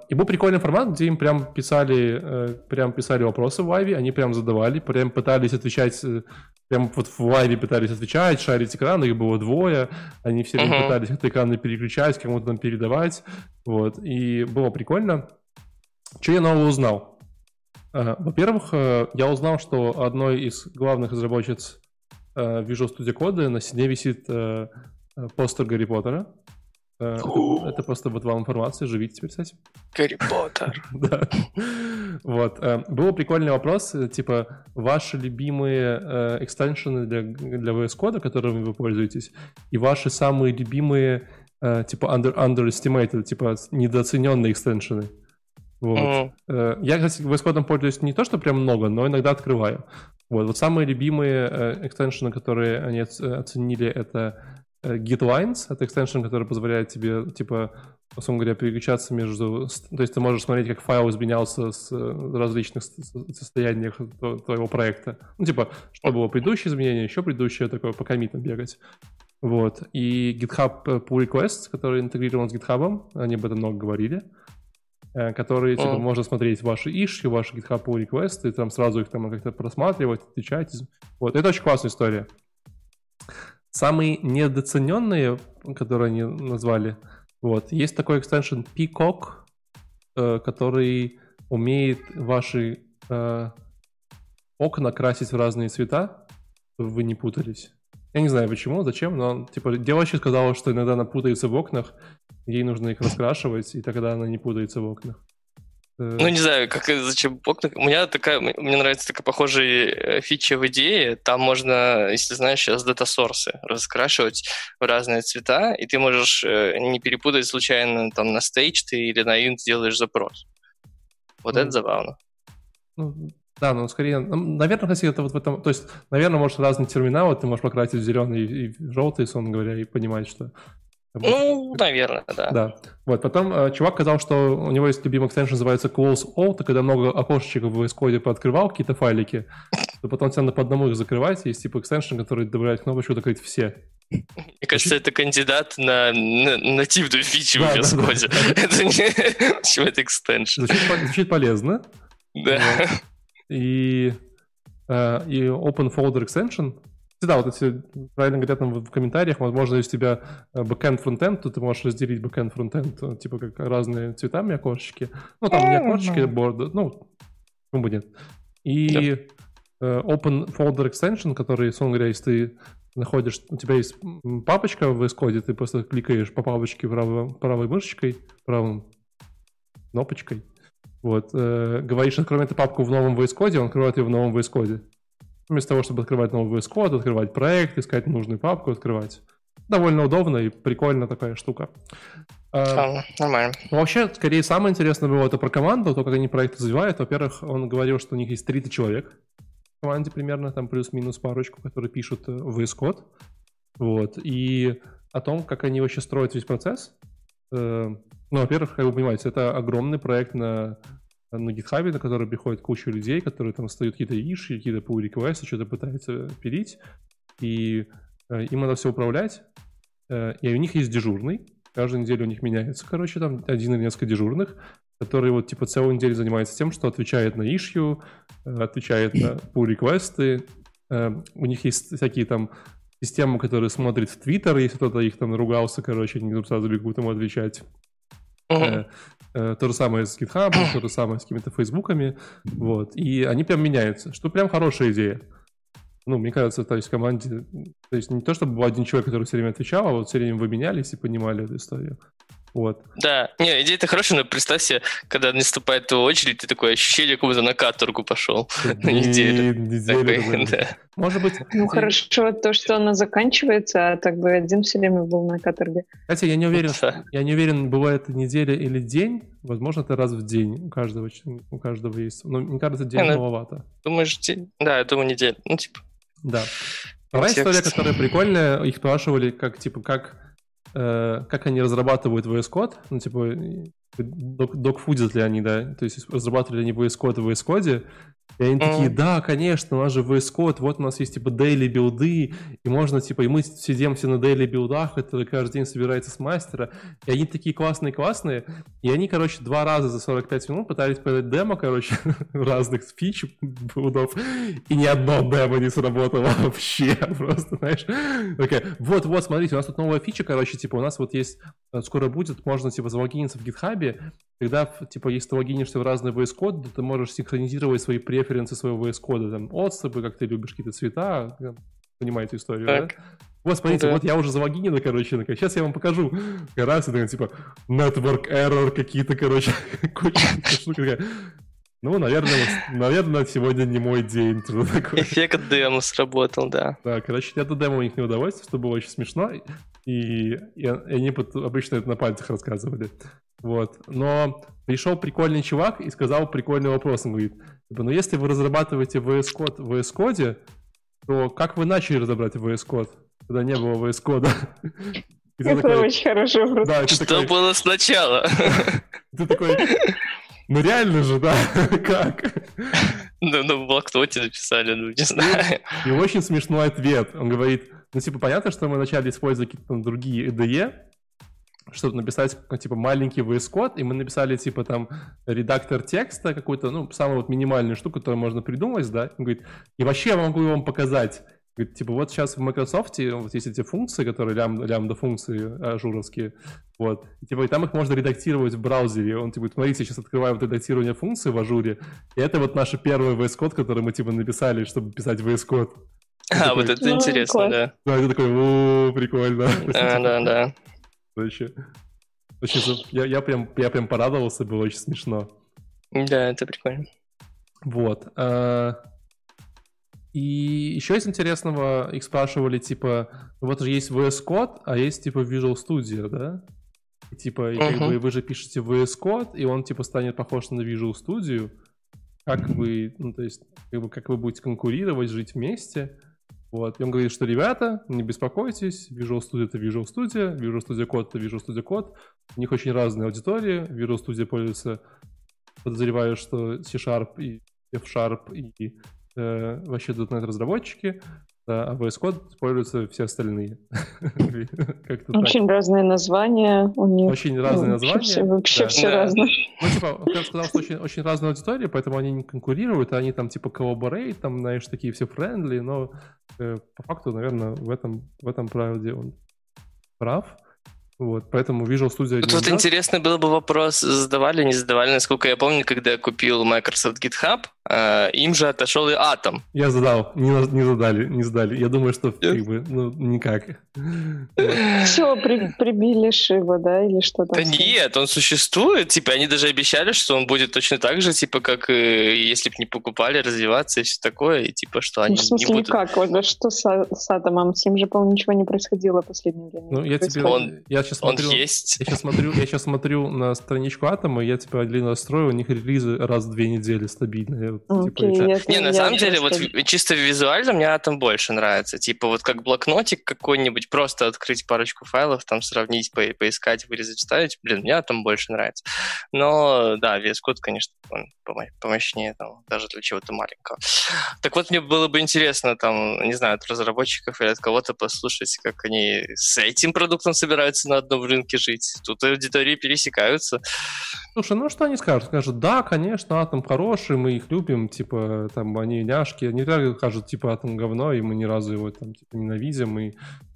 И был прикольный формат, где им прям писали, э, прям писали вопросы в Ivy, они прям задавали, прям пытались отвечать, э, прям вот в Ivy пытались отвечать, шарить экран, их было двое, они все время uh-huh. пытались от экрана переключать, кому-то там передавать, вот, и было прикольно. Что я нового узнал? Во-первых, э, я узнал, что одной из главных разработчиц Visual Studio Code на стене висит постер Гарри Поттера, Э, это, это просто вот вам информация, живите теперь с этим. Гарри Поттер. Да. Вот. Э, был прикольный вопрос, э, типа, ваши любимые экстеншены для, для VS Code, которыми вы пользуетесь, и ваши самые любимые, типа, under, underestimated, типа, недооцененные экстеншены. Вот. Mm. Я, кстати, VS Code пользуюсь не то, что прям много, но иногда открываю. Вот, вот самые любимые экстеншены, которые они оценили, это Э, GitLines — это экстеншн, который позволяет тебе, типа, условно говоря, переключаться между... То есть ты можешь смотреть, как файл изменялся с различных состояниях твоего проекта. Ну, типа, что было предыдущее изменение, еще предыдущее, такое по комитам бегать. Вот. И GitHub Pull Request, который интегрирован с GitHub, они об этом много говорили, э, который, типа, mm. можно смотреть ваши issue, ваши GitHub Pull Request, и там сразу их там как-то просматривать, отвечать. Вот. Это очень классная история. Самые недооцененные, которые они назвали, вот, есть такой экстеншн Peacock, э, который умеет ваши э, окна красить в разные цвета, чтобы вы не путались. Я не знаю почему, зачем, но типа девочка сказала, что иногда она путается в окнах, ей нужно их раскрашивать, и тогда она не путается в окнах. Э, ну, не знаю, как зачем окна. У меня такая, мне нравится такая похожая э, фича в идее. Там можно, если знаешь, сейчас дата-сорсы раскрашивать в разные цвета, и ты можешь э, не перепутать случайно там на стейдж ты или на int делаешь запрос. Вот ну, это забавно. Ну, да, ну скорее, наверное, кстати, это вот в этом, то есть, наверное, может разные терминалы, ты можешь покрасить в зеленый и в желтый, условно говоря, и понимать, что ну, наверное, да. Да. Вот, потом э, чувак сказал, что у него есть любимый экстеншн, называется Close All, то когда много окошечек в Code пооткрывал, какие-то файлики, то потом тебе надо по одному их закрывать, есть типа экстеншн, который добавляет кнопочку «Закрыть все». Мне кажется, это кандидат на, на нативную фичу да, в Code. Это не... Почему это экстеншн? Звучит полезно. Да. И, э, и Open Folder Extension, да, вот если правильно говорят там в комментариях, возможно, если у тебя э, backend фронтенд, то ты можешь разделить backend фронтенд, э, типа как разные цветами окошечки. Ну, там не окошечки, а борды, ну, почему бы нет. И yep. Э, open Folder Extension, который, условно говоря, если ты находишь, у тебя есть папочка в Code, ты просто кликаешь по папочке правой, правой мышечкой, правым кнопочкой, вот, э, говоришь, открой эту папку в новом VS Code, он открывает ее в новом VS Code. Вместо того, чтобы открывать новый VS Code, открывать проект, искать нужную папку, открывать. Довольно удобно и прикольно такая штука. А, нормально. Ну, вообще, скорее, самое интересное было это про команду, то, как они проект развивают. Во-первых, он говорил, что у них есть 30 человек в команде примерно, там плюс-минус парочку, которые пишут VS Code. Вот. И о том, как они вообще строят весь процесс. Э, ну, во-первых, как вы понимаете, это огромный проект на на GitHub, на который приходит куча людей, которые там создают какие-то иши, какие-то pull реквесты, что-то пытаются пилить, и э, им надо все управлять, э, и у них есть дежурный, каждую неделю у них меняется, короче, там один или несколько дежурных, который вот типа целую неделю занимается тем, что отвечает на ишью, э, отвечает на pull реквесты у них есть всякие там системы, которые смотрят в Твиттер, если кто-то их там ругался, короче, они сразу бегут ему отвечать. Uh-huh. Э, то же самое с GitHub, то же самое с какими-то фейсбуками, вот, и они прям меняются, что прям хорошая идея. Ну, мне кажется, то есть команде, то есть не то, чтобы был один человек, который все время отвечал, а вот все время вы менялись и понимали эту историю. Вот. Да, не, идея-то хорошая, но представь себе, когда наступает твоя очередь, ты такое ощущение, как будто на каторгу пошел на неделю. Может быть... Ну хорошо, то, что она заканчивается, а так бы один все время был на каторге. Хотя я не уверен, я не уверен, бывает неделя или день, возможно, это раз в день у каждого, у каждого есть. Но мне кажется, день ну, маловато. Думаешь, день? Да, я думаю, неделя. Ну, типа... Да. Вторая история, которая прикольная, их спрашивали, как, типа, как Э, как они разрабатывают VS Code, ну, типа, докфудят ли они, да, то есть разрабатывали они VS Code в VS Code, и они такие, да, конечно, у нас же VS Code, вот у нас есть, типа, daily билды, и можно, типа, и мы сидим все на daily билдах, это каждый день собирается с мастера, и они такие классные-классные, и они, короче, два раза за 45 минут пытались подать демо, короче, разных фич билдов, и ни одно демо не сработало вообще, просто, знаешь, такая, вот-вот, смотрите, у нас тут новая фича, короче, типа, у нас вот есть, э, скоро будет, можно, типа, залогиниться в GitHub, когда, типа, если ты логинишься в разные VS Code, то ты можешь синхронизировать свои преференсы своего VS Code, там, отступы, как ты любишь какие-то цвета, понимаете историю, так. да? Вот, смотрите, да. вот я уже залогинен, короче, сейчас я вам покажу. Раз, и типа, network error какие-то, короче, куча штук. Ну, наверное, наверное, сегодня не мой день. Эффект демо сработал, да. Да, короче, это демо у них не удовольствие, что было очень смешно. И, и, и они обычно это на пальцах рассказывали. Вот. Но пришел прикольный чувак и сказал прикольный вопрос. Он говорит, типа, ну если вы разрабатываете VS Code в VS Code, то как вы начали разобрать VS Code, когда не было VS Code? Это такой, очень хороший вопрос. Да, Что такой, было сначала? Ты такой, ну реально же, да? Как? Ну, ну в блокноте написали, ну не знаю. И очень смешной ответ. Он говорит, ну типа понятно, что мы вначале использовали какие-то там другие IDE, чтобы написать, ну, типа, маленький VS код, и мы написали, типа, там, редактор текста, какую-то, ну, самую вот минимальную штуку, которую можно придумать, да, он говорит, и вообще я могу вам показать. Говорит, типа, вот сейчас в Microsoft вот есть эти функции, которые лям, лямбда-функции Azure овские, вот, и, типа, и там их можно редактировать в браузере. Он, типа, смотрите, сейчас открываю вот редактирование функций в Azure, и это вот наш первый VS Code, который мы, типа, написали, чтобы писать VS Code. А, такой, вот это ну, интересно, да. Да, это такой, о, прикольно. Да, да, да. Вообще. Очень, я, я, прям, я прям порадовался, было очень смешно. Да, это прикольно. Вот. А, и еще из интересного их спрашивали, типа, вот же есть VS Code, а есть типа Visual Studio, да? И, типа, и, как uh-huh. бы, вы же пишете VS Code, и он типа станет похож на Visual Studio. Как вы, ну то есть, как, бы, как вы будете конкурировать, жить вместе? Вот. И он говорит, что, ребята, не беспокойтесь, Visual Studio это Visual Studio, Visual Studio Code это Visual Studio Code. У них очень разные аудитории. Visual Studio пользуется, подозреваю, что C-Sharp и F-Sharp и э, вообще .NET разработчики, да, а VS Code используются все остальные. Очень разные названия у них. Очень разные названия. Вообще все разные. Ну, типа, я сказал, что очень, разная аудитория, поэтому они не конкурируют, они там типа collaborate, там, знаешь, такие все friendly, но э, по факту, наверное, в этом, в этом правде он прав. Вот, поэтому Visual Studio... Тут вот интересно было бы вопрос, задавали, не задавали. Насколько я помню, когда я купил Microsoft GitHub, им же отошел и Atom. Я задал, не, не задали, не задали. Я думаю, что как бы, ну, никак. Все, при, прибили Шива, да, или что там? Да нет, он существует. Типа, они даже обещали, что он будет точно так же, типа, как если бы не покупали, развиваться и все такое. И типа, что они ну, в смысле, не будут... никак? Вот, что с, с Атомом? С ним же, по-моему, ничего не происходило в последнее время. Ну, я тебе... Он... Я сейчас смотрю, есть. Я сейчас смотрю, я сейчас смотрю на страничку Атома, я типа длинно настрою, у них релизы раз в две недели стабильно. Типа. Не, на самом деле, вот чисто визуально мне Атом больше нравится. Типа вот как блокнотик какой-нибудь, просто открыть парочку файлов, там сравнить, по поискать, вырезать, вставить. Блин, мне Атом больше нравится. Но да, VS Code, конечно, он помощнее там, даже для чего-то маленького. Так вот, мне было бы интересно, там, не знаю, от разработчиков или от кого-то послушать, как они с этим продуктом собираются на одном рынке жить. Тут аудитории пересекаются. Слушай, ну что они скажут? Скажут, да, конечно, Атом хороший, мы их любим, типа, там, они няшки. Они скажут, типа, Атом говно, и мы ни разу его там, типа, ненавидим, и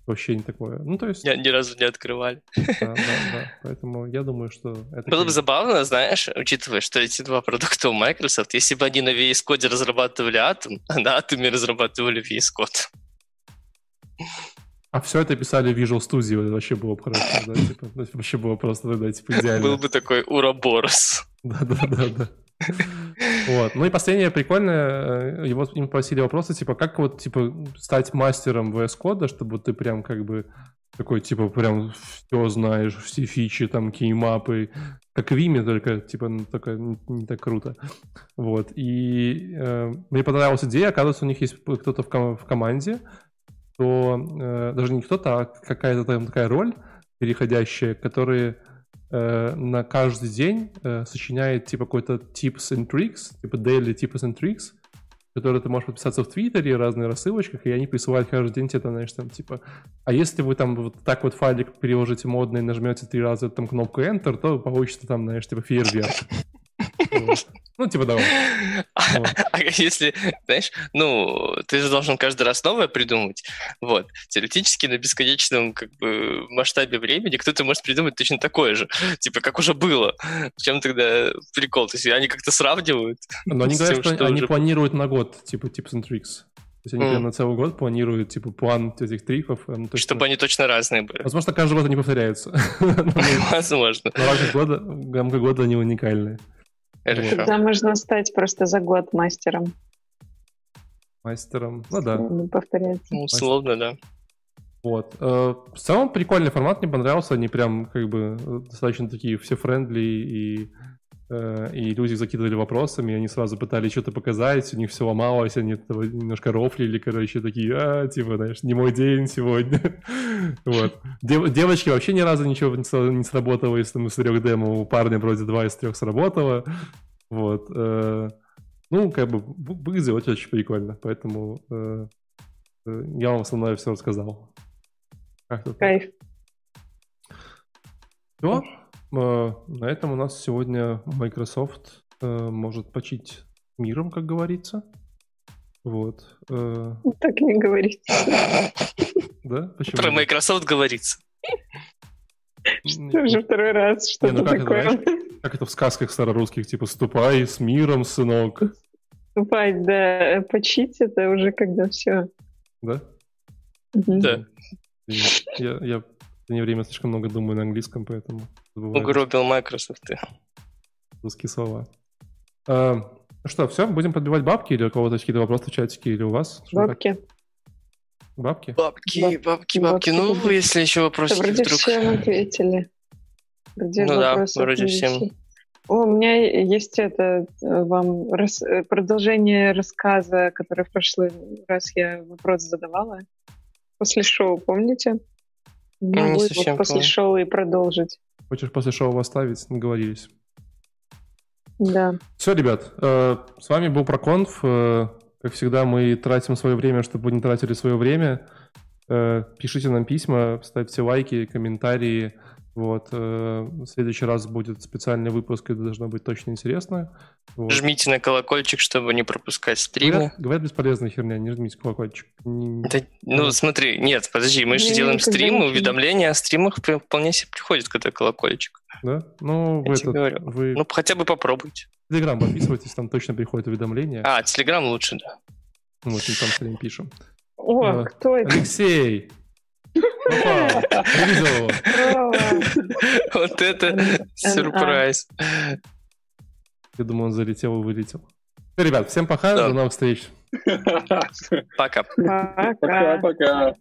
вообще не такое. Ну, то есть... Я ни разу не открывали. Да, да, да. Поэтому я думаю, что это... Было бы забавно, знаешь, учитывая, что эти два продукта у Microsoft, если бы они на VS Code разрабатывали Atom, а на Atom разрабатывали VS Code. А все это писали в Visual Studio, это вообще было хорошо, да, типа, вообще было просто тогда, типа, идеально. Был бы такой Ураборос. Да-да-да-да. Вот. Ну и последнее прикольное, э, его им просили вопросы, типа, как вот, типа, стать мастером VS Code, чтобы ты прям как бы такой, типа, прям все знаешь, все фичи, там, кеймапы, как в Виме, только, типа, ну, только не, так круто. Вот. И э, мне понравилась идея, оказывается, у них есть кто-то в, ком- в команде, то э, даже не кто-то, а какая-то там такая роль переходящая, которые э, на каждый день э, сочиняет типа какой-то tips and tricks, типа daily tips and tricks, которые ты можешь подписаться в Твиттере, разные рассылочках, и они присылают каждый день тебе, знаешь, там, типа, а если вы там вот так вот файлик переложите модно и нажмете три раза там кнопку Enter, то получится там, знаешь, типа фейерверк. Ну, типа давай. А, а если, знаешь, ну, ты же должен каждый раз новое придумать. Вот. Теоретически на бесконечном как бы масштабе времени кто-то может придумать точно такое же. Типа, как уже было. В чем тогда прикол? То есть они как-то сравнивают. Но они говорят, что, что они уже... планируют на год, типа, tips and tricks. То есть они mm. прям на целый год планируют, типа, план этих триков. Ну, точно... Чтобы они точно разные были. Возможно, каждый год они повторяются. Возможно. Но рамка года, рамка года они уникальные. Хорошо. Тогда можно стать просто за год мастером. Мастером, ну да. Повторяется. Ну, условно, да. Вот. Э, в целом прикольный формат, мне понравился. Они прям как бы достаточно такие все friendly и Э, и люди закидывали вопросами, они сразу пытались что-то показать, у них все ломалось, они немножко рофлили, короче, такие, а, типа, знаешь, не мой день сегодня. вот. Дев, девочки вообще ни разу ничего не сработало из, там, из трех демо, у парня вроде два из трех сработало. Вот. Э, ну, как бы, выглядит очень прикольно, поэтому э, я вам основное все рассказал. Кайф. Все. Э, на этом у нас сегодня Microsoft э, может почить миром, как говорится. Вот. Э. Так не говорите. Да? Почему? Про Microsoft говорится. Уже второй раз что-то ну такое. как это в сказках старорусских, типа «ступай с миром, сынок». Ступай, да. Почить это уже когда все. Да? Да. Я, я последнее время слишком много думаю на английском, поэтому... Угробил Microsoft. Русские слова. А, ну что, все, будем подбивать бабки или у кого-то какие-то вопросы в чатике, или у вас? Бабки. Бабки? Бабки, бабки, бабки. Ну, бабки. если еще вопросы да, вроде вдруг... всем ответили. Вроде ну да, вроде всем. О, у меня есть это э, вам рас... Э, продолжение рассказа, который в прошлый раз я вопрос задавала. После шоу, помните? Ну, не совсем после помню. шоу и продолжить. Хочешь после шоу оставить? Наговорились. Да. Все, ребят, э, с вами был Проконф. Э, как всегда, мы тратим свое время, чтобы вы не тратили свое время. Э, пишите нам письма, ставьте лайки, комментарии. Вот. Э, в следующий раз будет специальный выпуск, это должно быть точно интересно. Вот. Жмите на колокольчик, чтобы не пропускать стримы. Говорят, говорят бесполезная херня, не жмите колокольчик. Да, ну, смотри, нет, подожди, мы же делаем стримы, уведомления о стримах вполне себе приходят, когда колокольчик. Да? Ну, Я этот, говорю. Вы... Ну, хотя бы попробуйте. Телеграм подписывайтесь, там точно приходят уведомления. А, Телеграм лучше, да. Вот, мы там время пишем. О, а, кто это? Алексей! Вот это сюрприз. Я думаю, он залетел и вылетел. Ребят, всем пока, до новых встреч. Пока. Пока. Пока.